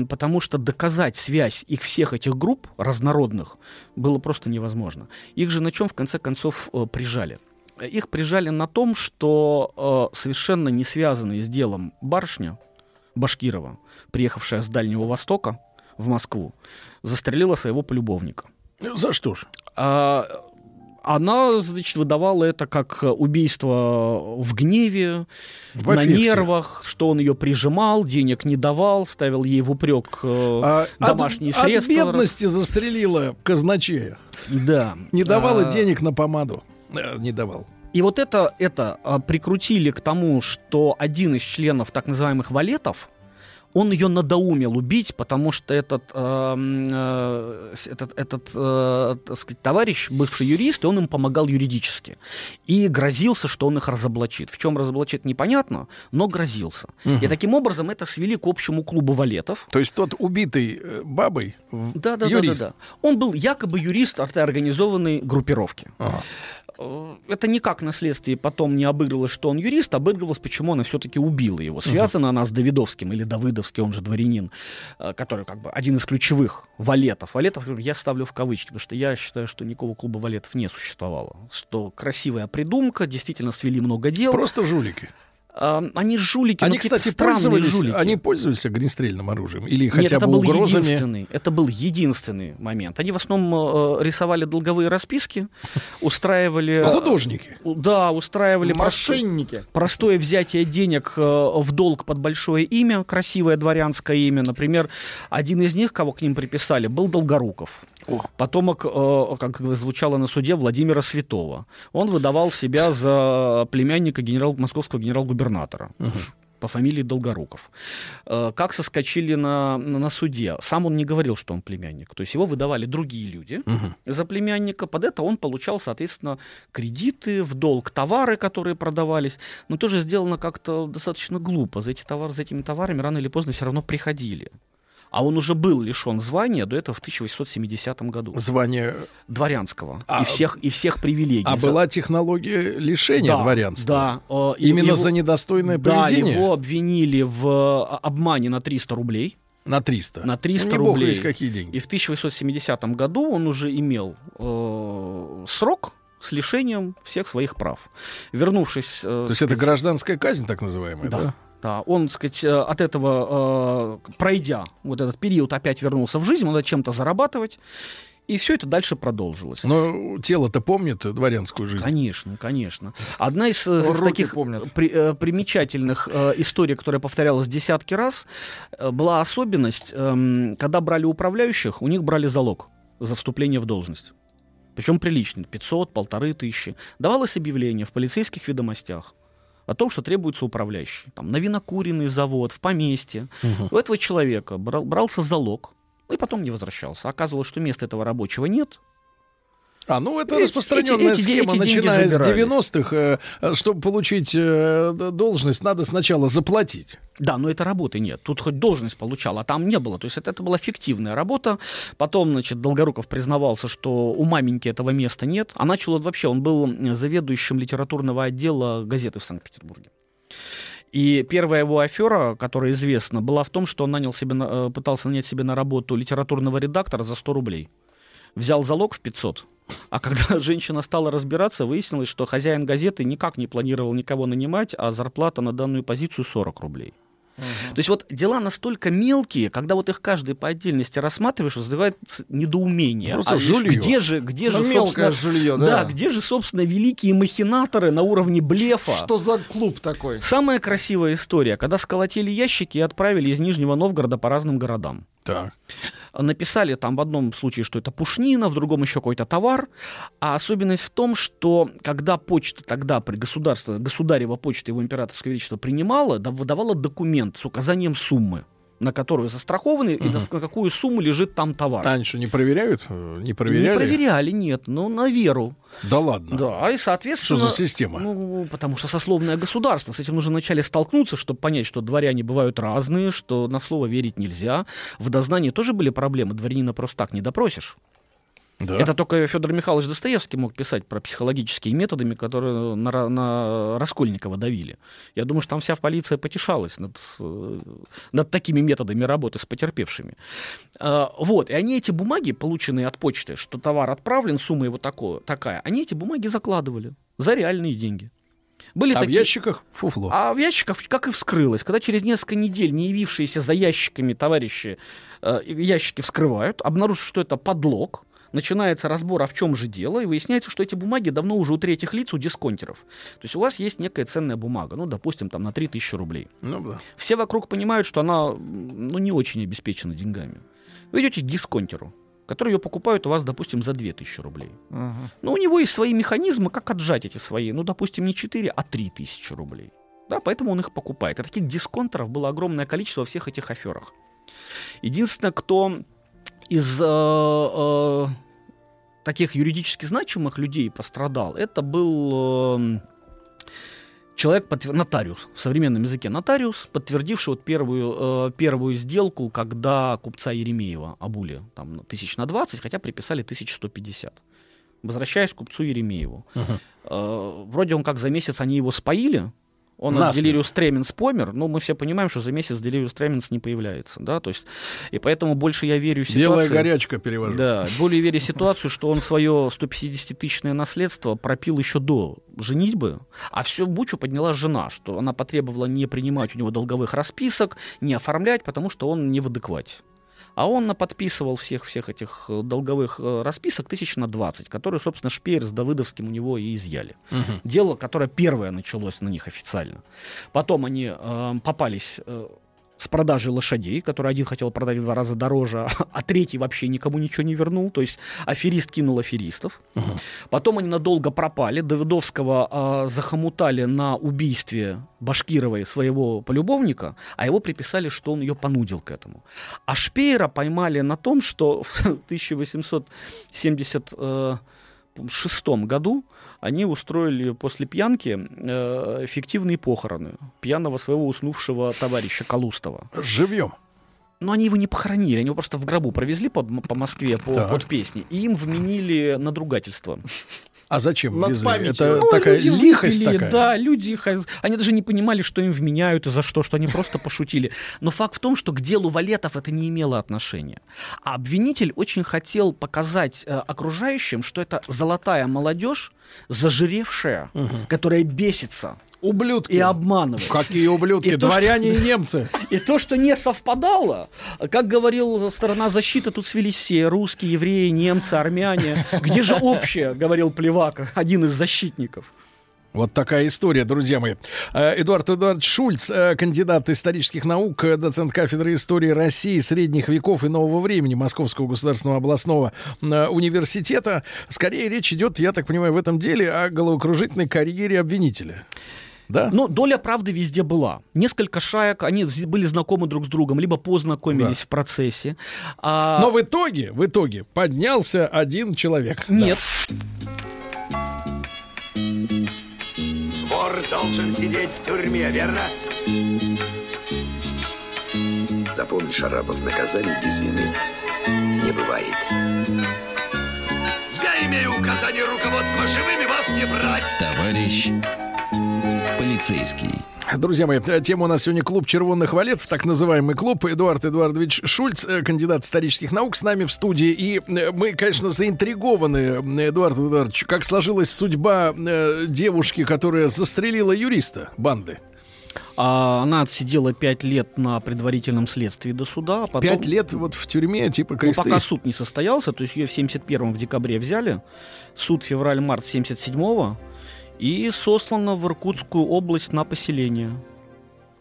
Потому что доказать связь их всех этих групп разнородных было просто невозможно. Их же на чем в конце концов э, прижали? Их прижали на том, что э, совершенно не связанные с делом барышня Башкирова, приехавшая с Дальнего Востока в Москву, застрелила своего полюбовника. За что ж? А, она, значит, выдавала это как убийство в гневе, В на нервах, что он ее прижимал, денег не давал, ставил ей в упрек э, А домашние от, средства. От бедности застрелила казначея. Да. Не давала А, денег на помаду. Э, Не давал. И вот это, это а, прикрутили к тому, что один из членов так называемых валетов, он ее надоумил убить, потому что этот, эм, э, этот, этот э, так сказать, товарищ, бывший юрист, и он им помогал юридически. И грозился, что он их разоблачит. В чем разоблачит, непонятно, но грозился. Мгм. И таким образом это свели к общему клубу валетов. То есть тот убитый э, бабой Да, да, юрист. да, да, да. Он был якобы юрист от организованной группировки. Э, Это никак на следствии потом не обыгрывалось, что он юрист, обыгрывалось, почему она все-таки убила его. Связана она с Давидовским или Давыдовский, он же дворянин, э, который как бы один из ключевых валетов. Валетов я ставлю в кавычки, потому что я считаю, что никакого клуба валетов не существовало. Что красивая придумка, действительно свели много дел. Просто жулики. Они жулики, Они, какие-то кстати, странные пользовались, жулики. они пользовались огнестрельным оружием или Нет, хотя это бы был угрозами. единственный. Это был единственный момент. Они в основном э, рисовали долговые расписки, устраивали... э, Художники. Да, устраивали Мошенники. простое взятие денег э, в долг под большое имя, красивое дворянское имя. Например, один из них, кого к ним приписали, был Долгоруков. Потомок, э, как звучало на суде, Владимира Святого. Он выдавал себя за племянника генерал, московского генерал-губернатора по фамилии Долгоруков. Э, Как соскочили на, на, на суде? Сам он не говорил, что он племянник. То есть его выдавали другие люди за племянника. Под это он получал, соответственно, кредиты, в долг товары, которые продавались. Но тоже сделано как-то достаточно глупо. За, эти товары, за этими товарами рано или поздно все равно приходили. А он уже был лишен звания до этого в 1870 году. Звание Дворянского. А, и, всех, и всех привилегий. А За- была технология лишения Да, дворянства. Да. э, Именно его- за недостойное Да, поведение. его обвинили в э, обмане на 300 рублей. На 300. На 300 Не бог рублей. весть какие деньги. И в 1870 году он уже имел э, срок с лишением всех своих прав. Вернувшись... э, То есть это гражданская казнь, так называемая, да? да. Да, он, так сказать, э, от этого, э, пройдя вот этот период, опять вернулся в жизнь, надо чем-то зарабатывать, и все это дальше продолжилось. Но тело-то помнит дворянскую жизнь. Конечно, конечно. Одна из, э, из таких помнят. при- э, примечательных э, историй, которая повторялась десятки раз, э, была особенность, эм, когда брали управляющих, у них брали залог за вступление в должность. Причем приличный, 500, полторы тысячи. Давалось объявление в полицейских ведомостях о том, что требуется управляющий. Там, на винокуренный завод, в поместье. У этого человека брал- брался залог, и потом не возвращался. Оказывалось, что места этого рабочего нет, А, ну это Эти- распространенная эти- эти схема, деньги начиная с забирались. 90-х. э, Чтобы получить э, должность, надо сначала заплатить. Да, но это работы нет. Тут хоть должность получал, а там не было. То есть это, это была фиктивная работа. Потом, значит, Долгоруков признавался, что у маменьки этого места нет. А начал он вообще, он был заведующим литературного отдела газеты в Санкт-Петербурге. И первая его афера, которая известна, была в том, что он нанял себе, э, пытался нанять себе на работу литературного редактора за 100 рублей. Взял залог в 500. А когда женщина стала разбираться, выяснилось, что хозяин газеты никак не планировал никого нанимать, а зарплата на данную позицию 40 рублей. То есть вот дела настолько мелкие, когда вот их каждый по отдельности рассматриваешь, вызывает недоумение. Просто А жулье. где же, где Ну, же, мелкое собственно, жулье, да. да, где же, собственно, великие махинаторы на уровне блефа? Что за клуб такой? Самая красивая история, когда сколотили ящики и отправили из Нижнего Новгорода по разным городам. Так. Написали там в одном случае, что это пушнина, в другом еще какой-то товар. А особенность в том, что когда почта тогда при государстве, государева почта его императорское величество принимала, да, выдавала документ с указанием суммы на которую застрахованы и на, на какую сумму лежит там товар. Они что, не проверяют? Э, Не проверяли? Не проверяли, нет, но на веру. Да ладно. Да, и соответственно... Что за система? Ну, потому что сословное государство. С этим нужно вначале столкнуться, чтобы понять, что дворяне бывают разные, что на слово верить нельзя. В дознании тоже были проблемы, дворянина просто так не допросишь. Да. Это только Федор Михайлович Достоевский мог писать про психологические методами, которые на, на Раскольникова давили. Я думаю, что там вся полиция потешалась над, э, над такими методами работы с потерпевшими. А, Вот, и они эти бумаги, полученные от почты, что товар отправлен, сумма его тако- такая, они эти бумаги закладывали за реальные деньги. Были а такие- в ящиках фуфло. а в ящиках как и вскрылось. Когда через несколько недель не явившиеся за ящиками товарищи э, ящики вскрывают, обнаруживают, что это подлог, начинается разбор, а в чем же дело, и выясняется, что эти бумаги давно уже у третьих лиц, у дисконтеров. То есть у вас есть некая ценная бумага, ну, допустим, там на 3000 рублей. Ну да. Все вокруг понимают, что она ну, не очень обеспечена деньгами. Вы идете к дисконтеру, который ее покупают у вас, допустим, за 2000 рублей. Но у него есть свои механизмы, как отжать эти свои, ну, допустим, не 4, а 3 тысячи рублей. Да, поэтому он их покупает. И таких дисконтеров было огромное количество во всех этих аферах. Единственное, кто из э, э, таких юридически значимых людей пострадал, это был э, человек, подтвер- нотариус, в современном языке нотариус, подтвердивший вот первую, э, первую сделку, когда купца Еремеева обули там, тысяч на 20, хотя приписали 1150. Возвращаясь к купцу Еремееву. Э, вроде он как за месяц они его споили, он от Насмерть. делириус тременс помер, но мы все понимаем, что за месяц делириус тременс не появляется, да, то есть, и поэтому больше я верю ситуации... Белая горячка перевожу. Да, более верю ситуацию, что он свое 150-тысячное наследство пропил еще до женитьбы, а все бучу подняла жена, что она потребовала не принимать у него долговых расписок, не оформлять, потому что он не в адеквате. А он наподписывал всех, всех этих э, долговых э, расписок тысяч на 20, которые, собственно, Шпеер с Давыдовским у него и изъяли. Мгм. Дело, которое первое началось на них официально. Потом они э, попались э, с продажей лошадей, который один хотел продать в два раза дороже, а третий вообще никому ничего не вернул. То есть аферист кинул аферистов. Потом они надолго пропали. Давыдовского э, захомутали на убийстве Башкировой своего полюбовника, а его приписали, что он ее понудил к этому. А Шпеера поймали на том, что в 1876 году они устроили после пьянки э, фиктивные похороны пьяного своего уснувшего товарища Калустова. Живьем. Но они его не похоронили, они его просто в гробу провезли по, по Москве по, Так. под песни, и им вменили надругательство. А зачем Над везли? памятью. Это Ну, такая люди лихость выпили, такая. Да, люди, они даже не понимали, что им вменяют и за что, что они просто пошутили. Но факт в том, что к делу валетов это не имело отношения. А обвинитель очень хотел показать э, окружающим, что это золотая молодежь, зажиревшая, которая бесится. Ублюдки. И обманывает. Какие ублюдки? И то, Дворяне что- и немцы. И то, что не совпадало, как говорил сторона защиты, тут свелись все русские, евреи, немцы, армяне. Где же общее, говорил Плевак, один из защитников. Вот такая история, друзья мои. Э, Эдуард Эдуард Шульц, э, кандидат исторических наук, э, доцент кафедры истории России, средних веков и нового времени Московского государственного областного университета. Скорее речь идет, я так понимаю, в этом деле о головокружительной карьере обвинителя. Да? Но доля правды везде была. Несколько шаек, они были знакомы друг с другом, либо познакомились в процессе. А- Но в итоге, в итоге поднялся один человек. Нет. Вор должен сидеть в тюрьме, верно? Запомни, Шарапов, наказаний без вины не бывает. Я имею указание руководства живыми вас не брать. Товарищ полицейский. Друзья мои, э, тема у нас сегодня клуб червонных валетов, так называемый клуб. Эдуард Эдуардович Шульц, э, кандидат исторических наук, с нами в студии. И э, мы, конечно, заинтригованы, Эдуард Эдуардович, как сложилась судьба девушки, которая застрелила юриста банды. А, она отсидела пять лет на предварительном следствии до суда. а потом- Пять лет вот в тюрьме, типа Ну, кресты. пока суд не состоялся, то есть ее в 71-м в декабре взяли, суд февраль-март 77-го, и сослана в Иркутскую область на поселение.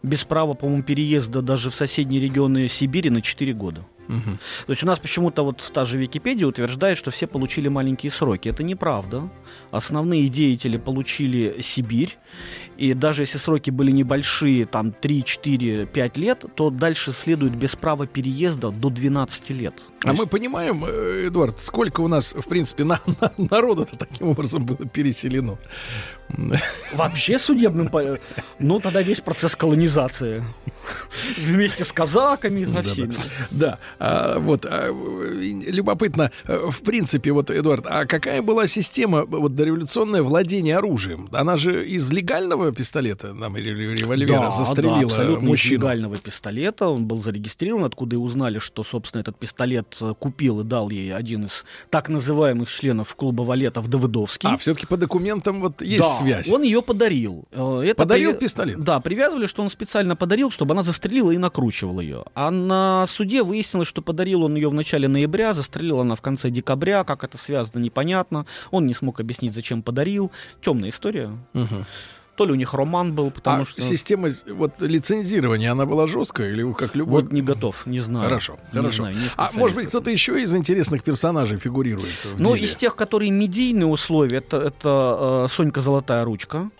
Без права, по-моему, переезда даже в соседние регионы Сибири на 4 года. Мгм. То есть у нас почему-то вот та же Википедия утверждает, что все получили маленькие сроки. Это неправда. Основные деятели получили Сибирь. И даже если сроки были небольшие, там 3, 4, 5 лет, то дальше следует без права переезда до 12 лет. А есть- мы понимаем, э, Эдуард, сколько у нас, в принципе, на, на- народу-то таким образом было переселено? Вообще судебным... по- Ну, тогда весь процесс колонизации. Вместе с казаками, со всеми. Да, а, вот а, любопытно, в принципе, вот, Эдуард, а какая была система вот дореволюционное владение оружием? Она же из легального пистолета, нам револьвера Да, застрелила да, абсолютно из мужчину? легального пистолета. Он был зарегистрирован, откуда и узнали, что, собственно, этот пистолет э, купил и дал ей один из так называемых членов клуба валетов Давыдовский. А, все-таки по документам вот есть да, связь. он ее подарил. Э, Это Подарил привя- пистолет? Да, привязывали, что он специально подарил, чтобы она застрелила и накручивала ее. А на суде выяснилось, что подарил он ее в начале ноября, застрелила она в конце декабря. Как это связано, непонятно. Он не смог объяснить, зачем подарил. Темная история. Мгм. То ли у них роман был, потому а что... система вот лицензирования, она была жесткая или как любой? Вот не готов, не знаю. Хорошо, Не хорошо. знаю, не а может быть, кто-то еще из интересных персонажей фигурирует в Ну, из тех, которые медийные условия, это, это э, Сонька Золотая Ручка,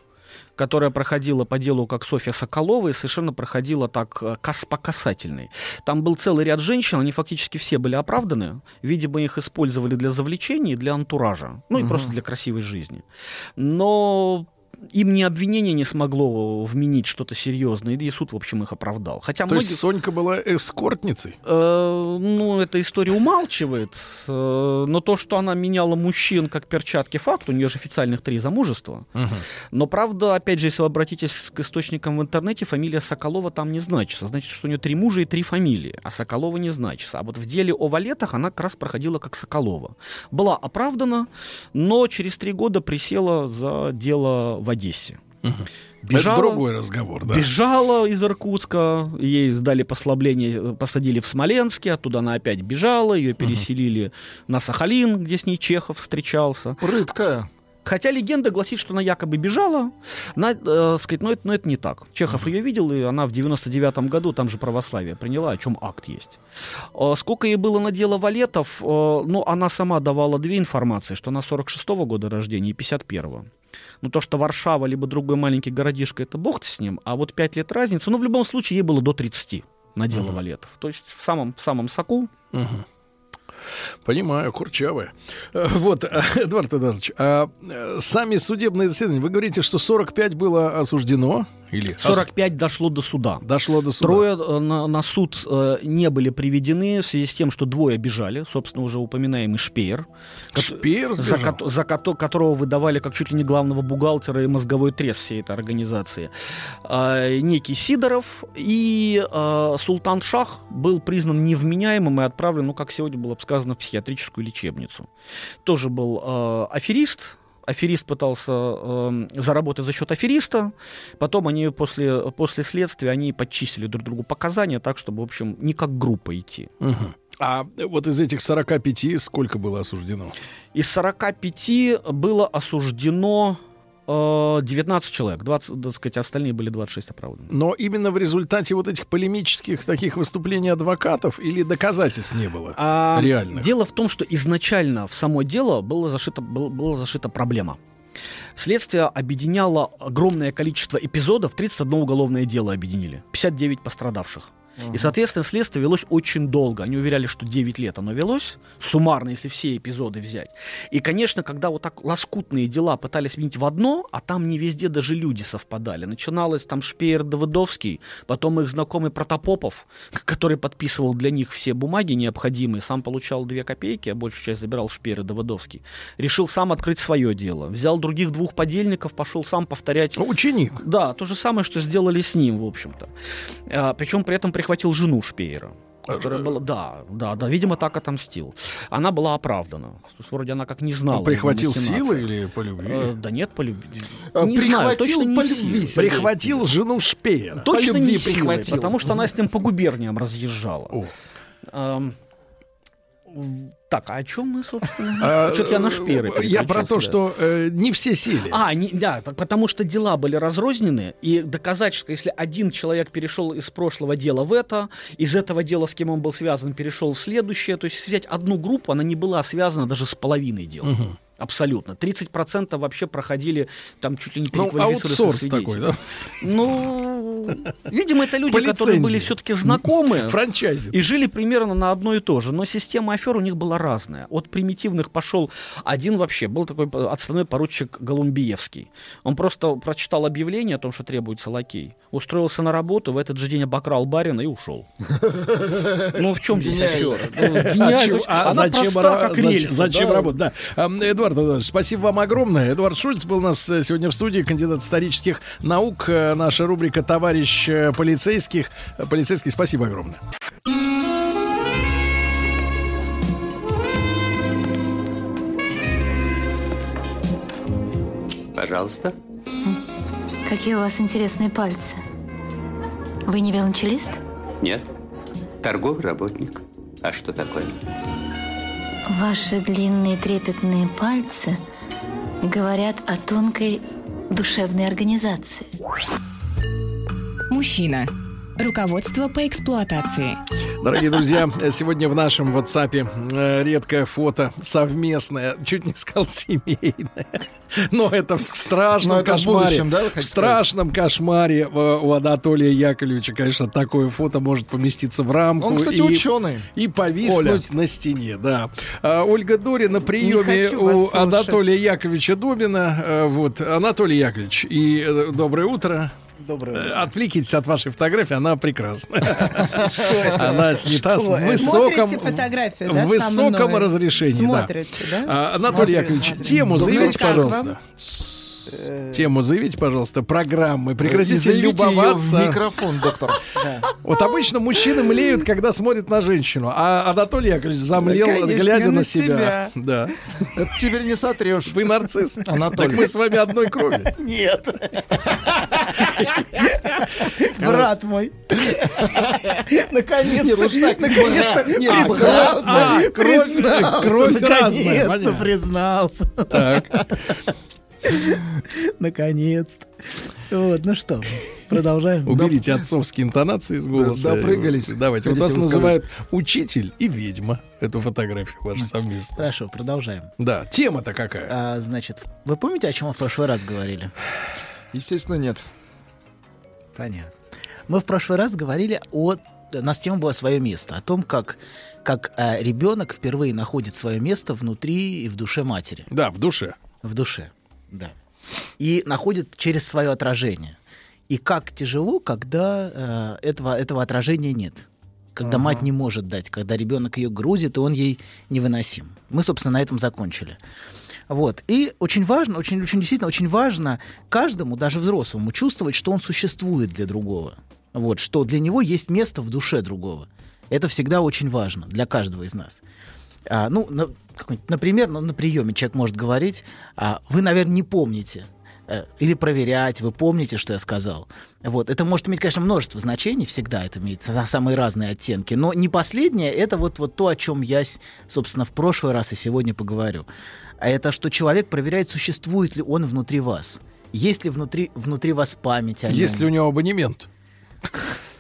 которая проходила по делу как Софья Соколова и совершенно проходила так э, кас по касательной. Там был целый ряд женщин, они фактически все были оправданы. Видимо, их использовали для завлечения и для антуража. Ну и Мгм. просто для красивой жизни. Но им ни обвинение не смогло вменить что-то серьезное, и суд, в общем, их оправдал. Хотя То многие... есть Сонька была эскортницей? Э, ну, эта история умалчивает. Э, но то, что она меняла мужчин как перчатки, факт. У нее же официальных три замужества. Но правда, опять же, если вы обратитесь к источникам в интернете, фамилия Соколова там не значится. Значит, что у нее три мужа и три фамилии, а Соколова не значится. А вот в деле о валетах она как раз проходила как Соколова. Была оправдана, но через три года присела за дело в Одессе. Это другой разговор, да. Бежала из Иркутска, ей сдали послабление, посадили в Смоленске, оттуда она опять бежала, ее переселили на Сахалин, где с ней Чехов встречался. Прыткая. Хотя легенда гласит, что она якобы бежала, на, э, сказать, но, это, но это не так. Чехов ее видел, и она в 99 году там же православие приняла, о чем акт есть. Э, сколько ей было на дело валетов, э, ну, она сама давала две информации, что она 46 года рождения и 51 ну, то, что Варшава, либо другой маленький городишко, это бог с ним, а вот 5 лет разницы, ну, в любом случае, ей было до 30 на дело валетов. То есть в самом, в самом соку. Понимаю, курчавая. Э, Вот, э, Эдуард Эдуардович, а э, сами судебные заседания, вы говорите, что 45 было осуждено? Или 45 дошло до суда. Дошло до суда. Трое э, на, на суд э, не были приведены в связи с тем, что двое бежали. Собственно, уже упоминаемый Шпеер. Шпеер за, кото- за кото- которого выдавали как чуть ли не главного бухгалтера и мозговой трес всей этой организации. А, некий Сидоров и а, Султан Шах был признан невменяемым и отправлен, ну, как сегодня было бы сказано, в психиатрическую лечебницу. Тоже был а, аферист, аферист пытался э, заработать за счет афериста, потом они после, после следствия они подчистили друг другу показания так, чтобы, в общем, не как группа идти. Мгм. А вот из этих 45 сколько было осуждено? Из 45 было осуждено 19 человек, 20, так сказать, остальные были 26 оправданы. Но именно в результате вот этих полемических таких выступлений адвокатов или доказательств не было? А, Реально. Дело в том, что изначально в само дело было зашито, был- была зашита проблема. Следствие объединяло огромное количество эпизодов, 31 уголовное дело объединили, 59 пострадавших. И, соответственно, следствие велось очень долго. Они уверяли, что 9 лет оно велось, суммарно, если все эпизоды взять. И, конечно, когда вот так лоскутные дела пытались объединить в одно, а там не везде даже люди совпадали. Начиналось там Шпеер Давыдовский, потом их знакомый Протопопов, который подписывал для них все бумаги необходимые, сам получал 2 копейки, а большую часть забирал Шпеер и Давыдовский. Решил сам открыть свое дело. Взял других двух подельников, пошел сам повторять. Ученик. Да, то же самое, что сделали с ним, в общем-то. А, причем при этом прихватил жену Шпеера. Которая была, да, да, да, видимо, так отомстил. Она была оправдана. То есть, вроде она как не знала. Он прихватил силой или по любви? Э, да нет, по любви. А, Не знаю, прихватил точно не по силой. любви, Сергей. Прихватил жену Шпеера. Точно По не силой, прихватил. потому что она с ним по губерниям разъезжала. Эм, в- так, а о чем мы, собственно? А, Что-то я на шперы Я про то, да. что э, не все сели. А, не, да, потому что дела были разрознены, и доказать, что если один человек перешел из прошлого дела в это, из этого дела, с кем он был связан, перешел в следующее, то есть взять одну группу, она не была связана даже с половиной дела. Мгм. Абсолютно. 30% вообще проходили там чуть ли не Ну, аутсорс такой, да? Ну, видимо, это люди, которые были все-таки знакомы. Франчайзи. И жили примерно на одно и то же. Но система афер у них была разная. От примитивных пошел один вообще. Был такой отставной поручик Голумбиевский. Он просто прочитал объявление о том, что требуется лакей. Устроился на работу, в этот же день обокрал барина и ушел. Ну, в чем здесь афера? Ну, А гениально. есть а Она зачем, проста, как рельсы. зачем работать? Да. А, Эдуард Эдуардович, спасибо вам огромное. Эдуард Шульц был у нас э, сегодня в студии, кандидат исторических наук. Э, Наша рубрика «Товарищ э, полицейских». Полицейский, спасибо огромное. Пожалуйста. Какие у вас интересные пальцы. Вы не велончелист? Нет. Торговый работник. А что такое? Ваши длинные трепетные пальцы говорят о тонкой душевной организации. Мужчина. Руководство по эксплуатации. Дорогие друзья, сегодня в нашем WhatsApp э, редкое фото совместное, чуть не сказал семейное. Но это в страшном Но это в кошмаре. будущем, да, в страшном кошмаре э, у Анатолия Яковлевича, конечно, такое фото может поместиться в рамку. Он, кстати, и, ученый. И повиснуть на стене, да. А, Ольга Дори на приеме у слушать. Анатолия Яковлевича Добина. Э, Вот, Анатолий Яковлевич, и доброе утро. Доброе Э, Отвлекитесь от вашей фотографии, она прекрасна. Она снята с высоком, в со высоком разрешении. Смотрите, да? А, Анатолий Яковлевич, тему заявите, пожалуйста. Тему заявите, пожалуйста, программы. Прекратите заявите её любоваться. в микрофон, доктор. Вот обычно мужчины млеют, когда смотрят на женщину, а Анатолий Яковлевич замлел, глядя на себя. Да. Это теперь не сотрешь. Вы нарцисс. Анатолий. Так мы с вами одной крови. Нет. Брат мой. Наконец-то. Так, Наконец-то не признался. А, кровь- разная, Наконец-то признался. Так. Наконец-то. Вот, ну что, продолжаем. Уберите отцовские интонации из голоса. Да, допрыгались. Давайте. Вот вас называют учитель и ведьма. Эту фотографию вашу совместно. Хорошо, продолжаем. Да, тема-то какая? А, значит, вы помните, о чем мы в прошлый раз говорили? Естественно, нет. Понятно. Мы в прошлый раз говорили о... У нас тема была «Свое место», о том, как, как э, ребенок впервые находит свое место внутри и в душе матери. Да, в душе. В душе, да. И находит через свое отражение. И как тяжело, когда э, этого, этого отражения нет. Когда Ага. мать не может дать, когда ребенок ее грузит, и он ей невыносим. Мы, собственно, на этом закончили. Вот. И очень важно, очень, очень действительно очень важно каждому, даже взрослому, чувствовать, что он существует для другого. Вот, что для него есть место в душе другого. Это всегда очень важно для каждого из нас. А, ну, на- например, ну, на приеме человек может говорить, а, вы, наверное, не помните. э, Или проверять, вы помните, что я сказал. Вот. Это может иметь, конечно, множество значений, всегда это имеет са- самые разные оттенки. Но не последнее, это вот, вот то, о чем я, собственно, в прошлый раз и сегодня поговорю. А это что человек проверяет, существует ли он внутри вас. Есть ли внутри, внутри вас память о нем. Есть ли у него абонемент?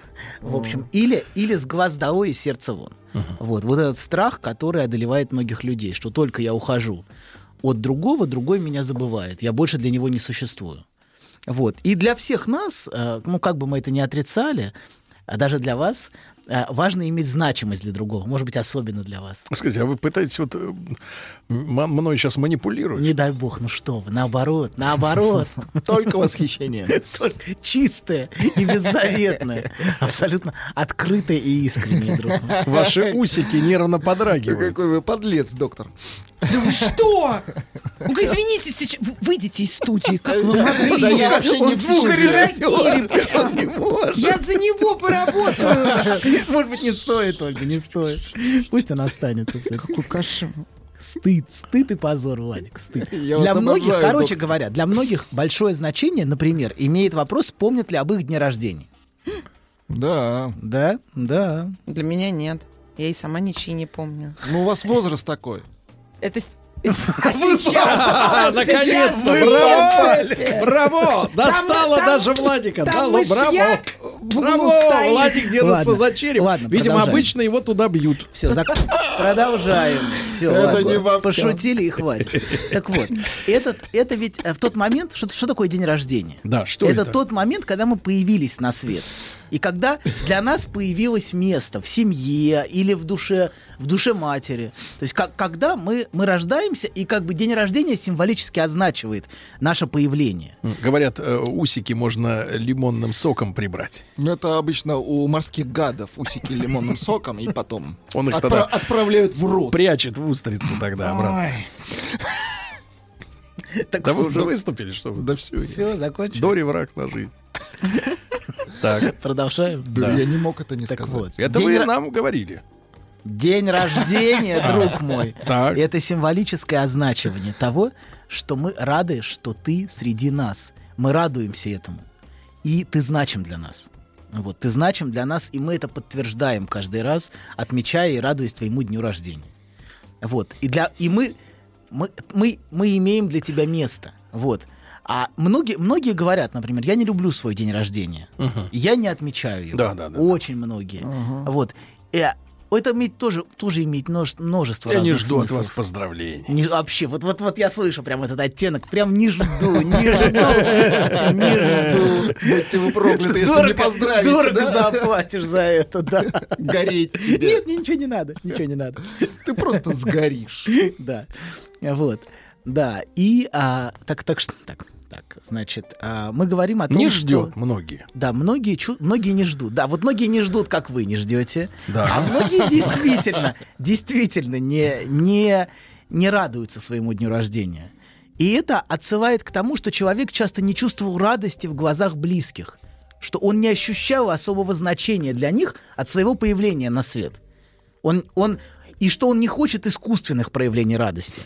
В общем, или, или с глаз долой и сердца вон. Вот, вот этот страх, который одолевает многих людей, что только я ухожу от другого, другой меня забывает. Я больше для него не существую. Вот. И для всех нас, э, ну, как бы мы это ни отрицали, а даже для вас, важно иметь значимость для другого, может быть, особенно для вас. Скажите, а вы пытаетесь вот э, мной сейчас манипулировать? Не дай бог, ну что вы, наоборот, наоборот. Только восхищение. Только чистое и беззаветное. Абсолютно открытое и искреннее, друг. Ваши усики нервно подрагивают. Какой вы подлец, доктор. Да вы что? Ну-ка, извините, сейчас вы- выйдите из студии, как вы могли? Да я вообще не в. Я за него поработаю. Может быть, не стоит, Ольга, не стоит. Пусть он останется. Какой кошмар. Стыд, стыд и позор, Владик, стыд. Я для многих, обожаю, короче доктор. говоря, для многих большое значение, например, имеет вопрос, помнят ли об их дне рождения. Да. Да, да. Для меня нет. Я и сама ничьи не помню. Ну, у вас возраст такой. Это... А сейчас, а вы Браво! Браво! Достало там- даже Владика! браво! Браво! Владик держится за череп. ладно, Видимо, продолжаем. обычно его туда бьют. Все, продолжаем. Все, Это не во. Пошутили и хватит. Так вот, этот, это ведь э, в тот момент, что, что такое день рождения? Да, что это это? тот момент, когда мы появились на свет. И когда для нас появилось место в семье или в душе, в душе матери. То есть как, когда мы, мы рождаемся, и как бы день рождения символически означивает наше появление. Говорят, э, усики можно лимонным соком прибрать. Ну, это обычно у морских гадов усики лимонным соком, и потом Он их отпра- отправляют в рот. Прячет в устрицу тогда обратно. Так Да вы уже же- выступили, что вы? Да все. Все, закончили. Дори враг ножи. Так, Продолжаем. Да, Да. я не мог это не Так сказать. вот. это День вы ра- нам говорили. День рождения, друг мой. Так. Это символическое означивание того, что мы рады, что ты среди нас. Мы радуемся этому. И ты значим для нас. Вот, ты значим для нас, и мы это подтверждаем каждый раз, отмечая и радуясь твоему дню рождения. Вот. И, для, и мы, мы, мы, мы имеем для тебя место. Вот. А многие, многие говорят, например, я не люблю свой день рождения. Я не отмечаю его. Да, да, да. Очень многие. Вот. Э, это имеет тоже, тоже имеет множ- множество Я не разных жду от смыслов. вас поздравлений. Не- вообще, вот, вот, вот я слышу прям этот оттенок, прям не жду, не жду, не жду. Будьте вы прокляты, если не Дорого, поздравите, дорого заплатишь за это, да. Гореть тебе. Нет, мне ничего не надо, ничего не надо. Ты просто сгоришь. Да, вот, да. И а, так, так, что- так, так, значит, а, мы говорим о том, Не что... ждет многие. Да, многие, чу- многие не ждут. Да, вот многие не ждут, как вы не ждете. Да. А многие действительно, действительно не, не, не радуются своему дню рождения. И это отсылает к тому, что человек часто не чувствовал радости в глазах близких, что он не ощущал особого значения для них от своего появления на свет. Он, он, и что он не хочет искусственных проявлений радости.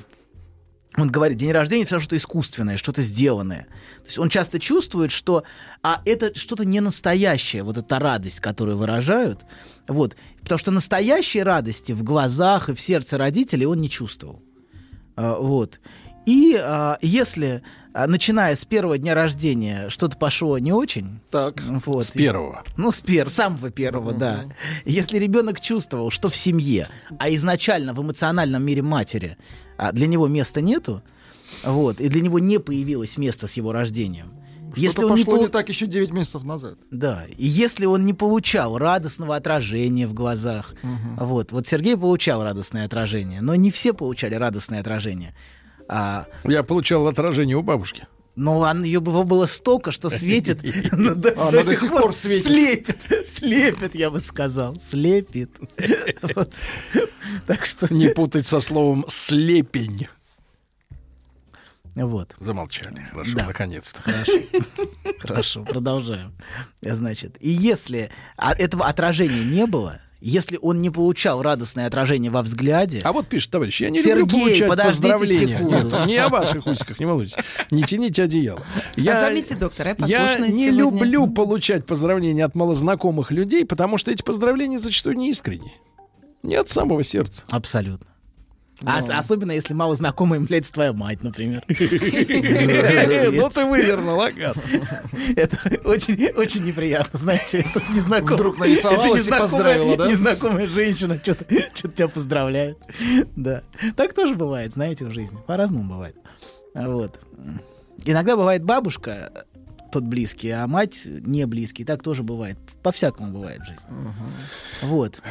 Он говорит, день рождения это что-то искусственное, что-то сделанное. То есть он часто чувствует, что а это что-то не настоящее, вот эта радость, которую выражают. Вот. Потому что настоящей радости в глазах и в сердце родителей он не чувствовал. А, вот. И а, если, а, начиная с первого дня рождения, что-то пошло не очень, Так. вот, С первого. ну, с пер, самого первого, да. Если ребенок чувствовал, что в семье, а изначально в эмоциональном мире матери а, для него места нету, вот, и для него не появилось место с его рождением. Если Что-то он не, пошло не полу- так еще 9 месяцев назад. да, и если он не получал радостного отражения в глазах, вот, вот Сергей получал радостное отражение, но не все получали радостное отражение. А, Я получал отражение у бабушки. Но он, ее было, было столько, что светит. ну, до- А, до она до сих пор светит. Слепит, слепит, я бы сказал. Слепит. Так что... Не путать со словом слепень. Вот. Замолчали. Хорошо, Да. наконец-то. Хорошо. Хорошо, продолжаем. Значит, и если а, этого отражения не было, если он не получал радостное отражение во взгляде, А вот пишет, товарищ, я не Сергей, люблю получать подождите поздравления. секунду. Нет, не о ваших усиках, не волнуйтесь. Не тяните одеяло. Я, А заметьте, доктор, я я не сегодня. люблю получать поздравления от малознакомых людей, потому что эти поздравления зачастую не искренние. Не от самого сердца. абсолютно. А особенно, если мало знакомая является твоя мать, например. Ну ты вывернул, ага. Это очень, очень неприятно, знаете, Вдруг нарисовалась и поздравила, да? Незнакомая женщина что-то что тебя поздравляет. Да. Так тоже бывает, знаете, в жизни. По-разному бывает. Вот. Иногда бывает бабушка тот близкий, а мать не близкий. Так тоже бывает. По-всякому бывает в жизни. Вот.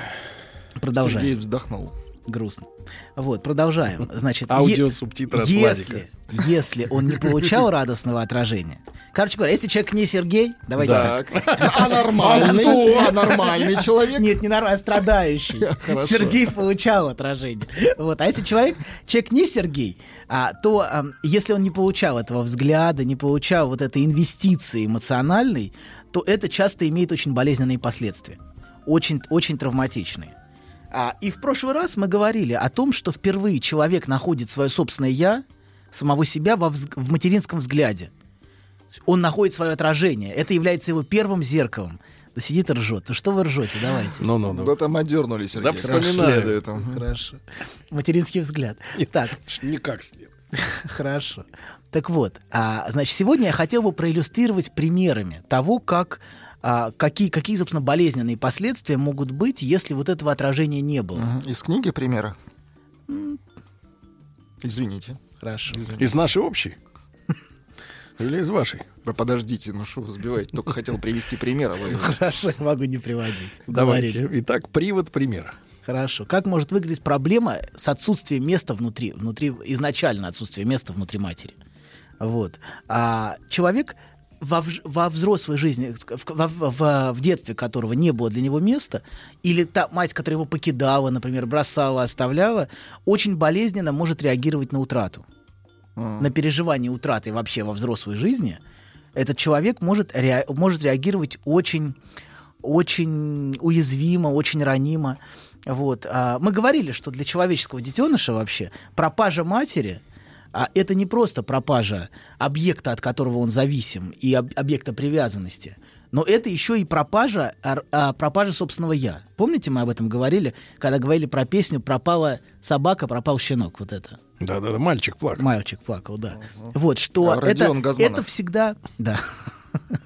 Продолжаем. Сергей вздохнул. Грустно. Вот, продолжаем. Значит, Аудио е- субтитры от если, если он не получал радостного отражения. Короче говоря, если человек не Сергей, давайте Так. так. А нормальный? А нормальный человек? Нет, не нормальный, а страдающий. Хорошо. Сергей получал отражение. Вот. А если человек, человек не Сергей, а, то ам, если он не получал этого взгляда, не получал вот этой инвестиции эмоциональной, то это часто имеет очень болезненные последствия. Очень, очень травматичные. А, и в прошлый раз мы говорили о том, что впервые человек находит свое собственное «я», самого себя во взг- в материнском взгляде. Он находит свое отражение. Это является его первым зеркалом. Да сидит и ржет. Ну что вы ржете? Давайте. Ну-ну-ну. Да там одернули, Сергей. Да вспоминаю. следует. Хорошо. Материнский взгляд. Так, Никак след. хорошо. Так вот, а, значит, сегодня я хотел бы проиллюстрировать примерами того, как а, какие, какие, собственно, болезненные последствия могут быть, если вот этого отражения не было. Из книги примера? Извините. Хорошо. Из нашей общей? Или из вашей? Да подождите, ну что вы сбиваете? Только хотел привести пример, а вы... Хорошо, я могу не приводить. Давайте. Говорили. Итак, привод примера. Хорошо. Как может выглядеть проблема с отсутствием места внутри, внутри изначально отсутствие места внутри матери? Вот. А человек во, во взрослой жизни, в, во- в- в детстве которого не было для него места, или та мать, которая его покидала, например, бросала, оставляла, очень болезненно может реагировать на утрату. На переживание утраты вообще во взрослой жизни этот человек может, ре- может реагировать очень, очень уязвимо, очень ранимо. Вот. А, мы говорили, что для человеческого детеныша вообще пропажа матери а это не просто пропажа объекта, от которого он зависим, и об- объекта привязанности, но это еще и пропажа, ар- а, пропажа собственного я. Помните, мы об этом говорили, когда говорили про песню «Пропала собака, пропал щенок», вот это. Да-да-да, мальчик плакал. Мальчик плакал, да. Вот, что А, это, Газманов. это всегда... Да.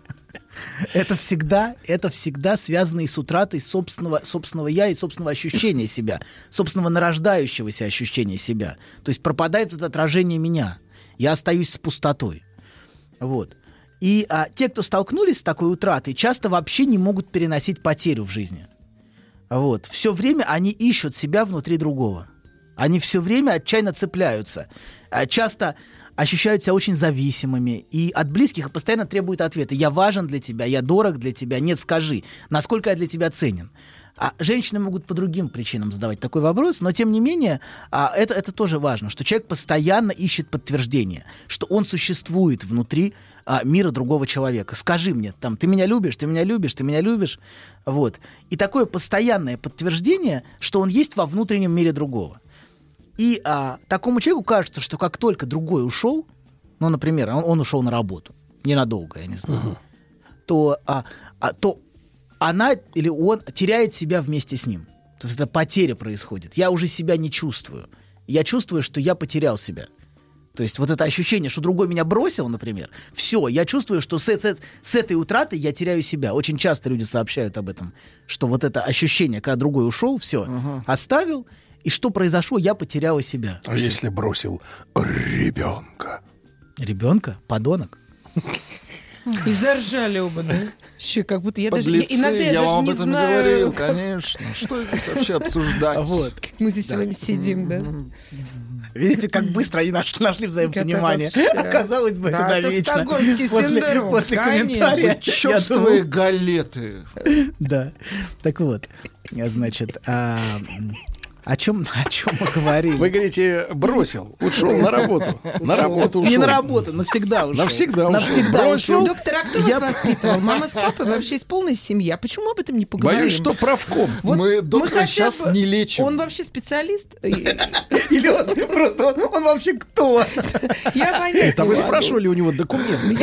Это всегда, это всегда связано и с утратой собственного, собственного я и собственного ощущения себя, собственного нарождающегося ощущения себя. То есть пропадает это отражение меня. Я остаюсь с пустотой. Вот. И а, те, кто столкнулись с такой утратой, часто вообще не могут переносить потерю в жизни. Вот. Все время они ищут себя внутри другого. Они все время отчаянно цепляются. А, Часто ощущают себя очень зависимыми. И от близких постоянно требуют ответа. Я важен для тебя, я дорог для тебя. Нет, скажи, насколько я для тебя ценен. А женщины могут по другим причинам задавать такой вопрос, но тем не менее а, это, это тоже важно, что человек постоянно ищет подтверждение, что он существует внутри а, мира другого человека. Скажи мне, там, ты меня любишь, ты меня любишь, ты меня любишь. Вот. И такое постоянное подтверждение, что он есть во внутреннем мире другого. И а, такому человеку кажется, что как только другой ушел, ну, например, он, он ушел на работу, ненадолго, я не знаю, то, а, а, то она или он теряет себя вместе с ним. То есть это потеря происходит. Я уже себя не чувствую. Я чувствую, что я потерял себя. То есть вот это ощущение, что другой меня бросил, например, все, я чувствую, что с, с- с этой утратой я теряю себя. Очень часто люди сообщают об этом, что вот это ощущение, когда другой ушел, все, оставил, и что произошло, я потеряла себя. А если бросил ребенка? Ребенка? Подонок? И заржали оба, да? Еще как будто я даже... я- Подлецы, иногда я, я даже вам не об этом знаю, говорил, как- конечно. Что здесь вообще обсуждать? Вот. как мы здесь с вами сидим, да? Видите, как быстро они наш- нашли взаимопонимание. Это вообще- Казалось бы, Да, это это навечно. стокгольмский После, синдром, после конечно. комментария. Чёрствые думал- галеты. Да. Так вот, а, значит, а, о чем, о чем мы говорили? Вы говорите, бросил, ушел на работу. На работу ушел. Не на работу, навсегда ушел. Навсегда ушел. Навсегда Бросил. ушел. Доктор, а кто Я- вас воспитывал? Мама с папой вообще из полной семьи. А почему об этом не поговорим? Боюсь, что правком. Вот Мы доктора сейчас бы- не лечим. Он вообще специалист? Или он просто, он, он вообще кто? Я понять Это не вы спрашивали у него документы?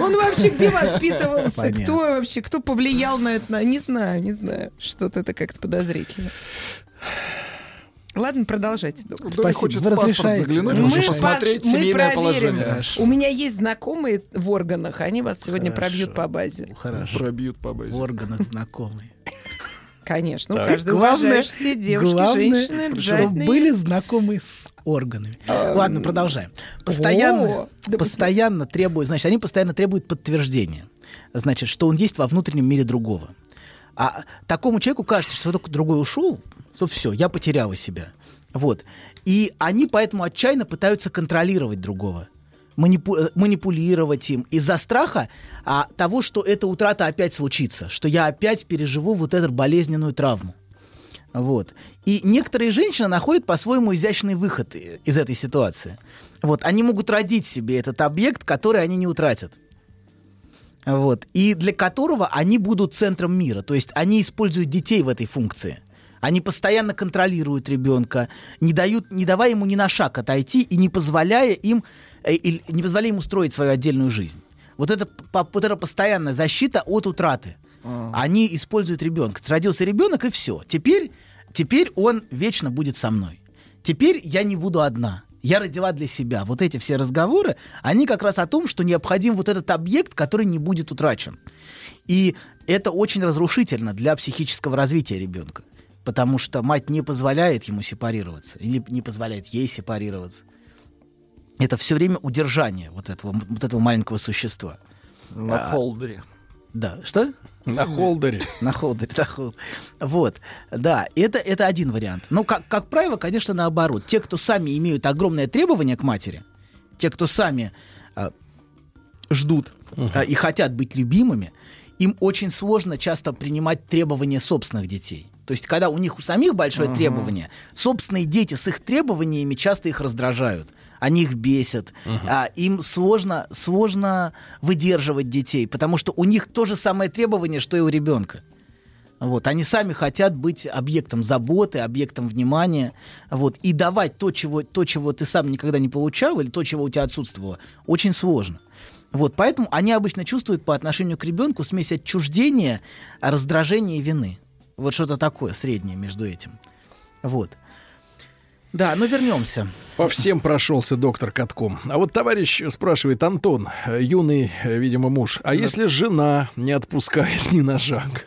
Он вообще где воспитывался? Понятно. Кто вообще? Кто повлиял на это? Не знаю, не знаю. Что-то это как-то подозрительно. Ладно, продолжайте, доктор. Кто не Спасибо. хочет Вы в паспорт разрешаете? заглянуть, Мы лучше пос- посмотреть мы семейное проверим. положение. У меня есть знакомые в органах, они вас сегодня Хорошо. пробьют по базе. Хорошо. Пробьют по базе. В органах знакомые. Конечно, Так. у каждой Главное, уважающейся девушки, главное, женщины чтобы обязательно были есть. знакомы с органами. А, Ладно, продолжаем. Постоянно, о, да постоянно требуют, значит, они постоянно требуют подтверждения. Значит, что он есть во внутреннем мире другого. А такому человеку кажется, что только другой ушел, то все, я потеряла себя. Вот. И они поэтому отчаянно пытаются контролировать другого манипу- э, манипулировать им из-за страха а, того, что эта утрата опять случится, что я опять переживу вот эту болезненную травму. Вот. И некоторые женщины находят по-своему изящный выход и- из этой ситуации. Вот. Они могут родить себе этот объект, который они не утратят. Вот. И для которого они будут центром мира. То есть они используют детей в этой функции. Они постоянно контролируют ребенка, не, дают, не давая ему ни на шаг отойти и не позволяя им, э, не позволяя ему строить свою отдельную жизнь. Вот это, вот эта постоянная защита от утраты. Они используют ребенка. Родился ребенок, и все. Теперь, теперь он вечно будет со мной. Теперь я не буду одна. Я родила для себя. Вот эти все разговоры, они как раз о том, что необходим вот этот объект, который не будет утрачен. И это очень разрушительно для психического развития ребенка. Потому что мать не позволяет ему сепарироваться, или не позволяет ей сепарироваться. Это все время удержание вот этого, вот этого маленького существа. На А, холдере. Да, что? На холдере. На холдере, на холдере. Вот, да, это, это один вариант. Но, как, как правило, конечно, наоборот. Те, кто сами имеют огромное требование к матери, те, кто сами а, ждут а, и хотят быть любимыми, им очень сложно часто принимать требования собственных детей. То есть, когда у них у самих большое Мгм. требование, собственные дети с их требованиями часто их раздражают. Они их бесят. А, им сложно, сложно выдерживать детей, потому что у них то же самое требование, что и у ребенка. Вот, они сами хотят быть объектом заботы, объектом внимания, вот, и давать то чего, то, чего ты сам никогда не получал, или то, чего у тебя отсутствовало, очень сложно. Вот, поэтому они обычно чувствуют по отношению к ребенку смесь отчуждения, раздражения и вины. Вот что-то такое среднее между этим. Вот. Да, ну вернемся. По всем прошелся доктор катком. А вот товарищ спрашивает, Антон, юный, видимо, муж, а если жена не отпускает ни на шаг?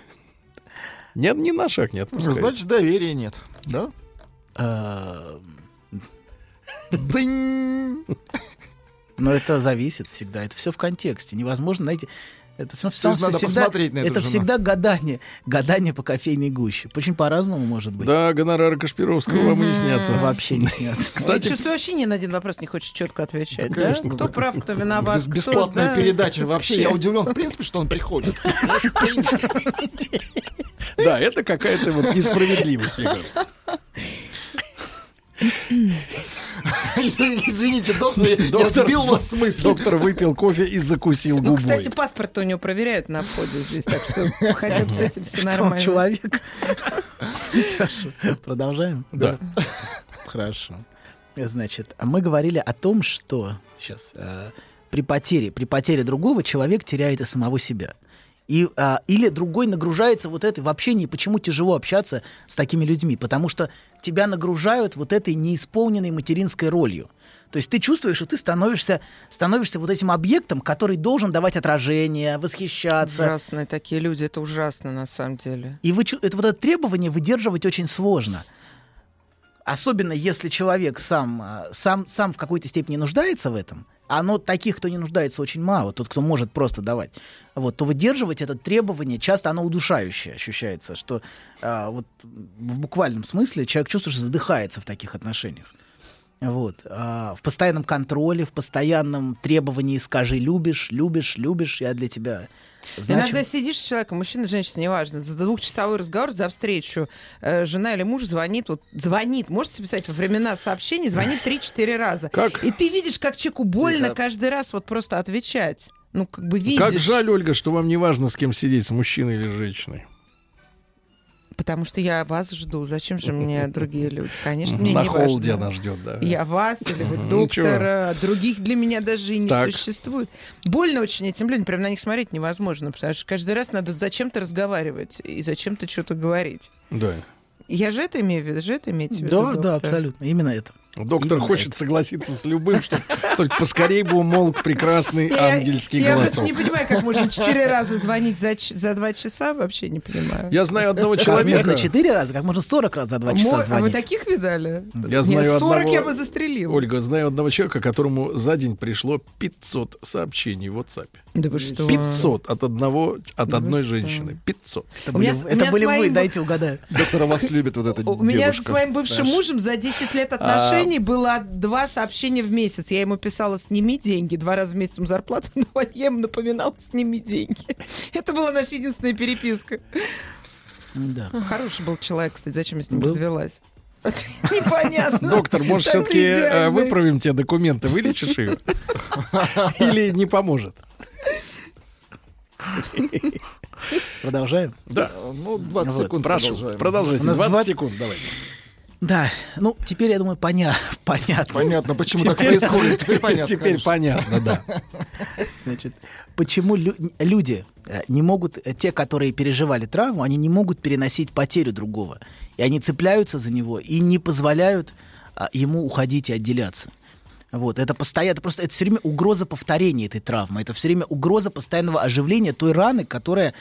Нет, ни на шаг не отпускает. Значит, доверия нет, да? Дынь. Но это зависит всегда. Это все в контексте. Невозможно, знаете, это все, есть надо посмотреть на эту это жену. всегда гадание, гадание по кофейной гуще. Очень по-разному может быть. Да, гонорары Кашпировского вам и не снятся. Вообще не снятся. Я Кстати, чувствую, вообще ни на один вопрос не хочешь четко отвечать. Да, Да, конечно. Кто прав, кто виноват. Бес- кто- Бесплатная да, передача. Вообще, я удивлен, в принципе, что он приходит. Да, это какая-то вот несправедливость, мне кажется. Извините, доктор, я- сбил вас с мысли. доктор выпил кофе и закусил Ну, губой. кстати, паспорт у него проверяют на входе здесь, так что хотя бы с этим все нормально. человек? Хорошо. Продолжаем? Да. Хорошо. Значит, мы говорили о том, что сейчас при потере, при потере другого человек теряет и самого себя. И, а, или другой нагружается вот этой в общении. Почему тяжело общаться с такими людьми? Потому что тебя нагружают вот этой неисполненной материнской ролью. То есть ты чувствуешь, что ты становишься, становишься вот этим объектом, который должен давать отражение, восхищаться. Ужасные такие люди, это ужасно на самом деле. И вы, это вот это требование выдерживать очень сложно. Особенно если человек сам, а, сам, сам в какой-то степени нуждается в этом, оно таких, кто не нуждается, очень мало, тот, кто может просто давать, вот, то выдерживать это требование, часто оно удушающее ощущается, что а, вот в буквальном смысле человек чувствует, что задыхается в таких отношениях. Вот. а, в постоянном контроле, в постоянном требовании «скажи, любишь, любишь, любишь, я для тебя значим». Иногда сидишь с человеком, мужчина, женщина, неважно, за двухчасовой разговор, за встречу, э, жена или муж звонит, вот звонит, можете писать во времена сообщений, звонит 3-4 раза. Как? И ты видишь, как человеку больно Тихо. каждый раз вот просто отвечать. Ну, как бы видишь. Как жаль, Ольга, что вам не важно, с кем сидеть, с мужчиной или с женщиной. Потому что я вас жду. Зачем же мне другие люди? Конечно, мне На не холде важно. она ждет, да. Я вас или вы доктора, других для меня даже и не Так. существует. Больно очень этим людям, прям на них смотреть невозможно, потому что каждый раз надо зачем-то разговаривать и зачем-то что-то говорить. Да. Я же это имею в виду, же это имеете в виду, Да, да, доктор? абсолютно, именно это. Доктор хочет согласиться с любым, чтобы только поскорее бы умолк прекрасный Я- ангельский Я голосок. просто не понимаю, как можно четыре раза звонить за, за два часа, вообще не понимаю. Я знаю одного Как человека. можно 4 раза, как можно 40 раз за 2 часа Мо- А вы звонить. таких видали? Я Нет, знаю 40 одного- я бы застрелил. Ольга, знаю одного человека, которому за день пришло 500 сообщений в WhatsApp. Да вы что? 500 от одного, от Да одной что? женщины. 500. Это У меня были, у меня это были с вы, моим- дайте угадаю. Доктора вас любит вот эта У меня девушка. с моим бывшим Знаешь. мужем за 10 лет А. отношений было два сообщения в месяц. Я ему писала «сними деньги». Два раза в месяц ему зарплату давали. Я ему напоминала «сними деньги». Это была наша единственная переписка. Да. Хороший был человек, кстати. Зачем я с ним Был? развелась? Непонятно. Доктор, может, все-таки идеальный. выправим те документы, вылечишь их? Или не поможет? Продолжаем? Да. Ну, 20 Вот, секунд Прошу, продолжаем. продолжайте. У нас 20 20 секунд, давайте. Да, ну теперь, я думаю, поня... понятно. Понятно, почему так Теперь- происходит. Теперь понятно. Теперь конечно. понятно, да. Значит, почему лю- люди э, не могут, э, те, которые переживали травму, они не могут переносить потерю другого. И они цепляются за него и не позволяют а, ему уходить и отделяться. Вот, это постоянно, это просто это все время угроза повторения этой травмы, это все время угроза постоянного оживления той раны, которая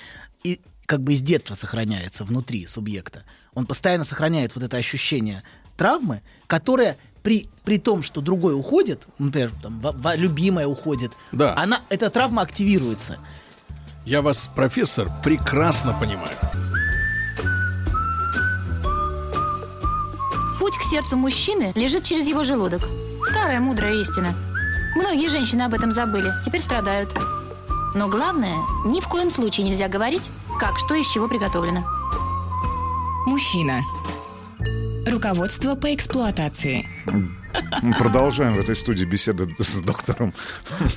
и, как бы из детства сохраняется внутри субъекта. Он постоянно сохраняет вот это ощущение травмы, которая при, при том, что другой уходит, например, там, ва- ва- любимая уходит, Да. она, эта травма активируется. Я вас, профессор, прекрасно понимаю. Путь к сердцу мужчины лежит через его желудок. Старая мудрая истина. Многие женщины об этом забыли, теперь страдают. Но главное, ни в коем случае нельзя говорить, как что из чего приготовлено. Мужчина. Руководство по эксплуатации. Мы продолжаем в этой студии беседы с доктором.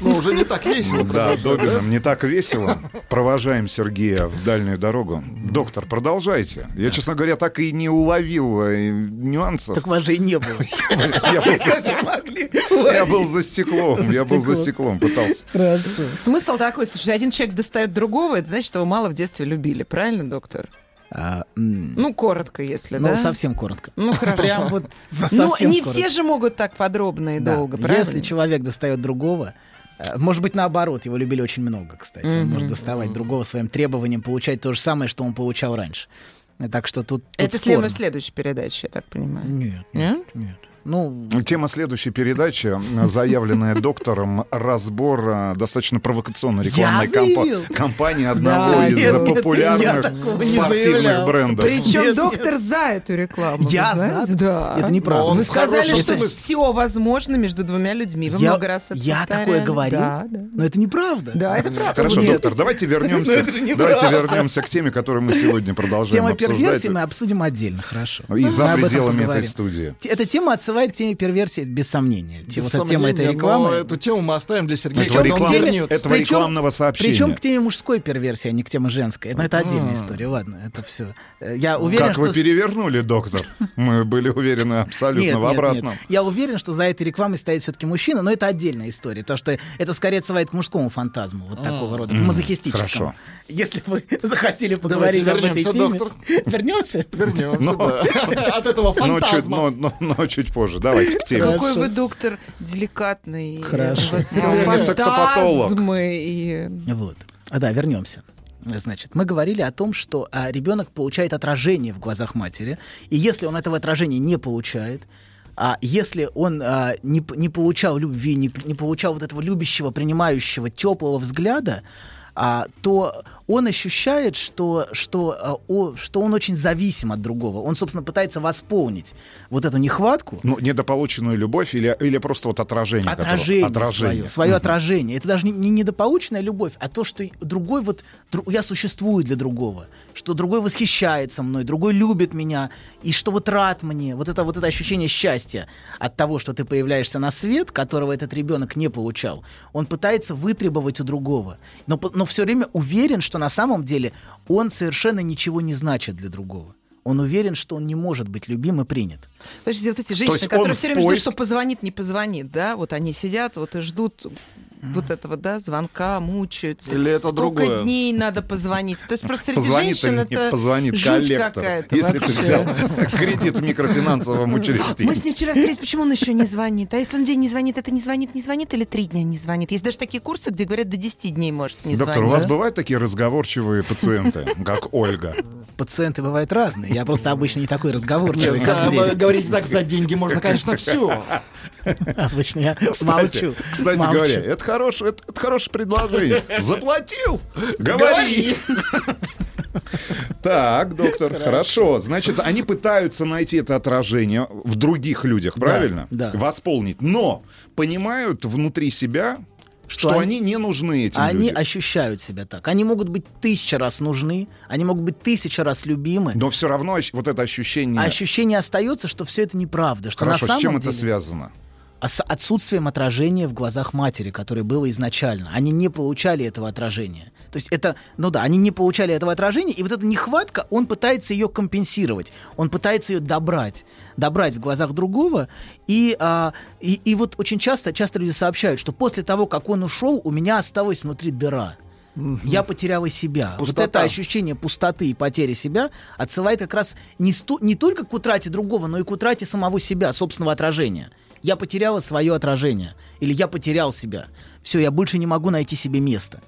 Ну, уже не так весело. Да, Добиным. Не так весело. Провожаем Сергея в дальнюю дорогу. Доктор, продолжайте. Я, честно говоря, так и не уловил э, нюансов. Так вас же и не было. Я был- Я был за стеклом. Я был за стеклом, пытался. Смысл такой, слушай, один человек достает другого, это значит, что его мало в детстве любили, правильно, доктор? А, Ну, коротко, если, ну, да? совсем коротко. Ну, хорошо. Прям вот Ну, не коротко. все же могут так подробно и Да. долго, правильно? Если человек достает другого, э, может быть, наоборот, его любили очень много, кстати. Он может доставать другого своим требованием, получать то же самое, что он получал раньше. Так что тут, тут Это спорно. следующей передачи, я так понимаю. Нет, Нет? нет. Ну, Тема следующей передачи, заявленная доктором, разбор э, достаточно провокационной рекламной компа- заявил? кампании одного Да, из нет, популярных спортивных брендов. Причем Нет, доктор за эту рекламу. Я знаете? за? Да. Это неправда. Вы Он сказали, хороший что все возможно между двумя людьми. Вы я, много раз это я повторяли. такое говорил, Да, да. но это неправда. Да, это правда. Хорошо, Нет. доктор, давайте вернемся, Ну, это давайте вернемся к теме, которую мы сегодня продолжаем Тема обсуждать. перверсии мы обсудим отдельно, хорошо. И за пределами этой студии. Эта тема отсылает к теме перверсии без сомнения. Без вот эта тема этой сомнения, рекламы. но эту тему мы оставим для Сергея. Этого, реклам- вернется. этого Причем- рекламного сообщения. Причем к теме мужской перверсии, а не к теме женской. Но это отдельная А. история. Ладно, это все. Я уверен, как что... вы перевернули, доктор? Мы были уверены абсолютно Нет, в нет, обратном. нет. Я уверен, что за этой рекламой стоит все-таки мужчина, но это отдельная история, потому что это скорее отсылает к мужскому фантазму, вот такого рода, мазохистическому. хорошо. Если вы захотели Давайте поговорить об этой вернемся, теме... доктор. Вернемся? Вернемся, да. От этого фантазма. но чуть позже. Давайте к теме. Какой Хорошо. вы доктор деликатный. Хорошо. Фантазмы и... Вот. А да, вернемся. Значит, мы говорили о том, что а, ребенок получает отражение в глазах матери, и если он этого отражения не получает, а если он а, не, не получал любви, не, не получал вот этого любящего, принимающего, теплого взгляда, а, то он ощущает, что, что, а, о- что он очень зависим от другого. Он, собственно, пытается восполнить вот эту нехватку, Ну, недополученную любовь или, или просто вот отражение? отражение, отражение. свое, свое Мгм. отражение. Это даже не, не недополученная любовь, а то, что другой вот я существую для другого, что другой восхищается мной, другой любит меня, и что вот рад мне. Вот это вот это ощущение счастья от того, что ты появляешься на свет, которого этот ребенок не получал. Он пытается вытребовать у другого, но, но все время уверен, что на самом деле он совершенно ничего не значит для другого. Он уверен, что он не может быть любим и принят. Подождите, вот эти есть женщины, он которые все время ждут, поиск- что позвонит, не позвонит, да? Вот они сидят вот и ждут вот этого, да, звонка мучаются. Или это Сколько другое? дней надо позвонить. То есть просто среди Позвонит женщин или не это позвонит жуть коллектор, какая-то если ты вообще. взял кредит в микрофинансовом Мы учреждении. с ним вчера встретились, почему он еще не звонит? А если он день не звонит, это не звонит, не звонит или три дня не звонит? Есть даже такие курсы, где говорят, до 10 дней может не Доктор, звонить. у вас бывают такие разговорчивые пациенты, как Ольга? Пациенты бывают разные. Я просто обычно не такой разговорчивый, как здесь. вы говорите так, за деньги можно, конечно, все. Обычно я Кстати, молчу. кстати говоря, это хорошее, предложение. Заплатил, говори. Так, доктор, хорошо. Значит, они пытаются найти это отражение в других людях, правильно? да. Восполнить. Но понимают внутри себя, что, они, не нужны этим Они людям. ощущают себя так. Они могут быть тысяча раз нужны, они могут быть тысяча раз любимы. Но все равно вот это ощущение... Ощущение остается, что все это неправда. Что Хорошо, на самом с чем деле... это связано? А с отсутствием отражения в глазах матери, которое было изначально. Они не получали этого отражения. То есть это, ну да, они не получали этого отражения, и вот эта нехватка, он пытается ее компенсировать, он пытается ее добрать, добрать в глазах другого, и, а, и, и вот очень часто, часто люди сообщают, что после того, как он ушел, у меня осталась внутри дыра. Я потеряла себя. Пустота. Вот это ощущение пустоты и потери себя отсылает как раз не, сто- не только к утрате другого, но и к утрате самого себя, собственного отражения. Я потеряла свое отражение. Или я потерял себя. Все, я больше не могу найти себе место.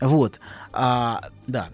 Вот. А, да.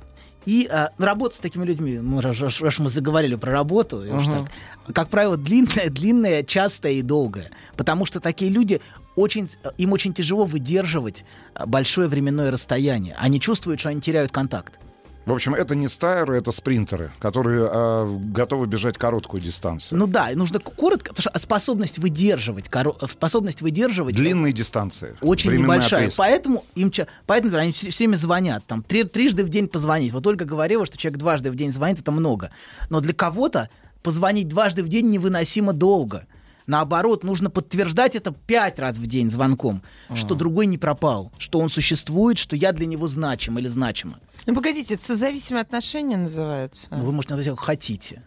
И а, работа с такими людьми, ну, раз, раз- мы заговорили про работу, уж Мгм. так, как правило, длинная, длинная, частая и долгая. Потому что такие люди очень, им очень тяжело выдерживать а, большое временное расстояние. Они чувствуют, что они теряют контакт. В общем, это не стайеры, это спринтеры, которые а, готовы бежать короткую дистанцию. Ну да, нужно коротко, потому что способность выдерживать, коро- способность выдерживать Длинные дистанции. очень небольшая. отрезки. Поэтому им поэтому например, они все, время звонят, там три- трижды в день позвонить. Вот Ольга говорила, что человек дважды в день звонит, это много. Но для кого-то позвонить дважды в день невыносимо долго. Наоборот, нужно подтверждать это пять раз в день звонком, что другой не пропал, что он существует, что я для него значим или значима. Ну, погодите, это созависимые отношения называется. Ну, Вы можете назвать как хотите.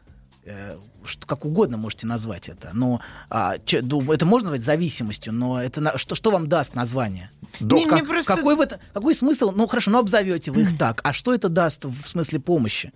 Э, что, как угодно можете назвать это. Но а, че- это можно назвать зависимостью, но это на- что, что вам даст название? Не, Как- мне просто- какой, в это, какой смысл? Ну хорошо, ну обзовете вы их так. А что это даст в смысле помощи?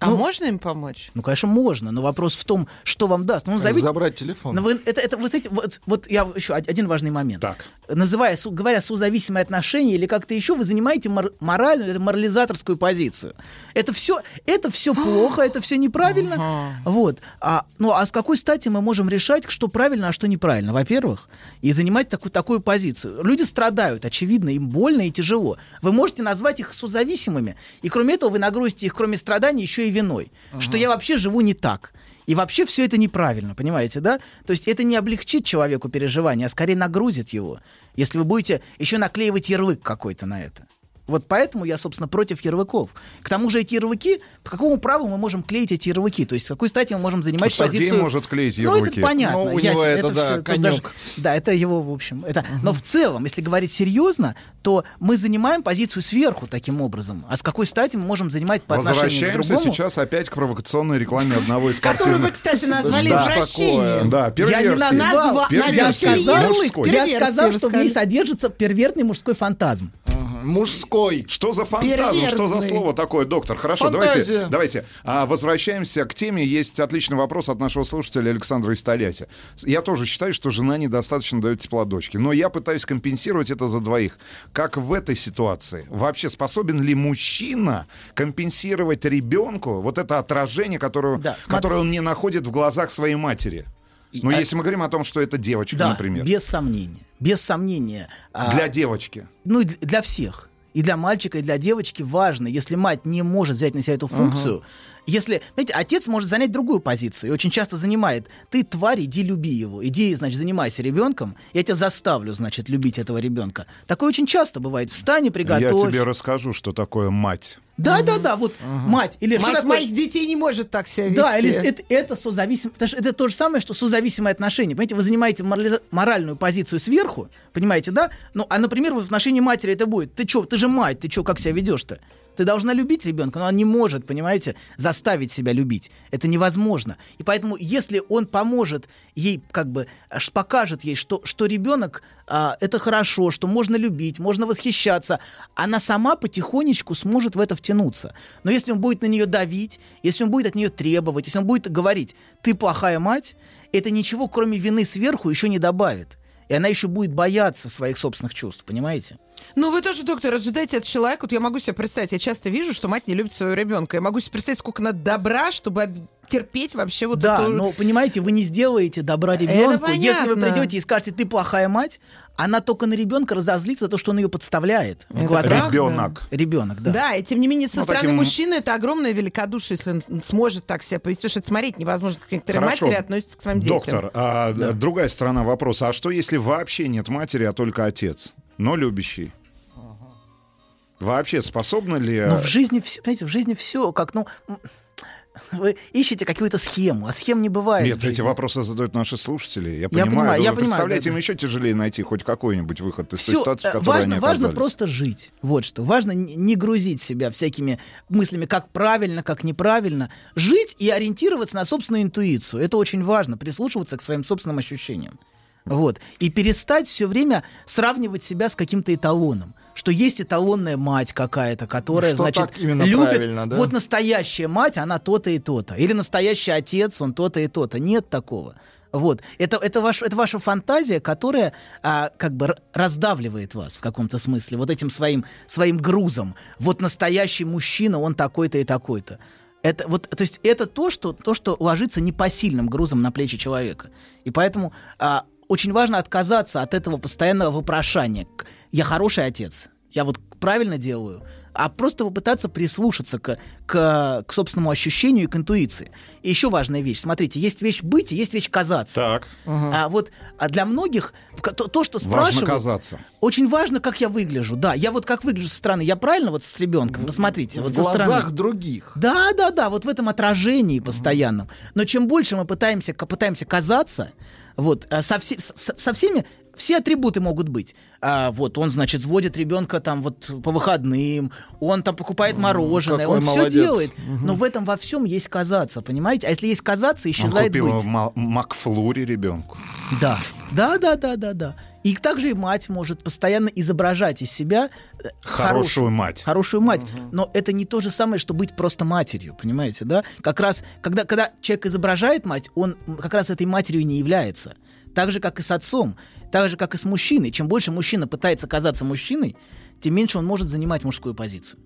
А можно им помочь? Ну, конечно, можно, но вопрос в том, что вам даст. Ну, назовите- Забрать телефон. Ну, вы- это, это, вы знаете, вот, вот я еще од- один важный момент. Называя, су- говоря созависимые отношения или как-то еще, вы занимаете мор- моральную или морализаторскую позицию. Это все, это все плохо, это все неправильно. Вот. А, ну, а с какой стати мы можем решать, что правильно, а что неправильно? Во-первых, и занимать такую, такую позицию. Люди страдают, очевидно, им больно и тяжело. Вы можете назвать их созависимыми, и кроме этого вы нагрузите их, кроме страданий, еще и виной. Что я вообще живу не так. И вообще все это неправильно, понимаете, да? То есть это не облегчит человеку переживания, а скорее нагрузит его, если вы будете еще наклеивать ярлык какой-то на это. Вот поэтому я, собственно, против ярлыков. К тому же эти ярлыки, по какому праву мы можем клеить эти ярлыки? То есть с какой стати мы можем занимать Сергей позицию... может клеить Ну, ярлыки. это понятно. Ну, у ясен. него это, да, всё- тут конёк. даже- да, это его, в общем. Это... Но в целом, если говорить серьезно, то мы занимаем позицию сверху таким образом. А с какой стати мы можем занимать по отношению к другому? сейчас опять к провокационной рекламе одного из Которую спортивных... вы, кстати, назвали Да. извращением. Да, Я перверсия. не назвал. Назва- Я сказал, что в ней содержится первертный мужской фантазм. Мужской. Что за фантазм? Что за слово такое, доктор? Хорошо, Фантазия. давайте, давайте а, возвращаемся к теме. Есть отличный вопрос от нашего слушателя Александра из Тольятти. Я тоже считаю, что жена недостаточно дает тепла дочке. Но я пытаюсь компенсировать это за двоих. Как в этой ситуации? Вообще способен ли мужчина компенсировать ребенку вот это отражение, которое, Да, смотри. которое он не находит в глазах своей матери? Ну, а- если мы говорим о том, что это девочка, Да, например. без сомнения. Без сомнения. А, Для девочки. ну, и для, всех. И для мальчика, и для девочки важно, если мать не может взять на себя эту функцию, если, знаете, отец может занять другую позицию и очень часто занимает. Ты, тварь, иди люби его. Иди, значит, занимайся ребенком. Я тебя заставлю, значит, любить этого ребенка. Такое очень часто бывает. Встань и приготовь. Я тебе расскажу, что такое мать. Да, да, да, вот мать. Или Мать такое- моих детей не может так себя вести. Да, или это, это созависим, потому что это то же самое, что созависимые отношения. Понимаете, вы занимаете морали- моральную позицию сверху, понимаете, да? Ну, а, например, в отношении матери это будет. Ты что, ты же мать, ты что, как себя ведешь-то? Ты должна любить ребенка, но он не может, понимаете, заставить себя любить. Это невозможно. И поэтому, если он поможет ей, как бы, аж покажет ей, что, что ребенок а, это хорошо, что можно любить, можно восхищаться, она сама потихонечку сможет в это втянуться. Но если он будет на нее давить, если он будет от нее требовать, если он будет говорить, ты плохая мать, это ничего, кроме вины сверху, еще не добавит. И она еще будет бояться своих собственных чувств, понимаете? Ну, вы тоже, доктор, ожидаете от человека, вот я могу себе представить, я часто вижу, что мать не любит своего ребенка. Я могу себе представить, сколько надо добра, чтобы об- терпеть вообще вот Да, эту... но понимаете, вы не сделаете добра ребенку. Если вы придете и скажете, ты плохая мать, она только на ребенка разозлится за то, что он ее подставляет в глазах. Ребенок. Ребенок, да. Да. и тем не менее, со Ну, стороны таким- мужчины это огромное великодушие, если он сможет так себя повести. Потому что это смотреть невозможно, как некоторые Хорошо. матери относятся к своим детям. Доктор, а другая сторона вопроса. А что, если вообще нет матери, а только отец, но любящий? Вообще способна ли... Но в жизни все, понимаете, в жизни все как, ну, вы ищете какую-то схему, а схем не бывает. Нет, эти вопросы задают наши слушатели. Я, Я понимаю, понимаю, я понимаю, представляете, да, им да. еще тяжелее найти хоть какой-нибудь выход из той Всё, ситуации, в э, которой важно, они важно оказались. просто жить. Вот что. Важно не грузить себя всякими мыслями, как правильно, как неправильно. Жить и ориентироваться на собственную интуицию. Это очень важно. Прислушиваться к своим собственным ощущениям. Вот. И перестать все время сравнивать себя с каким-то эталоном. Что есть эталонная мать какая-то, которая, Что значит, любит. да? Вот настоящая мать, она то-то и то-то. Или настоящий отец, он то-то и то-то. Нет такого. Вот. Это, это, ваш, это ваша фантазия, которая а, как бы раздавливает вас в каком-то смысле, вот этим своим, своим грузом. Вот настоящий мужчина, он такой-то и такой-то. Это, вот, то есть это то что, то, что ложится непосильным грузом на плечи человека. И поэтому а, очень важно отказаться от этого постоянного вопрошания. Я хороший отец, я вот правильно делаю, а просто попытаться прислушаться к, к, к собственному ощущению и к интуиции. И еще важная вещь. Смотрите, есть вещь быть и есть вещь казаться. Так. А вот а для многих то, то, что Важно спрашивают... казаться. Очень важно, как я выгляжу. Да, я вот как выгляжу со стороны. Я правильно вот с ребенком? Посмотрите. В вот со глазах стороны. других. Да, да, да, вот в этом отражении постоянном. Но чем больше мы пытаемся, пытаемся казаться, вот, а, со, все- со- со всеми все атрибуты могут быть. А, вот он, значит, сводит ребенка там вот по выходным, он там покупает мороженое, какой он все молодец. делает. Мгм. Но в этом во всем есть казаться, понимаете? А если есть казаться, исчезает Он купил быть. ма- Макфлури ребенку. Да, да, да, да, да, да. И также и мать может постоянно изображать из себя э, Хорошую мать. Хорошую мать. Но это не то же самое, что быть просто матерью, понимаете, да? Как раз, когда, когда человек изображает мать, он как раз этой матерью не является. Так же, как и с отцом, так же, как и с мужчиной. Чем больше мужчина пытается казаться мужчиной, тем меньше он может занимать мужскую позицию.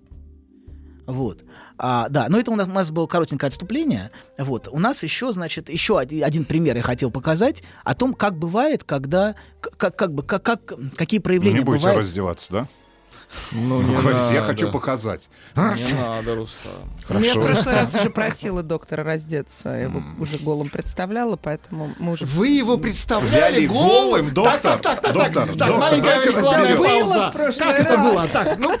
Вот. А, да, но это у нас, у нас было коротенькое отступление. Вот. У нас еще, значит, еще один, один пример я хотел показать о том, как бывает, когда, как, как бы, как, как, какие Ну, проявления не будете бывают. раздеваться, да? Ну, не говорите, я надо. хочу показать. Не надо, Рустам. Ну, Я в Хорошо. прошлый раз уже просила доктора раздеться. Я его уже голым представляла, поэтому мы уже... Вы его Я представляли ли голым? доктор? Так, так, так, Доктор, так, так, доктор, маленькая давайте рекламная пауза. Как это было? Так, ну,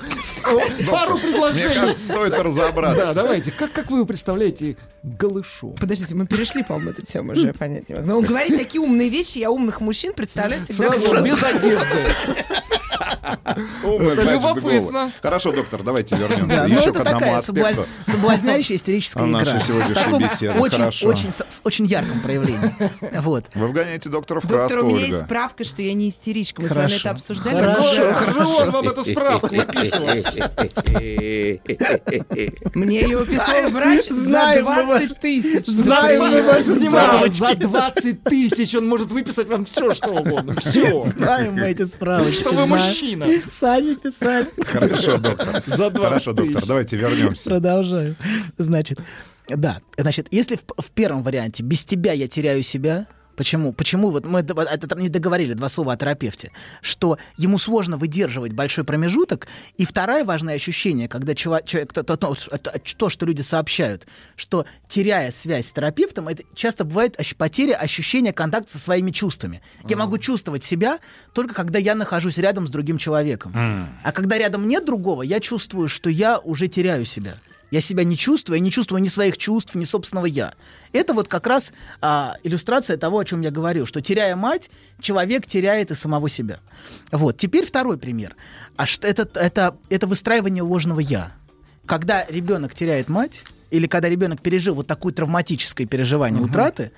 пару Мне предложений. кажется, стоит разобраться. Да, давайте. Как, как вы его представляете голышом? Подождите, мы перешли, по-моему, эту тему уже, понять не могу. Но он говорит такие умные вещи, я умных мужчин представляю всегда. Сразу без одежды. Любопытно. Хорошо, доктор, давайте вернемся ну еще к одному аспекту. соблазн- соблазняющая истерическая игра. нашей сегодняшней В таком беседы, очень, хорошо. очень, с, с очень ярком проявлении. Вот. Вы вгоняете доктора в Доктор, краску, у меня есть справка, что я не истеричка. Мы с вами это обсуждали. Хорошо, вам эту справку выписывал. Мне ее выписал врач за Знаем мы 20 тысяч. Знаем мы ваши Да, справочки. за 20 тысяч он может выписать вам все, что угодно. Все. Знаем мы эти справочки. Что вы. Мужчина. Сами писали. Хорошо, доктор. За 20 Хорошо, доктор, давайте вернемся. Продолжаю. Значит, да, значит, если в, в первом варианте без тебя я теряю себя, Почему? Почему? Вот мы это не договорили два слова о терапевте, что ему сложно выдерживать большой промежуток. И второе важное ощущение, когда чела- человек, то, то- то- то- то, что люди сообщают, что теряя связь с терапевтом, это часто бывает потеря ощущения контакта со своими чувствами. Я могу чувствовать себя только когда я нахожусь рядом с другим человеком. А когда рядом нет другого, я чувствую, что я уже теряю себя. Я себя не чувствую, я не чувствую ни своих чувств, ни собственного я. Это вот как раз а, иллюстрация того, о чем я говорю, что теряя мать, человек теряет и самого себя. Вот. Теперь второй пример. А что это, это, это выстраивание ложного я. когда ребенок теряет мать, или когда ребенок пережил вот такое травматическое переживание утраты,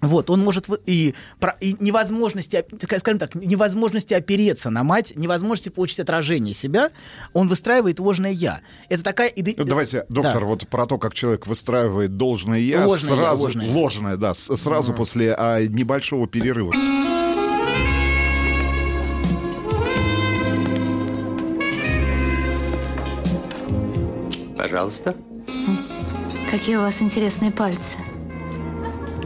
вот, он может и, и невозможности, скажем так, невозможности опереться на мать, невозможности получить отражение себя, он выстраивает ложное я. Это такая иде- Ну, Давайте, доктор, Да. вот про то, как человек выстраивает должное я, Ложное я, сразу, ложное я. ложное, да, с- сразу после а, небольшого перерыва. Пожалуйста. Какие у вас интересные пальцы.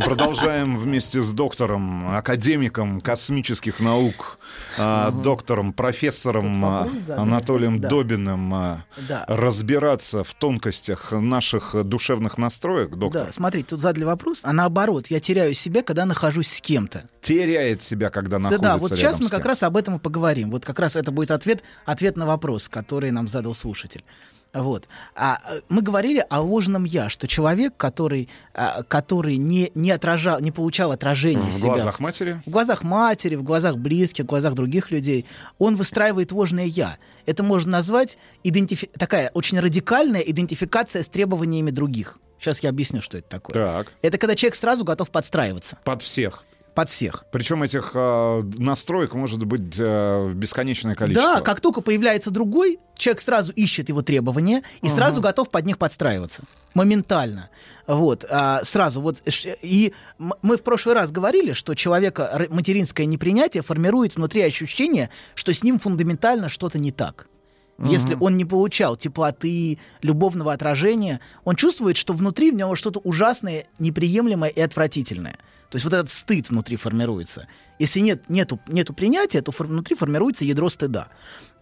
Продолжаем вместе с доктором, академиком космических наук, а, доктором, профессором а. Анатолием Да. Добиным а, Да. разбираться в тонкостях наших душевных настроек, доктор. Да, смотрите, тут задали вопрос, а наоборот, я теряю себя, когда нахожусь с кем-то. Теряет себя, когда находится Да-да, вот сейчас мы как раз об этом и поговорим. Вот как раз это будет ответ, ответ на вопрос, который нам задал слушатель. Вот. А э, мы говорили о ложном я, что человек, который, а, который не, не отражал, не получал отражения В себя. глазах матери? В глазах матери, в глазах близких, в глазах других людей, он выстраивает ложное я. Это можно назвать идентифи- такая очень радикальная идентификация с требованиями других. Сейчас я объясню, что это такое. Так, Это когда человек сразу готов подстраиваться под всех. Под всех. Причем этих а, настроек может быть а, бесконечное количество. Да, как только появляется другой, человек сразу ищет его требования и Ага. сразу готов под них подстраиваться. Моментально. Вот, а, сразу. Вот, ш- и мы в прошлый раз говорили, что человека материнское непринятие формирует внутри ощущение, что с ним фундаментально что-то не так. Если он не получал теплоты, любовного отражения, он чувствует, что внутри в него что-то ужасное, неприемлемое и отвратительное. То есть вот этот стыд внутри формируется. Если нет, нету, нету принятия, то фор- внутри формируется ядро стыда.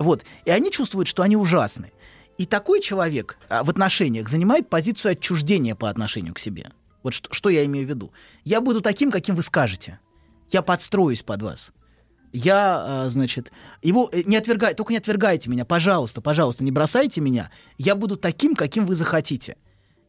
Вот. И они чувствуют, что они ужасны. И такой человек а, в отношениях занимает позицию отчуждения по отношению к себе. Вот что, что я имею в виду. Я буду таким, каким вы скажете. Я подстроюсь под вас. Я, а, значит, его э, не отвергайте, только не отвергайте меня, пожалуйста, пожалуйста, не бросайте меня. Я буду таким, каким вы захотите.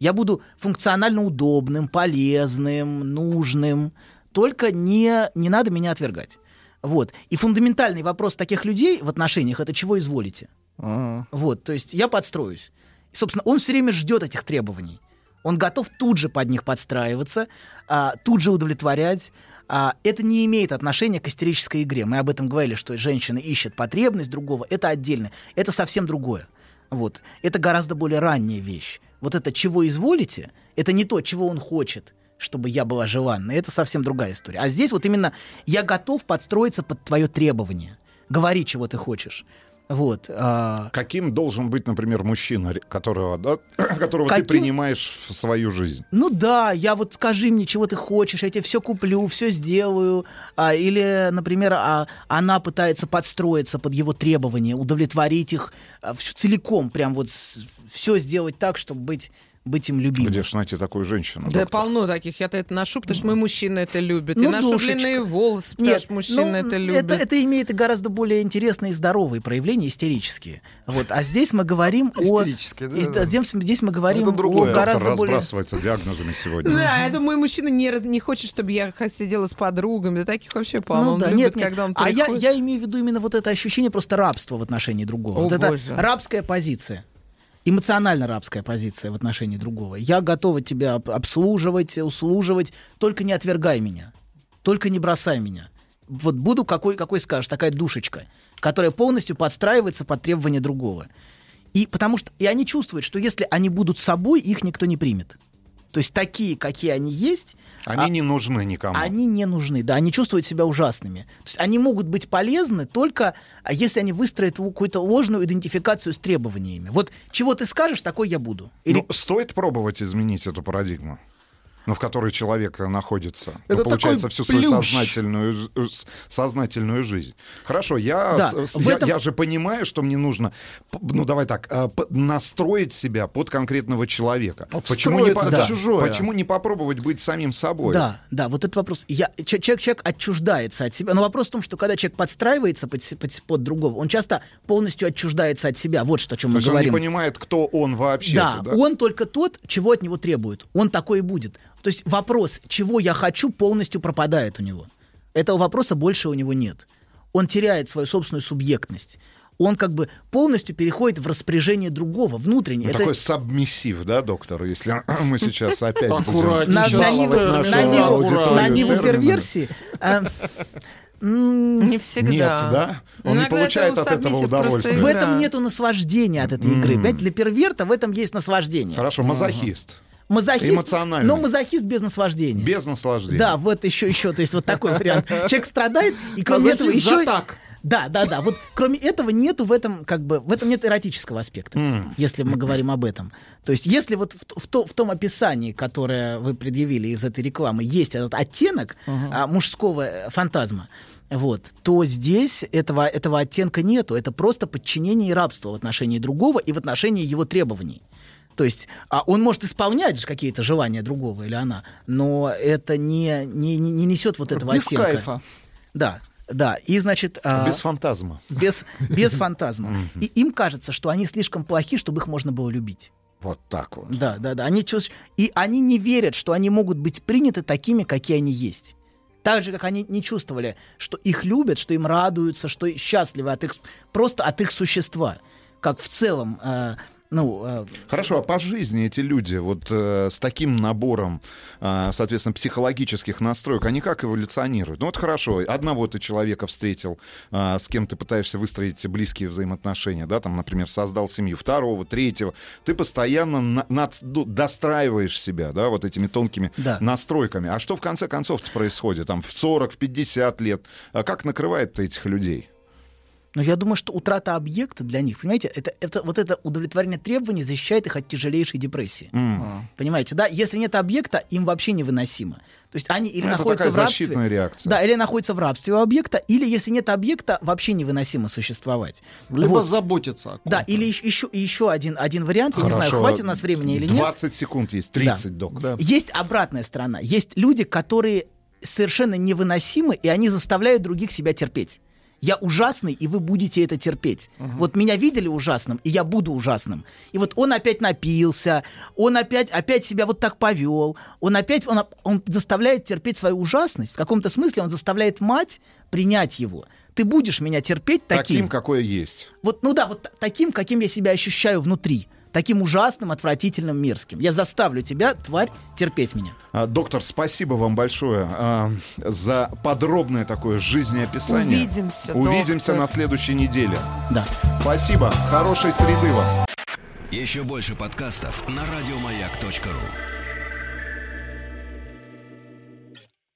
Я буду функционально удобным, полезным, нужным. Только не, не надо меня отвергать. Вот. И фундаментальный вопрос таких людей в отношениях это чего изволите. Вот, то есть я подстроюсь. И, собственно, он все время ждет этих требований. Он готов тут же под них подстраиваться, а, тут же удовлетворять. А, это не имеет отношения к истерической игре. Мы об этом говорили, что женщина ищет потребность другого. Это отдельно. Это совсем другое. Вот. Это гораздо более ранняя вещь. Вот это «чего изволите» — это не то, чего он хочет, чтобы я была желанной. Это совсем другая история. А здесь вот именно я готов подстроиться под твое требование. Говори, чего ты хочешь. Вот. а, Каким должен быть, например, мужчина, которого, да, которого ты Каким- принимаешь в свою жизнь? Ну да, я вот скажи мне, чего ты хочешь, я тебе все куплю, все сделаю. А, или, например, а, она пытается подстроиться под его требования, удовлетворить их а, всё целиком, прям вот все сделать так, чтобы быть, быть им любимым. Где ж найти такую женщину? Да полно таких. Я-то это ношу, потому что мой мужчина это любит. и Ну, ношу душечка. длинные волосы, потому Нет, что мужчина ну, это любит. Это, это имеет и гораздо более интересные и здоровые проявления, истерические. Вот. А здесь мы говорим о... Истерические, да, и-. Здесь, здесь мы говорим Это другое. о гораздо Доктор более... разбрасывается диагнозами сегодня. Да, это мой мужчина не, не хочет, чтобы я сидела с подругами. Да таких вообще полно. Ну да, нет, нет. когда он А я, я имею в виду именно вот это ощущение просто рабства в отношении другого. О, вот это рабская позиция. Эмоционально рабская позиция в отношении другого. Я готова тебя об- обслуживать, услуживать, только не отвергай меня. Только не бросай меня. Вот буду какой, какой скажешь, такая душечка, которая полностью подстраивается под требования другого. И потому что и они чувствуют, что если они будут собой, их никто не примет. То есть такие, какие они есть, Они а- не нужны никому. они не нужны, да, они чувствуют себя ужасными. То есть они могут быть полезны только а, если они выстроят какую-то ложную идентификацию с требованиями. Вот чего ты скажешь, такой я буду. Или Ну, стоит пробовать изменить эту парадигму. Ну, в которой человек находится. Это ну, получается, всю свою плюш. сознательную, сознательную жизнь. Хорошо, я, Да, с- я, этом- я же понимаю, что мне нужно, ну, давай так, э, настроить себя под конкретного человека. Почему не, в чужое. почему не попробовать быть самим собой? Да, да, вот этот вопрос. Я, че- человек, человек отчуждается от себя. Но вопрос в том, что когда человек подстраивается под, под, под другого, он часто полностью отчуждается от себя. Вот что, о чем То мы есть он говорим. не понимает, кто он вообще. Да, он только тот, чего от него требуют. Он такой и будет. То есть вопрос, чего я хочу, полностью пропадает у него. Этого вопроса больше у него нет. Он теряет свою собственную субъектность. Он как бы полностью переходит в распоряжение другого, внутреннее. Ну, Это- Такой сабмиссив, да, доктор, если мы сейчас опять будем на, на ниву, перверсии. а, Не всегда. Нет, да? Он не Иногда получает это от этого удовольствия. В этом нету наслаждения от этой игры. Понимаете, для перверта в этом есть наслаждение. Хорошо, мазохист. Мазохист, Эмоциональный. но мазохист без наслаждения. Без наслаждения. Да, вот еще, еще, то есть вот такой вариант. Человек страдает, и кроме этого еще... так. Да, да, да. Вот кроме этого нету в этом, как бы, в этом нет эротического аспекта, М. если мы говорим об этом. То есть, если вот в, в то- в том описании, которое вы предъявили из этой рекламы, есть этот оттенок а, мужского э, фантазма, вот, то здесь этого, этого оттенка нету. Это просто подчинение и рабство в отношении другого и в отношении его требований. То есть а он может исполнять же какие-то желания другого или она, но это не, не, не не несет вот этого Без оттенка. кайфа. Да, да. И, значит... а, Без фантазма. без, без фантазма. И им кажется, что они слишком плохи, чтобы их можно было любить. Вот так вот. Да, да, да. Они чувствуют, и они не верят, что они могут быть приняты такими, какие они есть. Так же, как они не чувствовали, что их любят, что им радуются, что счастливы от их, просто от их существа. Как в целом, э, ну... э, Хорошо, а по жизни эти люди вот э, с таким набором, э, соответственно, психологических настроек, они как эволюционируют? Ну вот хорошо, одного ты человека встретил, э, с кем ты пытаешься выстроить близкие взаимоотношения, да, там, например, создал семью, второго, третьего, ты постоянно на- над- ду- достраиваешь себя, да, вот этими тонкими Да. настройками. А что в конце концов происходит? Там в 40, в 50 лет? А как накрывает этих людей? Но я думаю, что утрата объекта для них, понимаете, это, это, вот это удовлетворение требований защищает их от тяжелейшей депрессии. М. Понимаете, да? Если нет объекта, им вообще невыносимо. То есть они или Ну, это находятся такая в рабстве. защитная реакция. Да, или находятся в рабстве у объекта, или если нет объекта, вообще невыносимо существовать. Либо Вот. заботиться. о ком-то. Да, или еще, еще, еще один, один вариант, я не знаю, Хорошо. хватит у нас времени или нет. 20 секунд есть, 30, док. Есть обратная сторона. Есть люди, которые совершенно невыносимы, и они заставляют других себя терпеть. Я ужасный, и вы будете это терпеть. Вот меня видели ужасным, и я буду ужасным. И вот он опять напился, он опять, опять себя вот так повел, он опять, он, он заставляет терпеть свою ужасность. В каком-то смысле он заставляет мать принять его. Ты будешь меня терпеть таким. Таким, какое есть. Вот, ну да, вот таким, каким я себя ощущаю внутри. Таким ужасным, отвратительным, мерзким. Я заставлю тебя, тварь, терпеть меня. А, Доктор, спасибо вам большое а, за подробное такое жизнеописание. Увидимся, Увидимся доктор. на следующей неделе. Да. Спасибо. Хорошей среды вам. Еще больше подкастов на радиомаяк.ру.